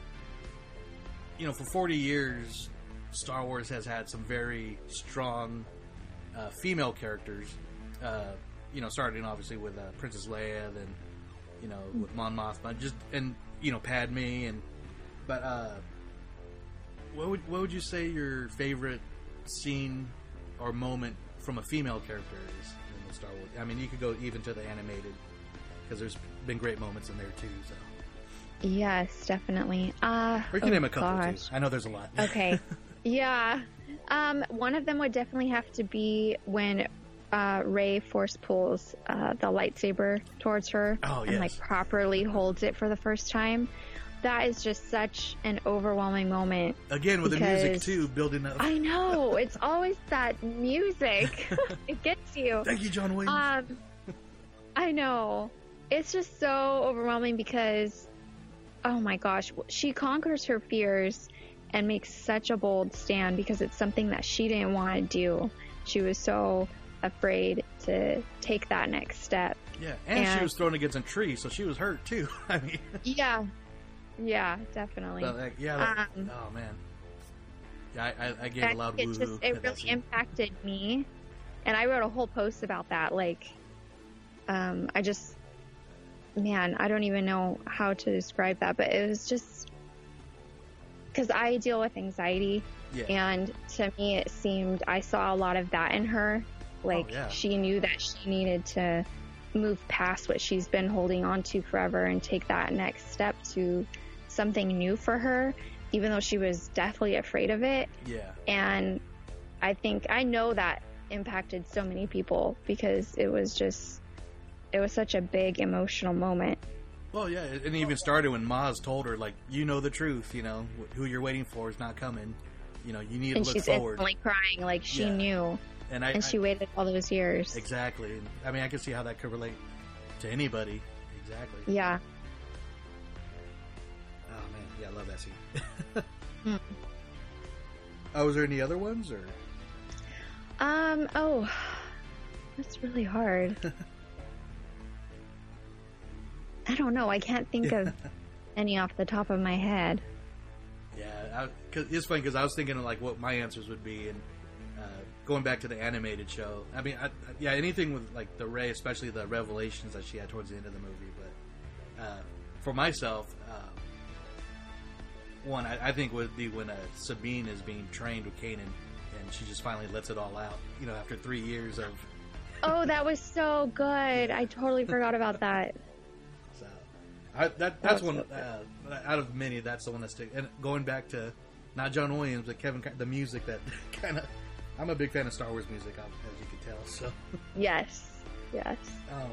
you know, for forty years, Star Wars has had some very strong uh, female characters. Uh, you know, starting obviously with uh, Princess Leia, then you know with Mon Mothma, just and you know Padme, and but uh, what would what would you say your favorite scene or moment from a female character is in the Star Wars? I mean, you could go even to the animated because there's been great moments in there too. So Yes, definitely. Uh, or you can oh, name a couple gosh. too. I know there's a lot. Okay. (laughs) yeah. Um, one of them would definitely have to be when uh, Rey force pulls uh, the lightsaber towards her Oh, and like properly holds it for the first time. That is just such an overwhelming moment. Again with the music too, building up. I know (laughs) it's always that music. (laughs) it gets you. Thank you, John Williams. Um, I know. It's just so overwhelming because, oh my gosh, she conquers her fears and makes such a bold stand because it's something that she didn't want to do. She was so afraid to take that next step. yeah, and, she was thrown against a tree, so she was hurt too. (laughs) I mean, Yeah. Yeah, definitely. yeah. That, Um, oh man. Yeah, I, I, I gave a loud it just it really impacted me, and I wrote a whole post about that. Like, um, I just, man, I don't even know how to describe that, but it was just because I deal with anxiety, Yeah. and to me, it seemed I saw a lot of that in her. Oh, like, Oh, yeah. she knew that she needed to move past what she's been holding on to forever and take that next step to something new for her, even though she was deathly afraid of it. Yeah. And I think I know that impacted so many people because it was just it was such a big emotional moment Well, yeah, and it even started when Maz told her, like, you know the truth, you know, who you're waiting for is not coming. You know, you need and to look she's forward. instantly crying, like she Yeah. knew, And I- and she I- waited all those years. Exactly. I mean, I can see how that could relate to anybody. Exactly. Yeah. Oh man, yeah, I love that scene. (laughs) Hmm. Oh, was there any other ones or? Um. Oh, that's really hard. (laughs) I don't know. I can't think of (laughs) any off the top of my head. Yeah, I, cause it's funny because I was thinking of like what my answers would be, and uh, going back to the animated show. I mean, I, I- yeah, anything with like the Rey, especially the revelations that she had towards the end of the movie. But uh, for myself, uh, one I, I think would be when uh, Sabine is being trained with Kanan, and she just finally lets it all out. You know, after three years of Oh, that was so good. I totally forgot about that. I, that that's one uh, out of many. That's the one that sticks. And going back to not John Williams, but Kevin, the music that (laughs) kind of. I'm a big fan of Star Wars music, as you can tell. So, (laughs) Yes. Yes. um,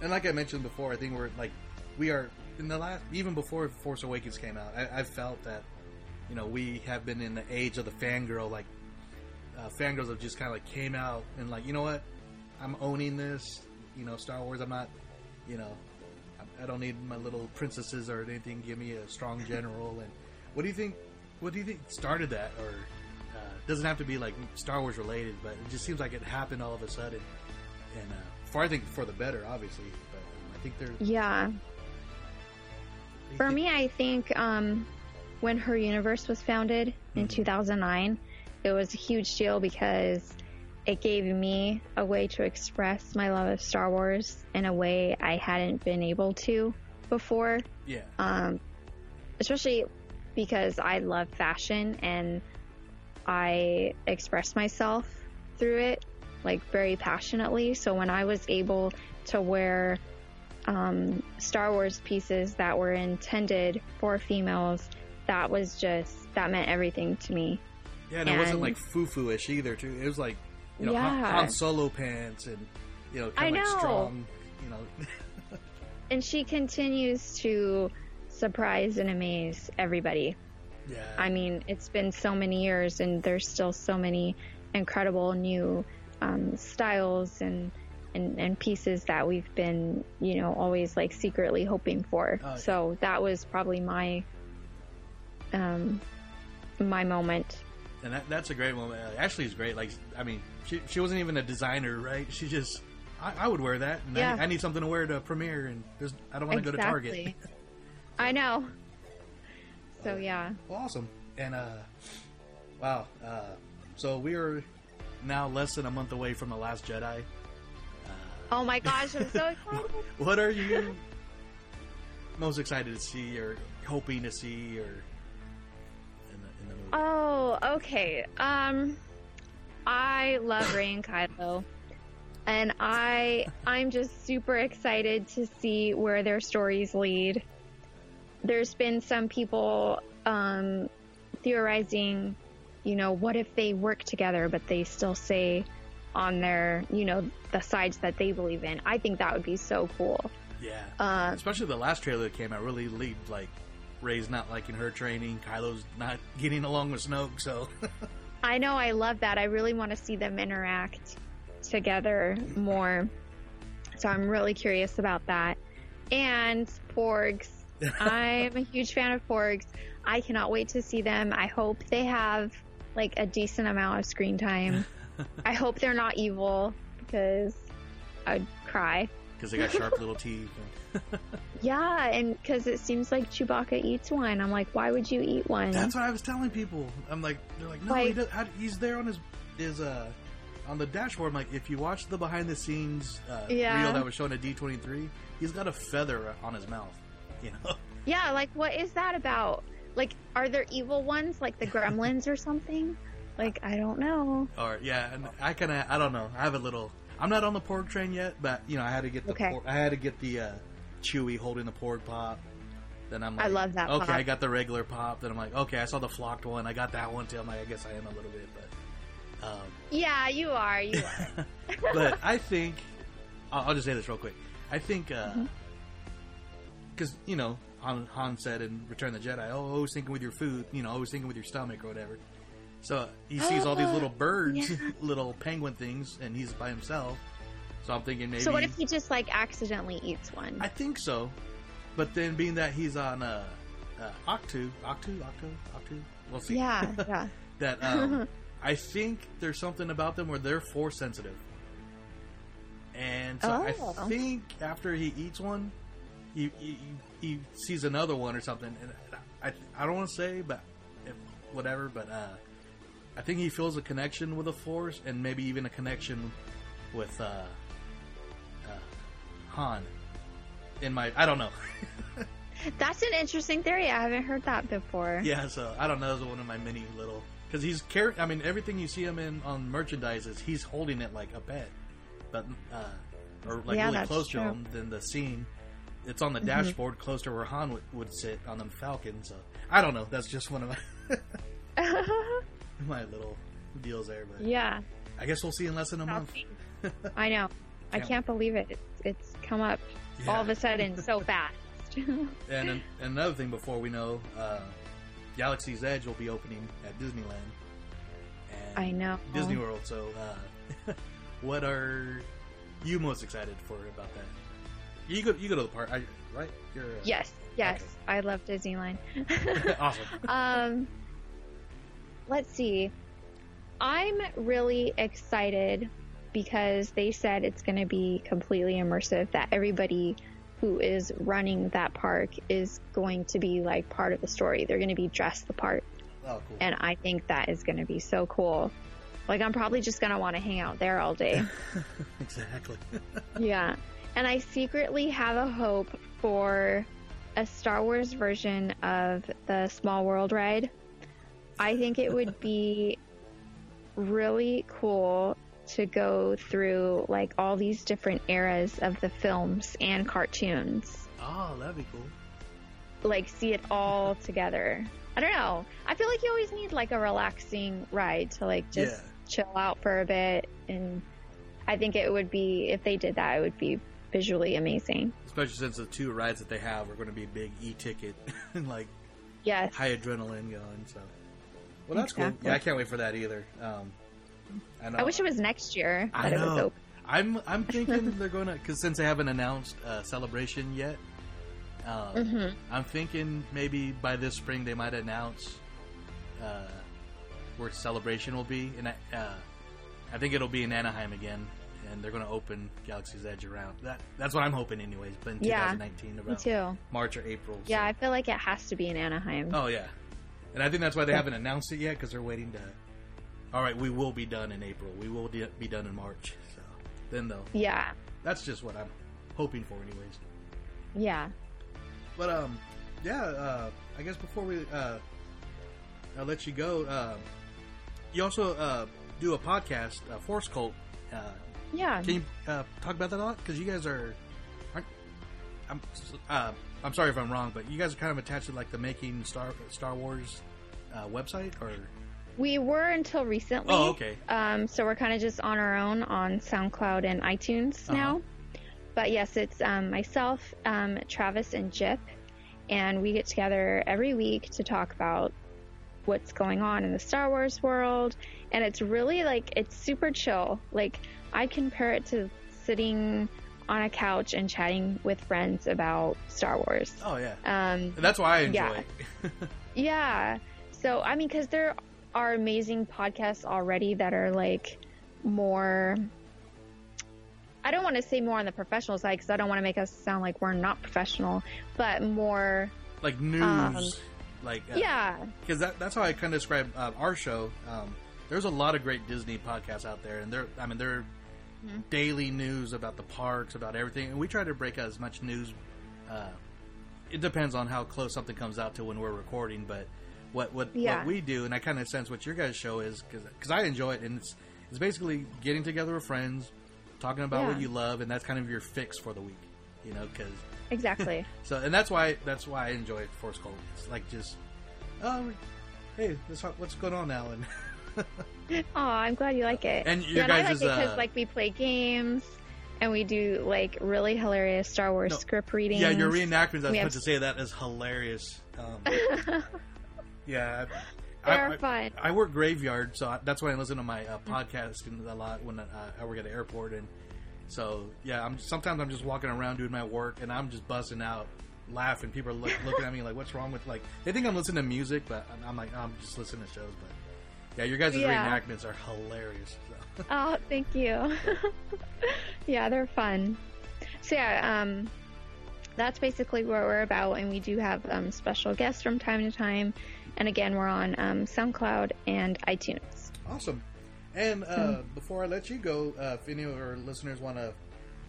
and like I mentioned before, I think we're like we are in the last even before Force Awakens came out. I, I felt that you know we have been in the age of the fangirl. Like uh, fangirls have just kind of like came out and like you know what, I'm owning this. You know, Star Wars. I'm not. You know, I- don't need my little princesses or anything. Give me a strong general. And what do you think? What do you think started that? Or uh, doesn't have to be like Star Wars related, but it just seems like it happened all of a sudden. And uh, for I think for the better, obviously. But um, I think they're Yeah. For me, I think um, when Her Universe was founded in 2009, it was a huge deal because it gave me a way to express my love of Star Wars in a way I hadn't been able to before. Yeah. Um, especially because I love fashion and I express myself through it like very passionately. So when I was able to wear um, Star Wars pieces that were intended for females, that was just that meant everything to me. Yeah, and, it wasn't like foo foo ish either. Too, it was like you know Yeah. Han Solo pants and you know kind I of like know. strong. You know, (laughs) and she continues to surprise and amaze everybody. Yeah. I mean, it's been so many years, and there's still so many incredible new um, styles and, and and pieces that we've been, you know, always like secretly hoping for. Oh, yeah. So that was probably my um my moment. And that, that's a great moment. Uh, Ashley's great. Like I mean, she she wasn't even a designer, right? She just I, I would wear that, and Yeah. I, I need something to wear to premiere, and there's I don't want to go to Target. Exactly. (laughs) I know. So yeah. Well, awesome. And uh, wow. Uh, so we are now less than a month away from the Last Jedi. Oh my gosh, I'm so (laughs) excited. What are you most excited to see, or hoping to see, or Oh, okay. Um, I love Rey and Kylo, and I I'm just super excited to see where their stories lead. There's been some people um, theorizing, you know, what if they work together, but they still say on their, you know, the sides that they believe in. I think that would be so cool. Yeah. Uh, Especially the last trailer that came out really lead like Rey's not liking her training, Kylo's not (laughs) getting along with Snoke, so (laughs) I know I love that. I really want to see them interact together more. So I'm really curious about that. And Porgs. (laughs) I'm a huge fan of Porgs. I cannot wait to see them. I hope they have like a decent amount of screen time. I hope they're not evil because I'd cry. because they got sharp little teeth. Yeah, and because it seems like Chewbacca eats one. I'm like, why would you eat one? That's what I was telling people. I'm like, they're like, no, he does, how, he's there on his his uh on the dashboard. I'm like, if you watch the behind the scenes uh, Yeah. reel that was shown at D23, he's got a feather on his mouth. You know, (laughs) Yeah, like what is that about? Like, are there evil ones like the gremlins or something? Like, I don't know. or yeah, and I kind of I don't know. I have a little. I'm not on the Porg train yet, but you know, I had to get the Okay. Porg, I had to get the uh, Chewie holding the Porg pop. Then I'm like, I love that Okay, pop. I got the regular pop. Then I'm like, okay, I saw the flocked one. I got that one too. I'm like, I guess I am a little bit, but. Um, Yeah, you are. You are. (laughs) but I think I'll, I'll just say this real quick. I think uh, Mm-hmm. because you know Han, Han said in Return of the Jedi, "Oh, always thinking with your food, you know, always thinking with your stomach or whatever." So he sees all these little birds, Yeah. (laughs) little penguin things, and he's by himself. So I'm thinking maybe. So what if he just like accidentally eats one? I think so, but then being that he's on uh, uh, Ahch-To, Ahch-To, Ahch-To, Ahch-To, we'll see. Yeah, (laughs) yeah. that (laughs) um, I think there's something about them where they're force sensitive, and so Oh. I think after he eats one, he, he he sees another one or something, and I I don't want to say, but if, whatever, but uh, I think he feels a connection with the force, and maybe even a connection with uh, Han. In my, I don't know. (laughs) That's an interesting theory. I haven't heard that before. Yeah, so I don't know. It's one of my many little because he's carrying. I mean, everything you see him in on merchandise is he's holding it like a pet, but uh, or like Yeah, really close to him. than the scene, it's on the Mhm. dashboard close to where Han would, would sit on the Falcon. So I don't know. That's just one of my (laughs) (laughs) my little deals there. But Yeah, I guess we'll see in less than a month. I know. I Can't- can't believe it. Come up all of a sudden so (laughs) fast. And an, another thing before we know, uh, Galaxy's Edge will be opening at Disneyland. And I know. Disney World. So, uh, (laughs) what are you most excited for about that? You go, you go to the park, I, right? You're, uh, Yes, yes. I love Disneyland. (laughs) awesome. um, let's see. I'm really excited because they said it's going to be completely immersive, that everybody who is running that park is going to be like part of the story. They're going to be dressed the part. Oh, cool. And I think that is going to be so cool. Like, I'm probably just going to want to hang out there all day. (laughs) exactly. (laughs) Yeah. And I secretly have a hope for a Star Wars version of the Small World ride. I think it would be really cool to go through like all these different eras of the films and cartoons. Oh, that'd be cool. Like see it all (laughs) together. I don't know. I feel like you always need like a relaxing ride to like just chill out for a bit and I think it would be if they did that it would be visually amazing. Especially since the two rides that they have are going to be big e-ticket (laughs) and like Yes. high adrenaline going. So, well, that's cool. Yeah, I can't wait for that either. Um, I know. I wish it was next year I that it was know. open. I'm I'm thinking (laughs) they're gonna because since they haven't announced uh, celebration yet, um, Mhm. I'm thinking maybe by this spring they might announce uh, where celebration will be, and I, uh, I think it'll be in Anaheim again, and they're gonna open Galaxy's Edge around that. That's what I'm hoping, anyways. But in Yeah, 2019, me around too. March or April. so- Yeah, I feel like it has to be in Anaheim. Oh yeah, and I think that's why they haven't announced it yet because they're waiting to. All right, we will be done in April. We will de- be done in March. So then they'll. Yeah. That's just what I'm hoping for, anyways. Yeah. But um, yeah. Uh, I guess before we uh, I'll let you go. Uh, you also uh, do a podcast, uh, Force Cult. Uh, Yeah. Can you uh, talk about that a lot? Because you guys are. I'm. Uh, I'm sorry if I'm wrong, but you guys are kind of attached to like the making Star Star Wars uh, website, or We were until recently. Oh, okay. Um, so we're kind of just on our own on SoundCloud and iTunes Uh-huh. now. But yes, it's um, myself, um, Travis, and Jip, and we get together every week to talk about what's going on in the Star Wars world. And it's really like it's super chill. Like I compare it to sitting on a couch and chatting with friends about Star Wars. oh yeah, Um, And that's why I enjoy yeah. (laughs) it. Yeah. So, I mean, because there are amazing podcasts already that are like more. I don't want to say more on the professional side because I don't want to make us sound like we're not professional, but more. like news, Um, like uh, yeah. because that, that's how I kind of describe uh, our show. Um, there's a lot of great Disney podcasts out there, and they're I mean they're Mhm. daily news about the parks, about everything, and we try to break as much news. Uh, it depends on how close something comes out to when we're recording, but what what, Yeah. what we do, and I kind of sense what your guys' show is because I enjoy it, and it's it's basically getting together with friends, talking about what you love, and that's kind of your fix for the week, you know, because Exactly. (laughs) so, and that's why that's why I enjoy Force Cult. It's like just, oh, hey, this, what's going on Alan? Oh, I'm glad you like it. And your yeah, and I like guys' it because uh, like we play games, and we do like really hilarious Star Wars No. script readings. Yeah, your reenactments. I was We about have- to say that is hilarious. Um, (laughs) yeah, They're I, fun. I, I work graveyard, so I, that's why I listen to my uh, podcast a lot when uh, I work at the airport, and so yeah, I'm sometimes I'm just walking around doing my work, and I'm just busting out laughing. People are look, looking at me like, "What's wrong with like?" They think I'm listening to music, but I'm, I'm like, I'm just listening to shows. But yeah, your guys' Yeah. reenactments are hilarious. So. (laughs) Oh, thank you. (laughs) yeah, they're fun. So yeah, um, that's basically what we're about, and we do have um, special guests from time to time. And again, we're on um, SoundCloud and iTunes. Awesome. And uh, before I let you go, uh, if any of our listeners want to,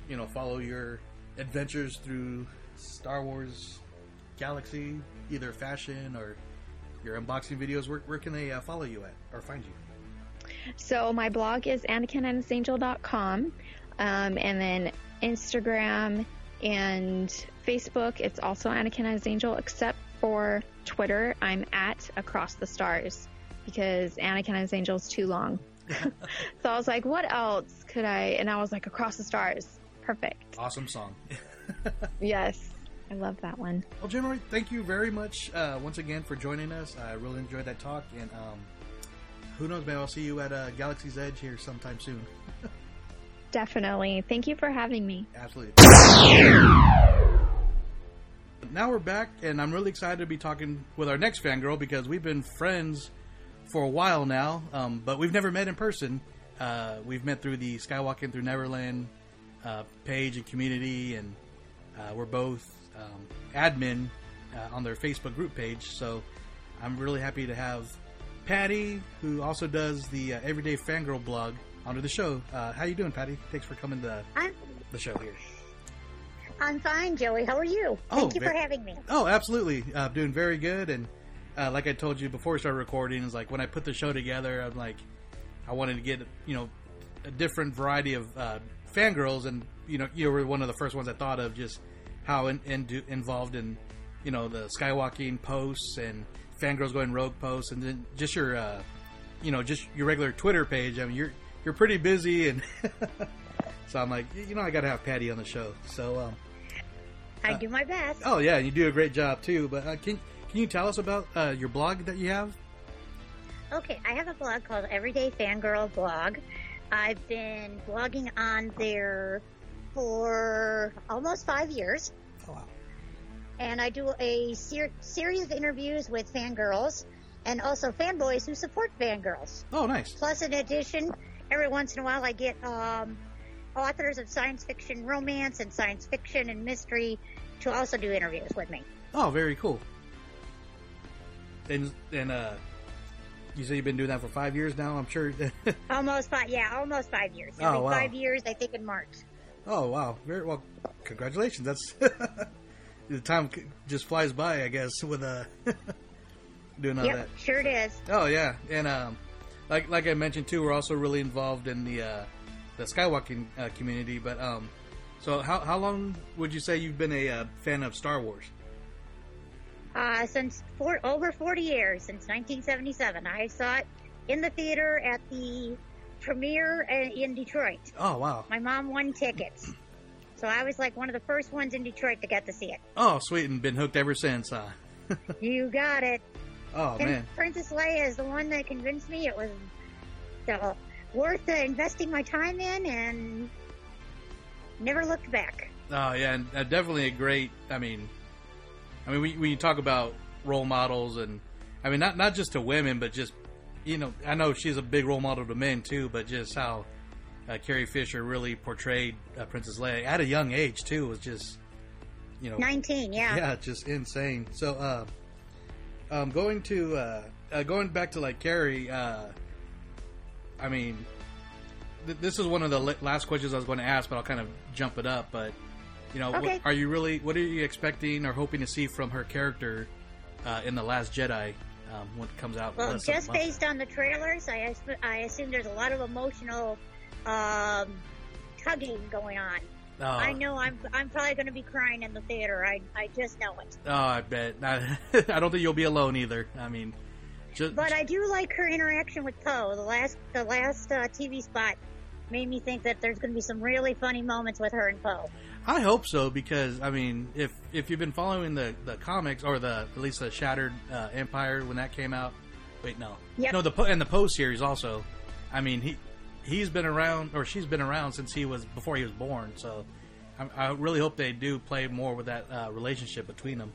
you know, follow your adventures through Star Wars Galaxy, either fashion or your unboxing videos, where, where can they uh, follow you at or find you? So my blog is anakinandhisangel.com, um, and then Instagram and Facebook, it's also Anakin and His Angel, except for Twitter, I'm at Across the Stars because Anakin and His Angel is too long. (laughs) so I was like, what else could I? And I was like, Across the Stars, perfect. Awesome song. (laughs) Yes, I love that one. Well, Jenmarie, thank you very much uh, once again for joining us. I really enjoyed that talk, and um, who knows, maybe I'll see you at uh, Galaxy's Edge here sometime soon. (laughs) Definitely. Thank you for having me. Absolutely. Now we're back, and I'm really excited to be talking with our next fangirl because we've been friends for a while now, um, but we've never met in person. Uh, we've met through the Skywalking Through Neverland uh, page and community, and uh, we're both um, admin uh, on their Facebook group page. So I'm really happy to have Patty, who also does the uh, Everyday Fangirl blog, onto the show. Uh, how you doing, Patty? Thanks for coming to the show here. I'm fine, Joey. How are you? Thank you ve- for having me. Oh, absolutely. Uh, doing very good. And uh, like I told you before we started recording, is like when I put the show together, I'm like, I wanted to get you know a different variety of uh, fangirls, and you know you were one of the first ones I thought of, just how in, in, do- involved in you know the skywalking posts and fangirls going rogue posts, and then just your uh, you know just your regular Twitter page. I mean, you're you're pretty busy, and (laughs) so I'm like, you know, I got to have Patty on the show. So. Um, I Uh, do my best. Oh yeah, you do a great job too. But uh, can can you tell us about uh, your blog that you have? Okay, I have a blog called Everyday Fangirl Blog. I've been blogging on there for almost five years. Oh, wow. And I do a ser- series of interviews with fangirls and also fanboys who support fangirls. Oh, nice. Plus, in addition, every once in a while I get um, authors of science fiction romance and science fiction and mystery to also do interviews with me. Oh, very cool. And and uh, you say you've been doing that for five years now. I'm sure. (laughs) Almost five, yeah, almost five years. Oh, wow. five years, I think in March. oh wow, very well. Congratulations. That's (laughs) the time just flies by. I guess (laughs) with uh doing all yep, that. sure it is. Oh yeah, and um, like like I mentioned too, we're also really involved in the uh, the skywalking uh, community. But um, so how how long would you say you've been a uh, fan of Star Wars? Uh, since for, over 40 years, since 1977. I saw it in the theater at the premiere uh, in Detroit. Oh wow. My mom won tickets. So I was like one of the first ones in Detroit to get to see it. Oh sweet, and been hooked ever since. Huh? (laughs) You got it. Oh and man. Princess Leia is the one that convinced me it was uh, worth uh, investing my time in and never looked back. Oh yeah, and uh, definitely a great. I mean, I mean, when, when you talk about role models, and I mean, not not just to women, but just you know, I know she's a big role model to men too, but just how uh, Carrie Fisher really portrayed uh, Princess Leia at a young age too was just you know 19, yeah. yeah, just insane. So, uh, um, going to uh, uh, going back to like Carrie, uh, I mean, th- this is one of the li- last questions I was going to ask, but I'll kind of jump it up. But you know, Okay. what, are you really? What are you expecting or hoping to see from her character uh, in the Last Jedi um, when it comes out? Well, less than a just based on the trailers, I, I assume there's a lot of emotional um, tugging going on. Oh. I know I'm I'm probably going to be crying in the theater. I I just know it. Oh, I bet. I, (laughs) I don't think you'll be alone either. I mean, just But I do like her interaction with Poe. The last the last uh, TV spot made me think that there's going to be some really funny moments with her and Poe. I hope so because I mean, if if you've been following the, the comics or the at least the Shattered uh, Empire when that came out, wait no, Yep. no the Po- and the Poe series also. I mean he he's been around or she's been around since he was before he was born. So I, I really hope they do play more with that uh, relationship between them.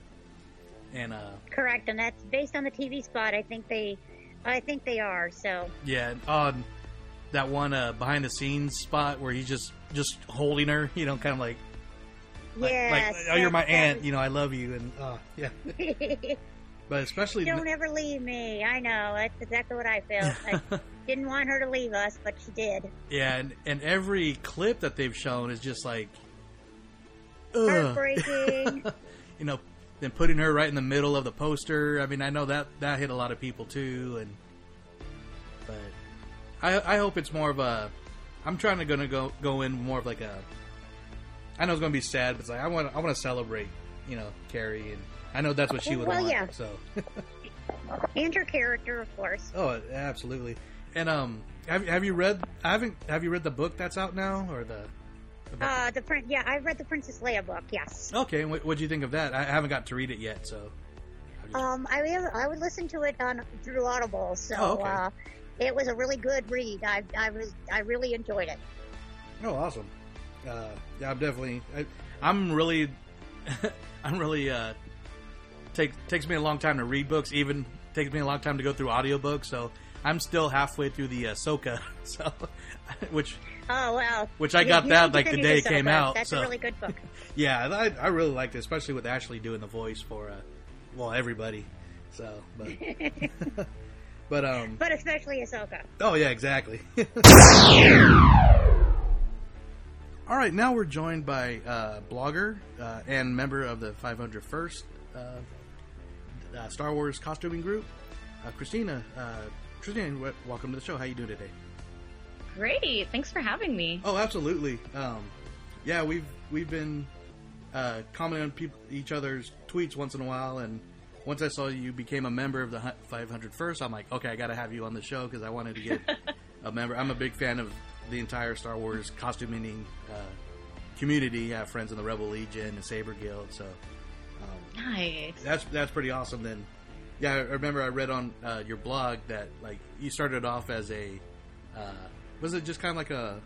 And uh, Correct, and that's based on the TV spot. I think they, I think they are. So yeah, on that one uh, behind the scenes spot where he's just just holding her, you know, kind of like. Like, yes, like, oh, you're my aunt, you know, I love you, and uh, yeah. (laughs) But especially Don't ever leave me. I know that's exactly what I felt. (laughs) I didn't want her to leave us, but she did. Yeah, and, and every clip that they've shown is just like ugh. Heartbreaking. (laughs) you know, then putting her right in the middle of the poster. I mean, I know that that hit a lot of people too, and but I I hope it's more of a. I'm trying to gonna go go in more of like a. I know it's gonna be sad, but it's like I want I want to celebrate, you know, Carrie, and I know that's what she would Well, want. yeah. So. (laughs) and her character, of course. Oh, absolutely. And um, have have you read? I haven't. Have you read the book that's out now, or the? Uh, the prin- yeah, I've read the Princess Leia book. Yes. Okay, what what do you think of that? I haven't got to read it yet, so. Um, I will- I would listen to it on through Audible, so Oh, okay. uh, it was a really good read. I I was I really enjoyed it. Oh, awesome. Uh, yeah, I'm definitely. I, I'm really. (laughs) I'm really. Uh, take takes me a long time to read books. Even takes me a long time to go through audiobooks. So I'm still halfway through the Ahsoka. (laughs) So, (laughs) which Oh well. Which I You- got that, like, the day it Ahsoka. came out, That's so- a really good book. (laughs) yeah, I, I really liked it, especially with Ashley doing the voice for, uh, well, everybody. So, but but um, but especially Ahsoka. Oh yeah, exactly. All right, now we're joined by uh, blogger uh, and member of the 501st uh, uh, Star Wars costuming group, uh, Christina. W- welcome to the show. How you doing today? Great. Thanks for having me. Oh, absolutely. Um, yeah, we've we've been uh, commenting on peop each other's tweets once in a while, and once I saw you became a member of the hu- 501st, I'm like, okay, I got to have you on the show because I wanted to get (laughs) a member. I'm a big fan of the entire Star Wars costuming uh, community. I have friends in the Rebel Legion and Saber Guild, so um, Nice. that's that's pretty awesome. Then, yeah, I remember I read on uh, your blog that like you started off as a uh, was it just kind of like a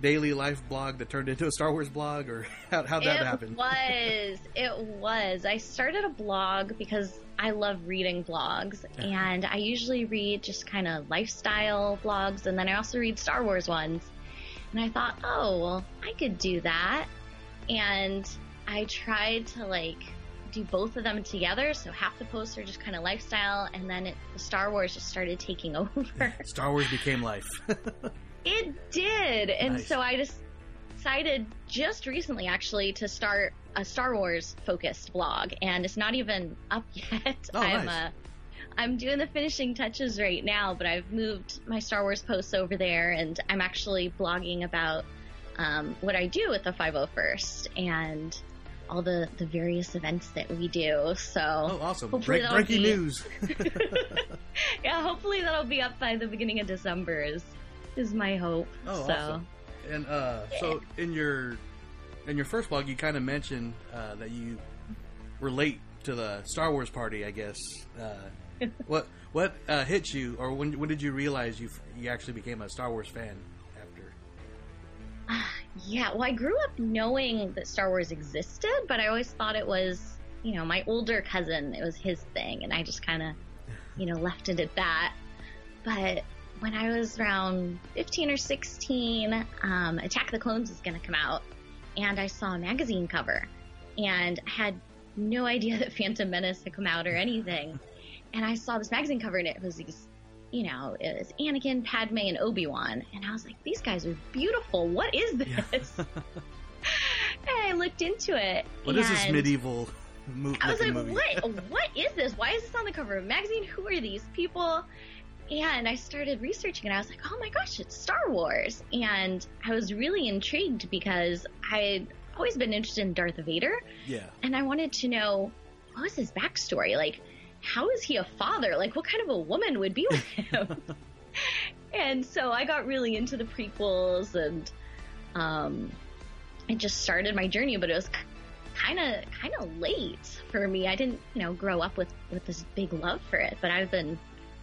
daily life blog that turned into a Star Wars blog, or (laughs) how how'd that it was. (laughs) It was. I started a blog because I love reading blogs, and I usually read just kind of lifestyle blogs, and then I also read Star Wars ones. And I thought, oh, well, I could do that. And I tried to like do both of them together. So half the posts are just kind of lifestyle, and then it, the Star Wars just started taking (laughs) over. Star Wars became life. (laughs) It did. And Nice. so I just decided just recently actually to start a Star Wars focused blog and it's not even up (laughs) yet. Oh, I'm nice. uh I'm doing the finishing touches right now, but I've moved my Star Wars posts over there and I'm actually blogging about um, what I do with the 501st and all the, the various events that we do. So Oh, awesome! Break, breaking be- news. (laughs) (laughs) yeah, hopefully that'll be up by the beginning of December is is my hope. Oh, so awesome. And uh, so in your in your first blog, you kind of mentioned uh, that you relate to the Star Wars party. I guess. Uh, (laughs) what what uh, hit you, or when when did you realize you you actually became a Star Wars fan? Yeah, well, I grew up knowing that Star Wars existed, but I always thought it was, you know, my older cousin, it was his thing, and I just kind of, you know, left it at that. But when I was around 15 or 16, um, Attack of the Clones was going to come out, and I saw a magazine cover, and I had no idea (laughs) that Phantom Menace had come out or anything. And I saw this magazine cover, and it was these you know, it was Anakin, Padme, and Obi Wan, and I was like, these guys are beautiful. What is this? (laughs) and I looked into it. what is this medieval movie? I was like, movie? what? (laughs) What is this? Why is this on the cover of a magazine? Who are these people? And I started researching, and I was like, oh my gosh, it's Star Wars. And I was really intrigued because I'd always been interested in Darth Vader, Yeah. and I wanted to know what was his backstory? Like, how is he a father? Like, what kind of a woman would be with (laughs) him? and so I got really into the prequels and um, I just started my journey, but it was kind of kind of late for me. I didn't, you know, grow up with with this big love for it, but I've been,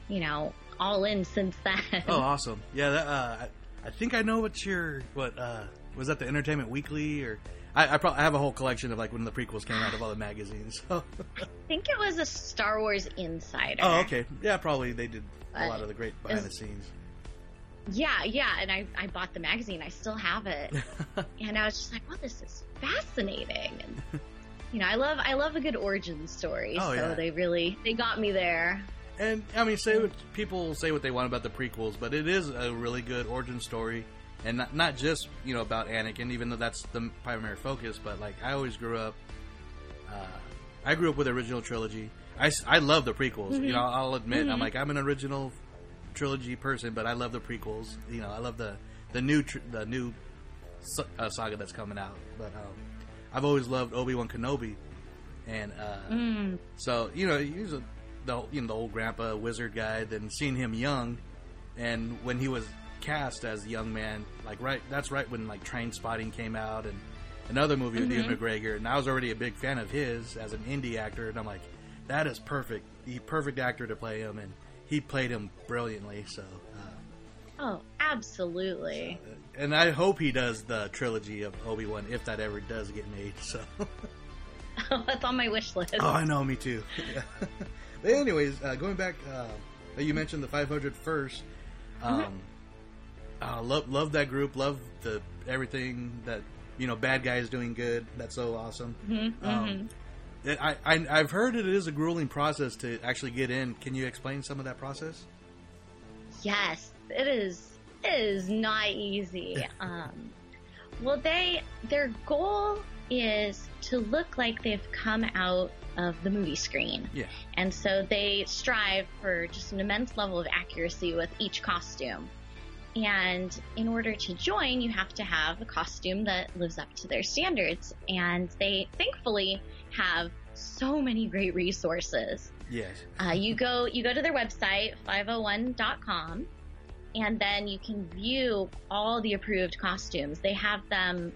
you know, all in since then. Oh, awesome! Yeah, that, uh, I, I think I know what your what uh, was that the Entertainment Weekly or I I, probably, I have a whole collection of like when the prequels came out of all the magazines. So. (laughs) I think it was a Star Wars Insider. oh, okay. Yeah, probably they did a lot of the great behind the scenes. Yeah, yeah, and I, I bought the magazine. I still have it, (laughs) and I was just like, "Well, this is fascinating." And you know, I love I love a good origin story. Oh, so yeah. they really they got me there. And I mean, say what people say what they want about the prequels, but it is a really good origin story, and not not just you know about Anakin, even though that's the primary focus. But like, I always grew up. Uh, I grew up with the original trilogy. I, I love the prequels. You Mhm. know, I'll admit, I'm Mhm. like I'm an original trilogy person, but I love the prequels. You know, I love the the new tr- the new sa- uh, saga that's coming out. But um, I've always loved Obi Wan Kenobi, and uh, Mm. so you know he was a, the you know the old grandpa wizard guy. Then seeing him young, and when he was cast as a young man, like right that's right when like Trainspotting came out and another movie with Mhm. Ewan McGregor, and I was already a big fan of his as an indie actor, and I'm like, that is perfect, the perfect actor to play him, and he played him brilliantly. So. Uh, Oh, absolutely. and I hope he does the trilogy of Obi Wan if that ever does get made. So, (laughs) That's on my wish list. oh, I know, me too. (laughs) Yeah. but anyways, uh, going back, uh, you mentioned the 500 first. Um, uh, love love that group. Love the everything that you know. Bad guys doing good. That's so awesome. Mhm, Um, it- I, I I've heard it is a grueling process to actually get in. Can you explain some of that process? Yes, it is. It is not easy. (laughs) um, well, they their goal is to look like they've come out of the movie screen, Yeah. and so they strive for just an immense level of accuracy with each costume. And in order to join, you have to have a costume that lives up to their standards. And they thankfully have so many great resources. Yes. Uh, you go you go to their website 501.com and then you can view all the approved costumes. They have them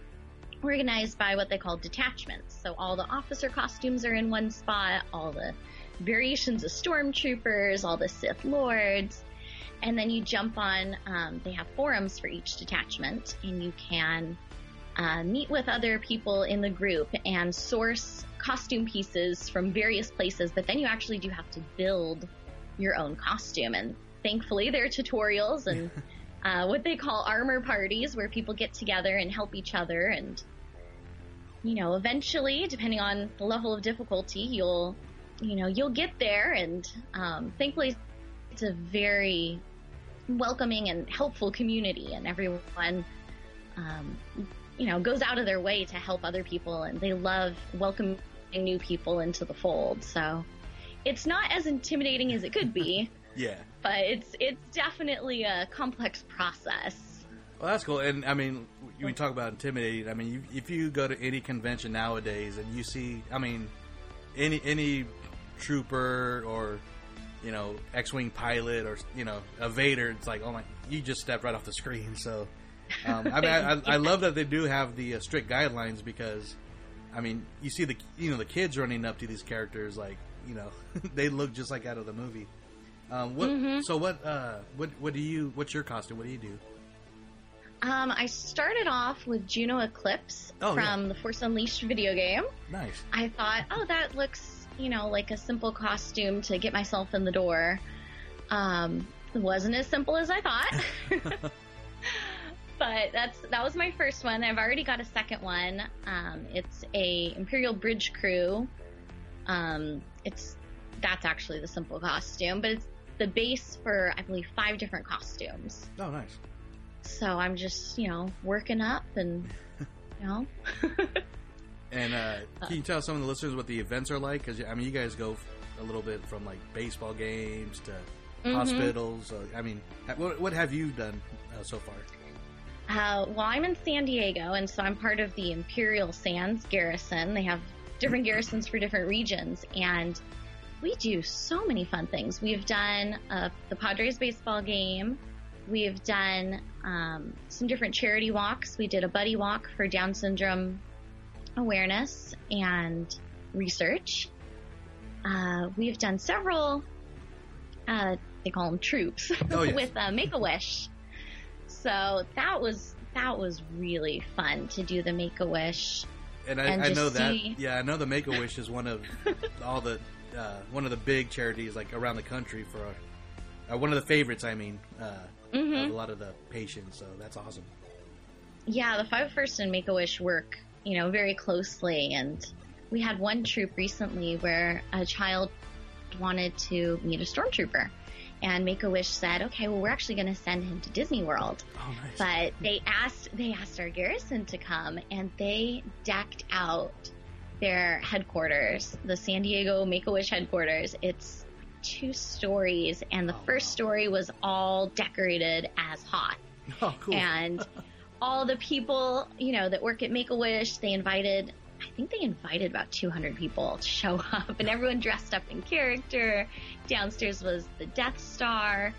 organized by what they call detachments. So all the officer costumes are in one spot, all the variations of stormtroopers, all the Sith lords. And then you jump on, um, they have forums for each detachment, and you can uh, meet with other people in the group and source costume pieces from various places, but then you actually do have to build your own costume. And thankfully, there are tutorials and (laughs) uh, what they call armor parties where people get together and help each other. And, you know, eventually, depending on the level of difficulty, you'll, you know, you'll get there. And um, thankfully, it's a very welcoming and helpful community, and everyone, um, you know, goes out of their way to help other people, and they love welcoming new people into the fold. So it's not as intimidating as it could be, (laughs) Yeah. but it's it's definitely a complex process. Well, that's cool. And I mean, we talk about intimidating, I mean, you, if you go to any convention nowadays and you see, I mean, any any trooper or you know X-wing pilot or you know a Vader, it's like, oh my, you just stepped right off the screen. (laughs) So, um, I mean, I, I, love that they do have the uh, strict guidelines because, I mean, you see the you know the kids running up to these characters like you know (laughs) they look just like out of the movie. Um, what? Mhm. So what? Uh, what? What do you? What's your costume? What do you do? Um, I started off with Juno Eclipse Oh, yeah. from the Force Unleashed video game. Nice. I thought, oh, that looks, you know, like a simple costume to get myself in the door. Um, it wasn't as simple as I thought. (laughs) (laughs) but that's that was my first one. I've already got a second one. Um, it's a Imperial Bridge Crew. Um, it's that's actually the simple costume, but it's the base for I believe five different costumes. Oh, nice. So I'm just you know working up and (laughs) you know And uh, can you tell some of the listeners what the events are like? Because I mean, you guys go a little bit from like baseball games to Mhm. hospitals. Uh, I mean, what, what have you done uh, so far? Uh, well, I'm in San Diego, and so I'm part of the Imperial Sands Garrison. They have different garrisons for different regions, and we do so many fun things. We've done uh, the Padres baseball game. we've done um, some different charity walks. We did a buddy walk for Down syndrome awareness and research. Uh, we've done several, uh, they call them troops, Oh, (laughs) yes. with uh, Make a Wish. So that was that was really fun to do the Make a Wish. And I, And I know that. see- Yeah, I know the Make a Wish is one of (laughs) all the uh, one of the big charities like around the country for uh, one of the favorites. I mean, uh, Mhm. of a lot of the patients. So that's awesome. Yeah, the Five First and Make a Wish work, you know, very closely. And we had one troop recently where a child wanted to meet a stormtrooper. And Make a Wish said, okay, well, we're actually going to send him to Disney World. Oh, But they asked, they asked our garrison to come and they decked out their headquarters, the San Diego Make a Wish headquarters. It's two stories and the oh, first story was all decorated as Hoth. Oh, cool. And (laughs) all the people, you know, that work at Make a Wish, they invited, I think they invited about 200 people to show (laughs) up, and everyone dressed up in character. Downstairs was the Death Star,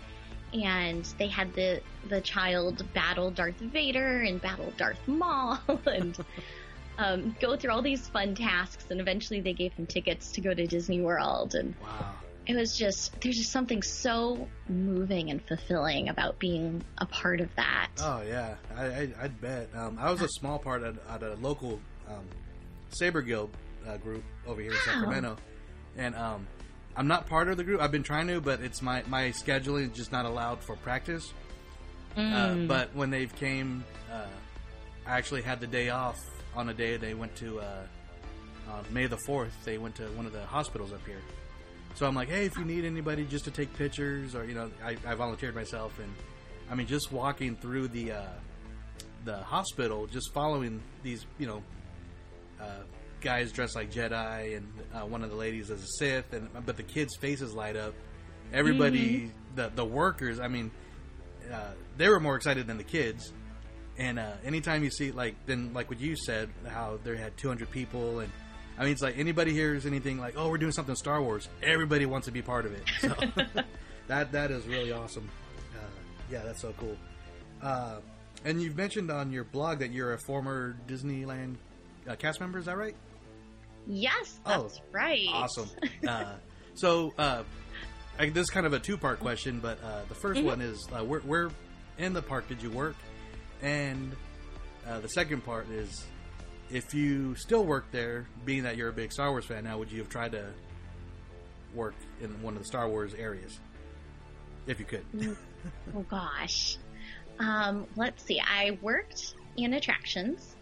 and they had the the child battle Darth Vader and battle Darth Maul, (laughs) and (laughs) um, go through all these fun tasks. And eventually, they gave him tickets to go to Disney World, and wow. It was just there's just something so moving and fulfilling about being a part of that. Oh yeah, I, I I'd bet. Um, I was a small part at, at a local um, Saber Guild uh, group over here in Wow. Sacramento, and um, I'm not part of the group. I've been trying to, but it's my my scheduling is just not allowed for practice. Uh, Mm. but when they came, uh, I actually had the day off on a day they went to uh, uh, May the fourth. They went to one of the hospitals up here. So I'm like, hey, if you need anybody just to take pictures, or you know, I, I volunteered myself, and I mean, just walking through the uh, the hospital, just following these, you know, uh, guys dressed like Jedi, and uh, one of the ladies as a Sith, and but the kids' faces light up. Everybody, the the workers, I mean, uh, they were more excited than the kids. And uh, anytime you see like then like what you said, how they had 200 people, and I mean it's like anybody hears anything like, oh, we're doing something Star Wars, everybody wants to be part of it. So (laughs) (laughs) that that is really awesome. Uh, yeah, that's so cool. Uh, and you've mentioned on your blog that you're a former Disneyland uh, cast member. Is that right? Yes, Oh, that's right. Awesome. (laughs) Uh, so uh, I, this is kind of a two part question, but uh, the 1st Mhm. one is uh, where, where in the park did you work? And uh, the second part is if you still work there, being that you're a big Star Wars fan now, would you have tried to work in one of the Star Wars areas? If you could. oh gosh. Um, let's see. I worked in attractions.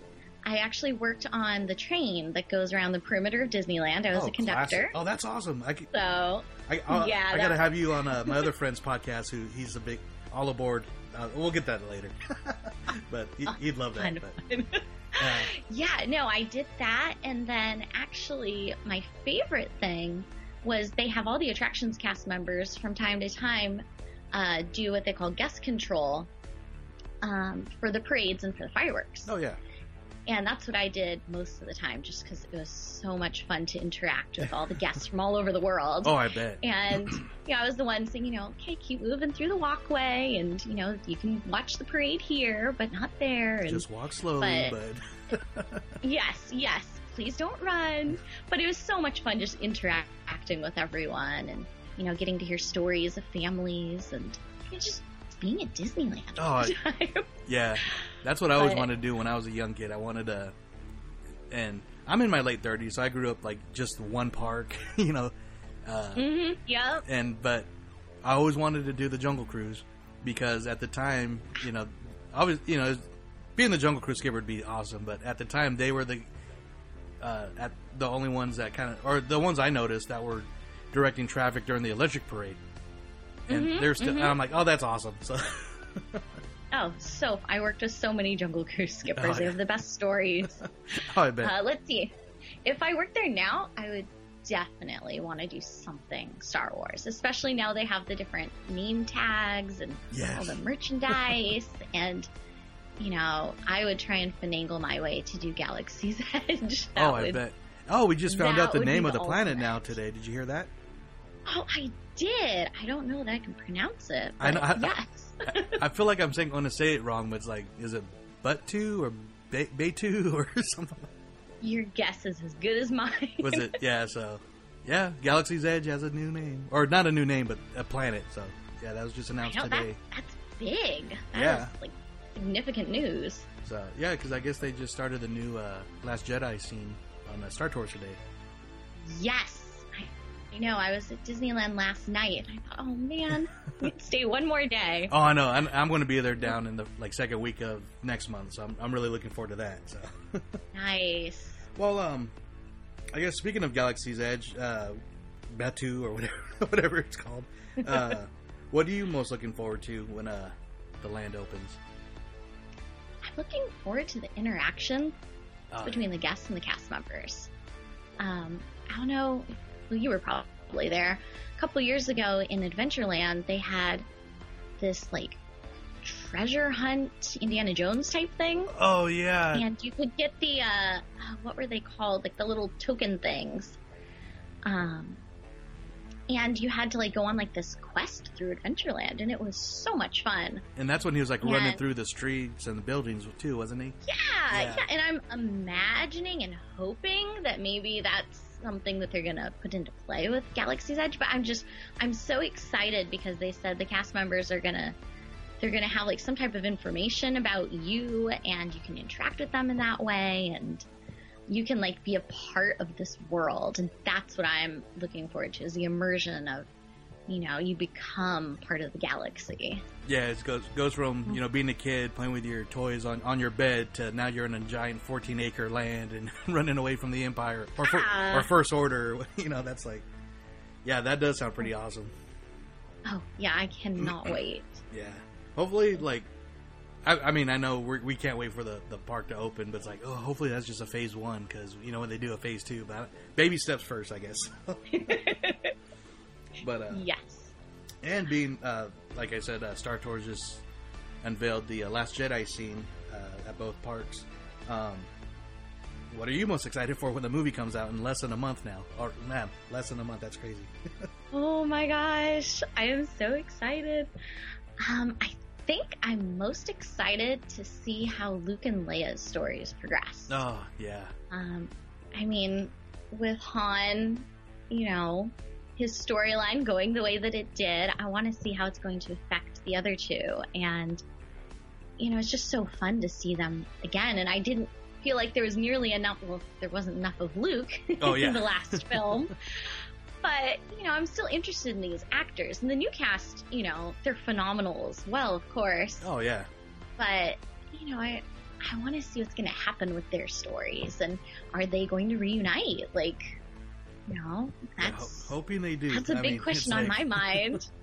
I actually worked on the train that goes around the perimeter of Disneyland. I was Oh, a conductor. classic. Oh, that's awesome. I, could- So I, I, yeah, I got to have you on uh, my other (laughs) friend's podcast. Who he's a big all aboard. Uh, we'll get that later, (laughs) but he, he'd love that. (laughs) Uh, (laughs) Yeah, no, I did that, and then actually, my favorite thing was they have all the attractions cast members from time to time uh, do what they call guest control um, for the parades and for the fireworks. oh yeah. And that's what I did most of the time, just because it was so much fun to interact with all the guests from all over the world. Oh, I bet. And yeah, I was the one saying, you know, okay, keep moving through the walkway, and you know, you can watch the parade here, but not there. And, Just walk slowly, but- but (laughs) Yes, yes. Please don't run. But it was so much fun just interacting with everyone, and you know, getting to hear stories of families, and just being at Disneyland. Oh, all the time. yeah, that's what I always But- wanted to do when I was a young kid. I wanted to, and I'm in my late 30s, so I grew up like just one park, (laughs) you know, uh, Mhm, Yep. and but I always wanted to do the Jungle Cruise because at the time, you know, I was, you know, being the Jungle Cruise skipper would be awesome, but at the time they were the uh, at the only ones that kind of, or the ones I noticed that were directing traffic during the electric parade, and Mhm, still. mhm. And I'm like, oh, that's awesome. So. (laughs) Oh, so I worked with so many Jungle Cruise (laughs) skippers. Oh, They have the best stories. (laughs) Oh, I bet. Uh, let's see. If I worked there now, I would definitely want to do something Star Wars, especially now they have the different name tags and Yes. all the merchandise. and, you know, I would try and finagle my way to do Galaxy's Edge. That oh, I would- bet. Oh, we just found out the name of the the planet now today. Did you hear that? Oh, I did. I don't know that I can pronounce it. I know. I, yes. I feel like I'm saying going to say it wrong, but it's like, is it Batuu or Bay- Bay2 (laughs) or something? Your guess is as good as mine. Was it? (laughs) Yeah. So, yeah, Galaxy's Edge has a new name, or not a new name, but a planet. So, yeah, that was just I announced know, today. that, that's big. That Yeah. is, like significant news. So, yeah, because I guess they just started the new uh, Last Jedi scene on uh, Star Tours today. Yes. I, know. I was at Disneyland last night. and I thought, oh man, (laughs) we could stay one more day. Oh, I know. I'm, I'm going to be there down in the like second week of next month, so I'm, I'm really looking forward to that. So, (laughs) Nice. well, um, I guess speaking of Galaxy's Edge, uh, Batuu or whatever (laughs) whatever it's called, uh, what are you most looking forward to when uh, the land opens? I'm looking forward to the interaction Oh, between the guests and the cast members. Um, I don't know. Well, you were probably there. A couple years ago in Adventureland, they had this like treasure hunt Indiana Jones type thing. Oh yeah. and you could get the uh what were they called like the little token things um and you had to like go on like this quest through adventureland and it was so much fun And that's when he was like running through the streets and the buildings too, wasn't he? yeah, Yeah. yeah and i'm imagining and hoping that maybe that's something that they're gonna put into play with galaxy's edge but i'm just i'm so excited because they said the cast members are gonna they're gonna have like some type of information about you and you can interact with them in that way and you can like be a part of this world. And that's what i'm looking forward to is the immersion of you know you become part of the galaxy Yeah, it goes goes from you know being a kid playing with your toys on, on your bed to now you're in a giant 14 acre land and (laughs) running away from the Empire or fir- Ah. or First Order. (laughs) You know, that's like, yeah, that does sound pretty awesome. oh yeah i cannot (clears throat) wait Yeah, hopefully, like, I, I mean, I know we're, we can't wait for the, the park to open, but it's like, oh, hopefully that's just a phase one because you know when they do a phase two, but baby steps first, I guess. (laughs) but uh, yes and being uh, like I said, uh, Star Tours just unveiled the uh, Last Jedi scene uh, at both parks. Um, what are you most excited for when the movie comes out in less than a month now? Or man, less than a month. That's crazy. (laughs) Oh my gosh, I am so excited. Um, I think I'm most excited to see how Luke and Leia's stories progress. oh yeah, Um, I mean, with Han, you know, his storyline going the way that it did, I want to see how it's going to affect the other two. And, you know, it's just so fun to see them again. And I didn't feel like there was nearly enough, well, there wasn't enough of Luke (laughs) Oh, yeah. in the last film. (laughs) But, you know, I'm still interested in these actors. And the new cast, you know, they're phenomenal as well, of course. oh yeah. But, you know, I I want to see what's going to happen with their stories and are they going to reunite? Like, Yeah, that's ho- hoping they do. that's a I big mean, question on like- my mind. (laughs)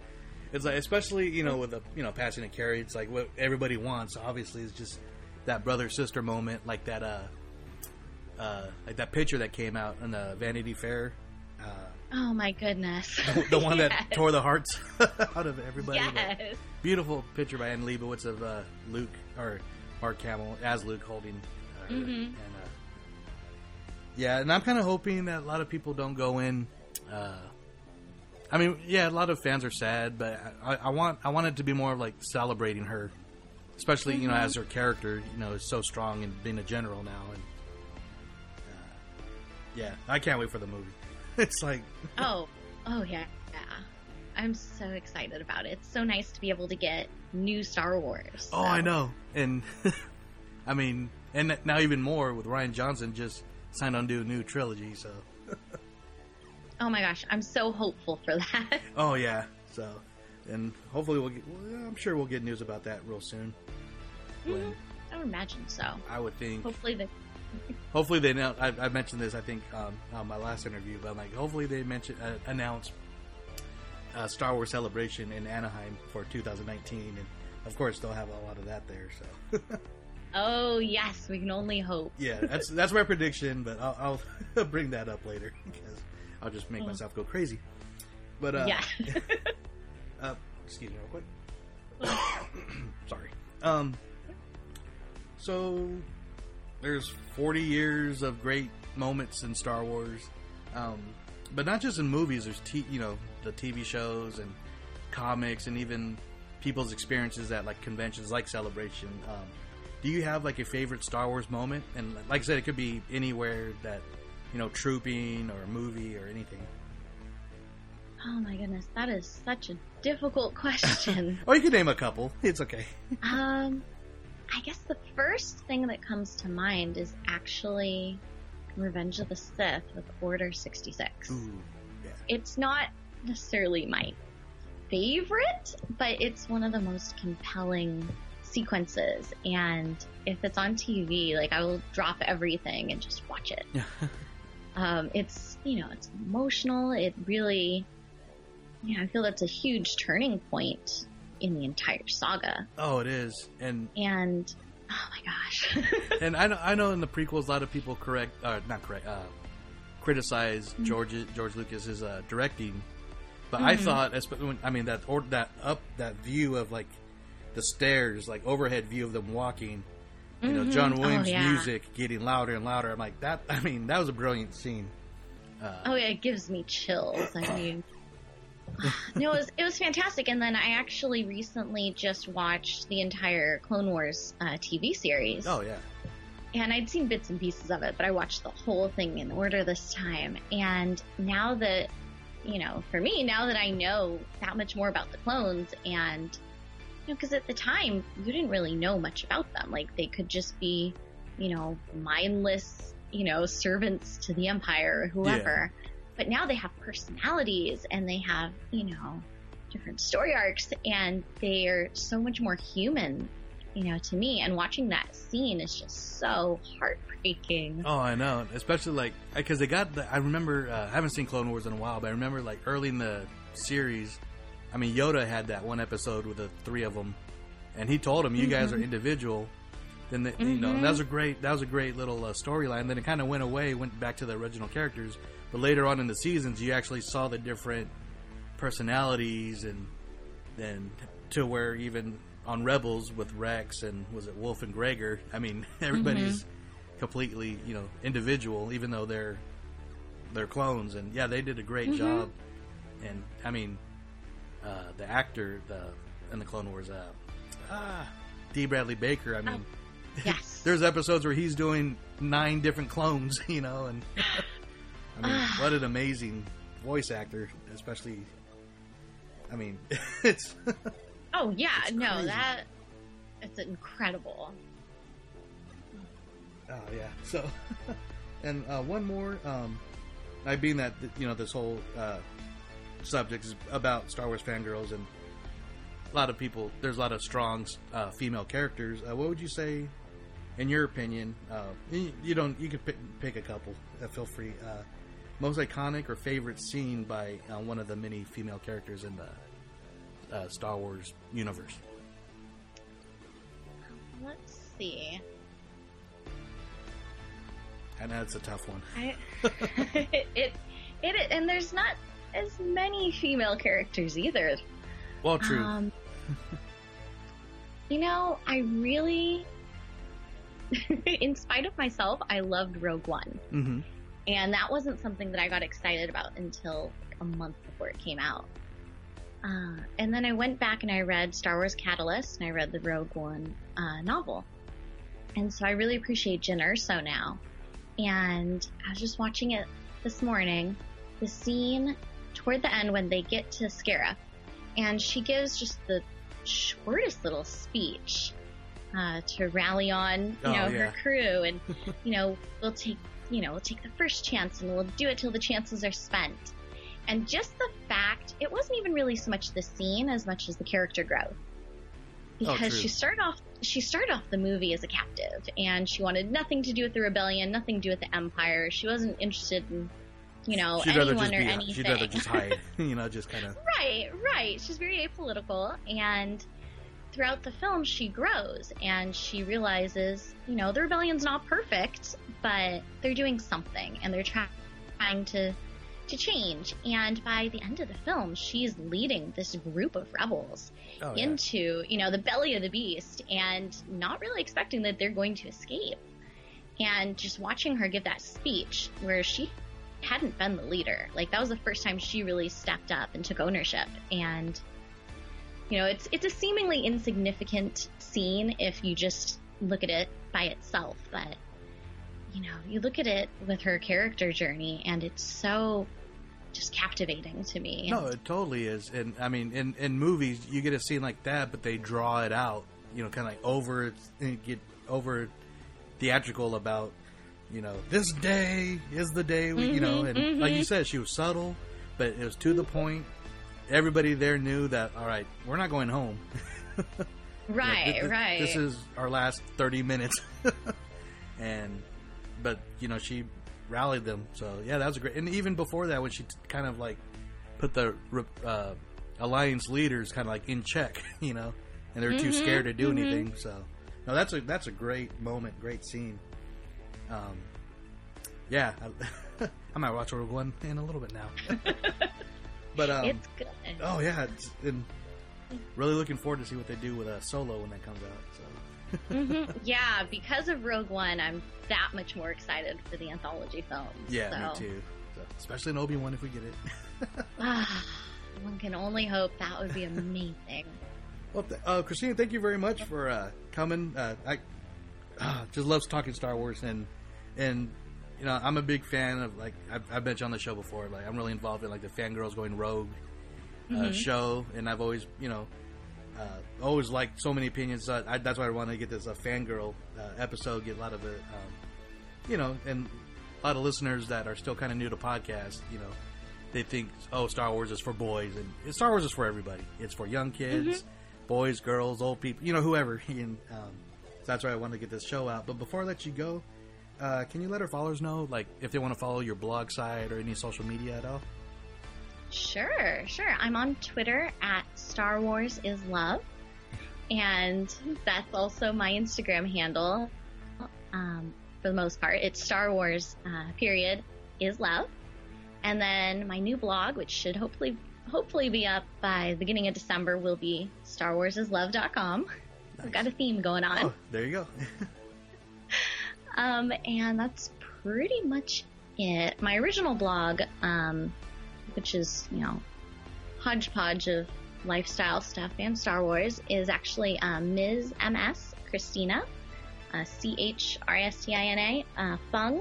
It's like, especially you know, with the you know passing of Carrie, it's like what everybody wants. Obviously, is just that brother sister moment, like that uh, uh, like that picture that came out in the Vanity Fair, uh, oh my goodness. (laughs) the one that (laughs) tore the hearts out of everybody. Yes. Beautiful picture by Anne Leibovitz of uh, Luke or Mark Hamill as Luke holding uh, her. Mhm. And, uh, yeah, and I'm kind of hoping that a lot of people don't go in. Uh, I mean, yeah, a lot of fans are sad, but I, I want I want it to be more of like celebrating her, especially you know Mhm. as her character you know is so strong and being a general now. And uh, yeah, I can't wait for the movie. (laughs) It's like (laughs) oh, oh yeah, yeah. I'm so excited about it. It's so nice to be able to get new Star Wars. Oh, I know. And (laughs) I mean, and now even more with Rian Johnson just signed on to a new trilogy. So, (laughs) Oh my gosh, I'm so hopeful for that. (laughs) oh yeah. So, and hopefully we'll get. Well, I'm sure we'll get news about that real soon. Mhm. I would imagine so. I would think. Hopefully they. (laughs) Hopefully they know. I, I mentioned this. I think um, on my last interview, but I'm like, hopefully they mention uh, announce uh, Star Wars Celebration in Anaheim for 2019, and of course they'll have a lot of that there. So. Oh yes, we can only hope. Yeah, that's (laughs) that's my prediction, but I'll, I'll (laughs) bring that up later because I'll just make Oh. myself go crazy. But uh, Yeah. (laughs) uh, excuse me, real quick. (coughs) Sorry. Um. So there's 40 years of great moments in Star Wars, um, but not just in movies. There's t- you know the TV shows and comics and even people's experiences at like conventions like Celebration. Um, do you have like a favorite Star Wars moment? And like I said, it could be anywhere that you know, trooping or a movie or anything. Oh my goodness, that is such a difficult (laughs) question. (laughs) or you can name a couple. It's okay. (laughs) um, I guess the first thing that comes to mind is actually Revenge of the Sith with Order 66. Yeah. It's not necessarily my favorite, but it's one of the most compelling sequences. And if it's on TV, like I will drop everything and just watch it. (laughs) um, it's, you know, it's emotional. It really, yeah, I feel that's a huge turning point in the entire saga. Oh, it is. And, and, oh my gosh. (laughs) and I know, I know in the prequels, a lot of people correct, uh, not correct, uh, criticize Mm-hmm. George George Lucas's uh, directing, but Mhm. I thought, I mean that or that up that view of like the stairs, like overhead view of them walking. You know, Mhm. John Oh, Williams' yeah. music getting louder and louder. I'm like that. I mean, that was a brilliant scene. Uh, Oh yeah, it gives me chills. I mean, (coughs) (sighs) no, it was it was fantastic. And then I actually recently just watched the entire Clone Wars uh, TV series. oh yeah. and I'd seen bits and pieces of it, but I watched the whole thing in order this time. And now that, you know, for me, now that I know that much more about the clones and, know, because at the time, you didn't really know much about them. Like, they could just be, you know, mindless, you know, servants to the Empire or whoever. But now they have personalities and they have, you know, different story arcs and they're so much more human you know, to me. And watching that scene is just so heartbreaking. Oh, I know. Especially like because they got. The, I remember. Uh, I haven't seen Clone Wars in a while, but I remember like early in the series. I mean, Yoda had that one episode with the three of them, and he told them, "You guys are Mhm. individual." Then the, you know, that was a great. That was a great little uh, storyline. Then it kind of went away, went back to the original characters. But later on in the seasons, you actually saw the different personalities, and then to where even on Rebels with Rex and was it Wolffe and Gregor? I mean, (laughs) everybody's completely you know individual, even though they're they're clones. And yeah, they did a great Mhm. job. And I mean, uh, the actor the in the Clone Wars, uh, ah, Dee Bradley Baker. I mean, (laughs) yes, there's episodes where he's doing nine different clones, (laughs) you know, and I mean, (sighs) what an amazing voice actor, especially. I mean, (laughs) it's Oh yeah, no, that it's incredible. Oh yeah. So, and uh, one more. Um, I being that you know this whole uh, subject is about Star Wars fangirls and a lot of people. There's a lot of strong uh, female characters. Uh, what would you say, in your opinion? Uh, you, you don't. You could pick, pick a couple. Uh, feel free. Uh, most iconic or favorite scene by uh, one of the many female characters in the uh, Star Wars universe. Let's see. I know it's a tough one. I, (laughs) (laughs) it, it, and there's not as many female characters either. Well, true. Um, you know, I really, (laughs) in spite of myself, I loved Rogue One. mm-hmm. And that wasn't something that I got excited about until a month before it came out. Uh, and then I went back and I read Star Wars Catalyst and I read the Rogue One uh, novel. And so I really appreciate Jyn Erso now. And I was just watching it this morning. The scene toward the end when they get to Scarif, and she gives just the shortest little speech uh, to rally on, you Oh, know, yeah. her crew, and (laughs) you know, we'll take, you know, we'll take the first chance, and we'll do it till the chances are spent. And just the fact, it wasn't even really so much the scene as much as the character growth. Oh, Because true. she started off, she started off the movie as a captive, and she wanted nothing to do with the rebellion, nothing to do with the empire. She wasn't interested in, you know, she'd anyone or anything. She'd rather just hide. (laughs) you know, just kind of. Right, right. She's very apolitical, and throughout the film, she grows and she realizes, you know, the rebellion's not perfect, but they're doing something, and they're try- trying to to change. And by the end of the film, she's leading this group of rebels Oh, yeah. into, you know, the belly of the beast, and not really expecting that they're going to escape. And just watching her give that speech where she hadn't been the leader. Like that was the first time she really stepped up and took ownership. And you know, it's it's a seemingly insignificant scene if you just look at it by itself, but you know, you look at it with her character journey, and it's so just captivating to me. No, it totally is. And I mean, in in movies, you get a scene like that, but they draw it out. You know, kind of like over and get over theatrical about. You know, this day is the day. We, you know, Mhm, and like you mhm. said, she was subtle, but it was to the point. Everybody there knew that. All right, we're not going home. (laughs) Right, Like, thi- thi- right. This is our last thirty minutes, (laughs) and but you know she rallied them. So yeah, that was a great. And even before that, when she t- kind of like put the uh, alliance leaders kind of like in check, (laughs) you know, and they were too Mhm, scared to do mhm. anything. So no, that's a that's a great moment, great scene. Um, yeah, I, (laughs) I might watch Rogue One in a little bit now. (laughs) but um, it's good. Oh yeah, it's, and really looking forward to see what they do with uh, Solo when that comes out. So (laughs) hmm Yeah, because of Rogue One, I'm that much more excited for the anthology films. yeah, so. me too. So, especially in Obi Wan if we get it. Ah, one can only hope that would be amazing. Well, th- uh, Christina, thank you very much for uh, coming. Uh, I uh, just loves talking Star Wars, and and you know I'm a big fan of like I've, I've mentioned on the show before. Like I'm really involved in like the fangirls going rogue uh, Mhm. show, and I've always you know uh, always liked so many opinions. Uh, I, that's why I wanted to get this uh, fangirl uh, episode, get a lot of it, um, you know, and a lot of listeners that are still kind of new to podcasts, you know. They think, oh, Star Wars is for boys, and Star Wars is for everybody. It's for young kids, boys, girls, old people, you know, whoever. (laughs) And um, so that's why I wanted to get this show out. But before I let you go, uh, can you let our followers know, like, if they want to follow your blog site or any social media at all? Sure, sure. I'm on Twitter at Star Wars is Love, and that's also my Instagram handle. Um, for the most part, it's Star Wars uh, period is Love, and then my new blog, which should hopefully hopefully be up by the beginning of December, will be StarWarsIsLove.com. I've got a theme going on. Oh, there you go. (laughs) Um, and that's pretty much it. My original blog, um, which is, you know, hodgepodge of lifestyle stuff and Star Wars, is actually um, Ms. MS Christina, uh, C H R S T I N A, uh, Fung,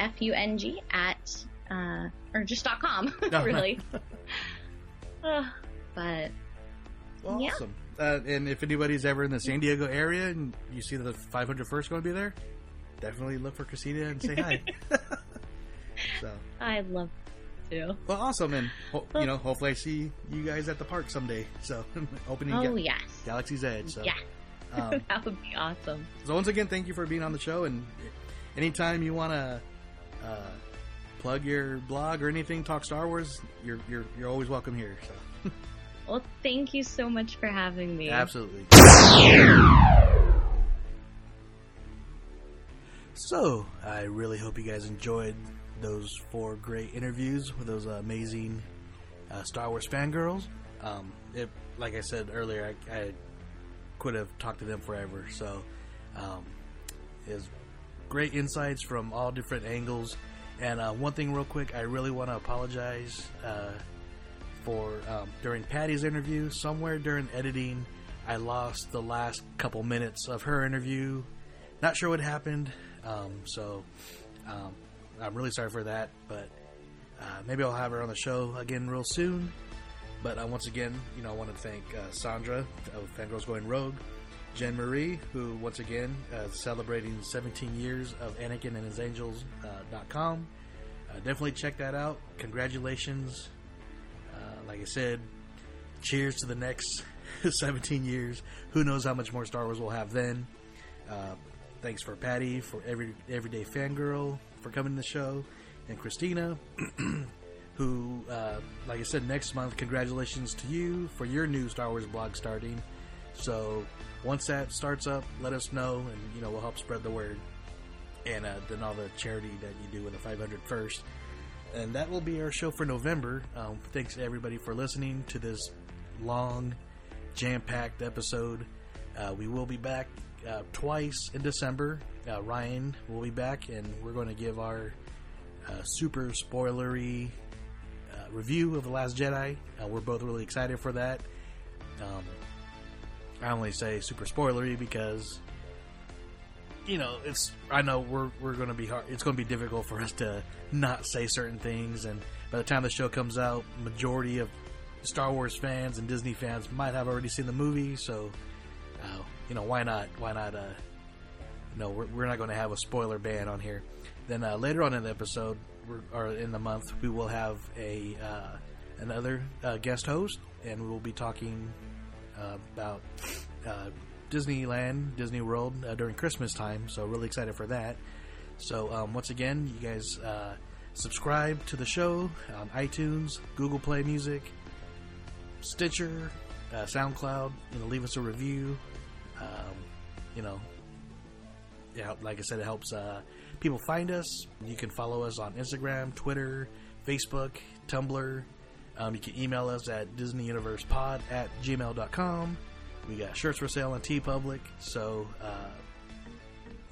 F U N G, at, uh, or just dot com, (laughs) Oh, really. Uh, (laughs) but, Well, yeah. awesome. Uh, and if anybody's ever in the San Diego area and you see the 501st going to be there, definitely look for Christina and say hi. (laughs) so, I'd love to. well, awesome. And, ho- you know, hopefully I see you guys at the park someday. So, (laughs) opening Oh, Ga- yes. Galaxy's Edge. So, Yeah. (laughs) um, that would be awesome. so once again, thank you for being on the show. And anytime you want to uh, plug your blog or anything, talk Star Wars, you're you're you're always welcome here. So, Well, thank you so much for having me. absolutely. So, I really hope you guys enjoyed those four great interviews with those amazing uh, Star Wars fangirls. Um, it, like I said earlier, I, I could have talked to them forever. So, um, is great insights from all different angles. And uh, one thing, real quick, I really want to apologize uh, for um, during Patty's interview. Somewhere during editing, I lost the last couple minutes of her interview. Not sure what happened, um, so um, I'm really sorry for that. But uh, maybe I'll have her on the show again real soon. But uh, once again, you know, I want to thank uh, Sandra of Fangirls Going Rogue, Jenmarie, who once again uh, celebrating 17 years of Anakin and His Angels uh. Uh, definitely check that out. Congratulations. Like I said, cheers to the next (laughs) 17 years. Who knows how much more Star Wars we'll have then. Thanks for Patty, for every everyday fangirl, for coming to the show, and Christina, (clears throat) who, uh, like I said, next month, congratulations to you for your new Star Wars blog starting. So once that starts up, let us know, and you know we'll help spread the word, and uh, then all the charity that you do with the 500 first. And that will be our show for November. Um, thanks everybody for listening to this long, jam-packed episode. Uh, we will be back uh, twice in December. Uh, Ryan will be back, and we're going to give our uh, super spoilery uh, review of The Last Jedi. Uh, we're both really excited for that. Um, I only say super spoilery because you know it's. I know we're we're going to be hard. It's going to be difficult for us to not say certain things, and by the time the show comes out, majority of Star Wars fans and Disney fans might have already seen the movie. So, uh, you know, why not? Why not? Uh, no, we're, we're not going to have a spoiler ban on here. Then uh, later on in the episode, or in the month, we will have a uh, another uh, guest host, and we will be talking uh, about uh, Disneyland, Disney World during Christmas time. So really excited for that. So um, once again, you guys subscribe to the show on iTunes, Google Play Music, Stitcher, uh, SoundCloud. You know, leave us a review. Um, you know, yeah, like I said, it helps uh, people find us. You can follow us on Instagram, Twitter, Facebook, Tumblr. Um, you can email us at DisneyUniversePod at gmail.com. We got shirts for sale on TeePublic. So, uh,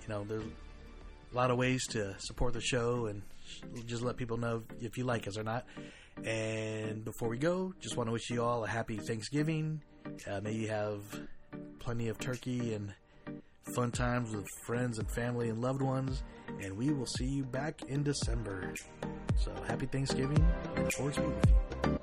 you know, there's a lot of ways to support the show and just let people know if you like us or not. And before we go, just want to wish you all a happy Thanksgiving. Uh, may you have plenty of turkey and fun times with friends and family and loved ones. And we will see you back in December. So happy Thanksgiving and forward to with you.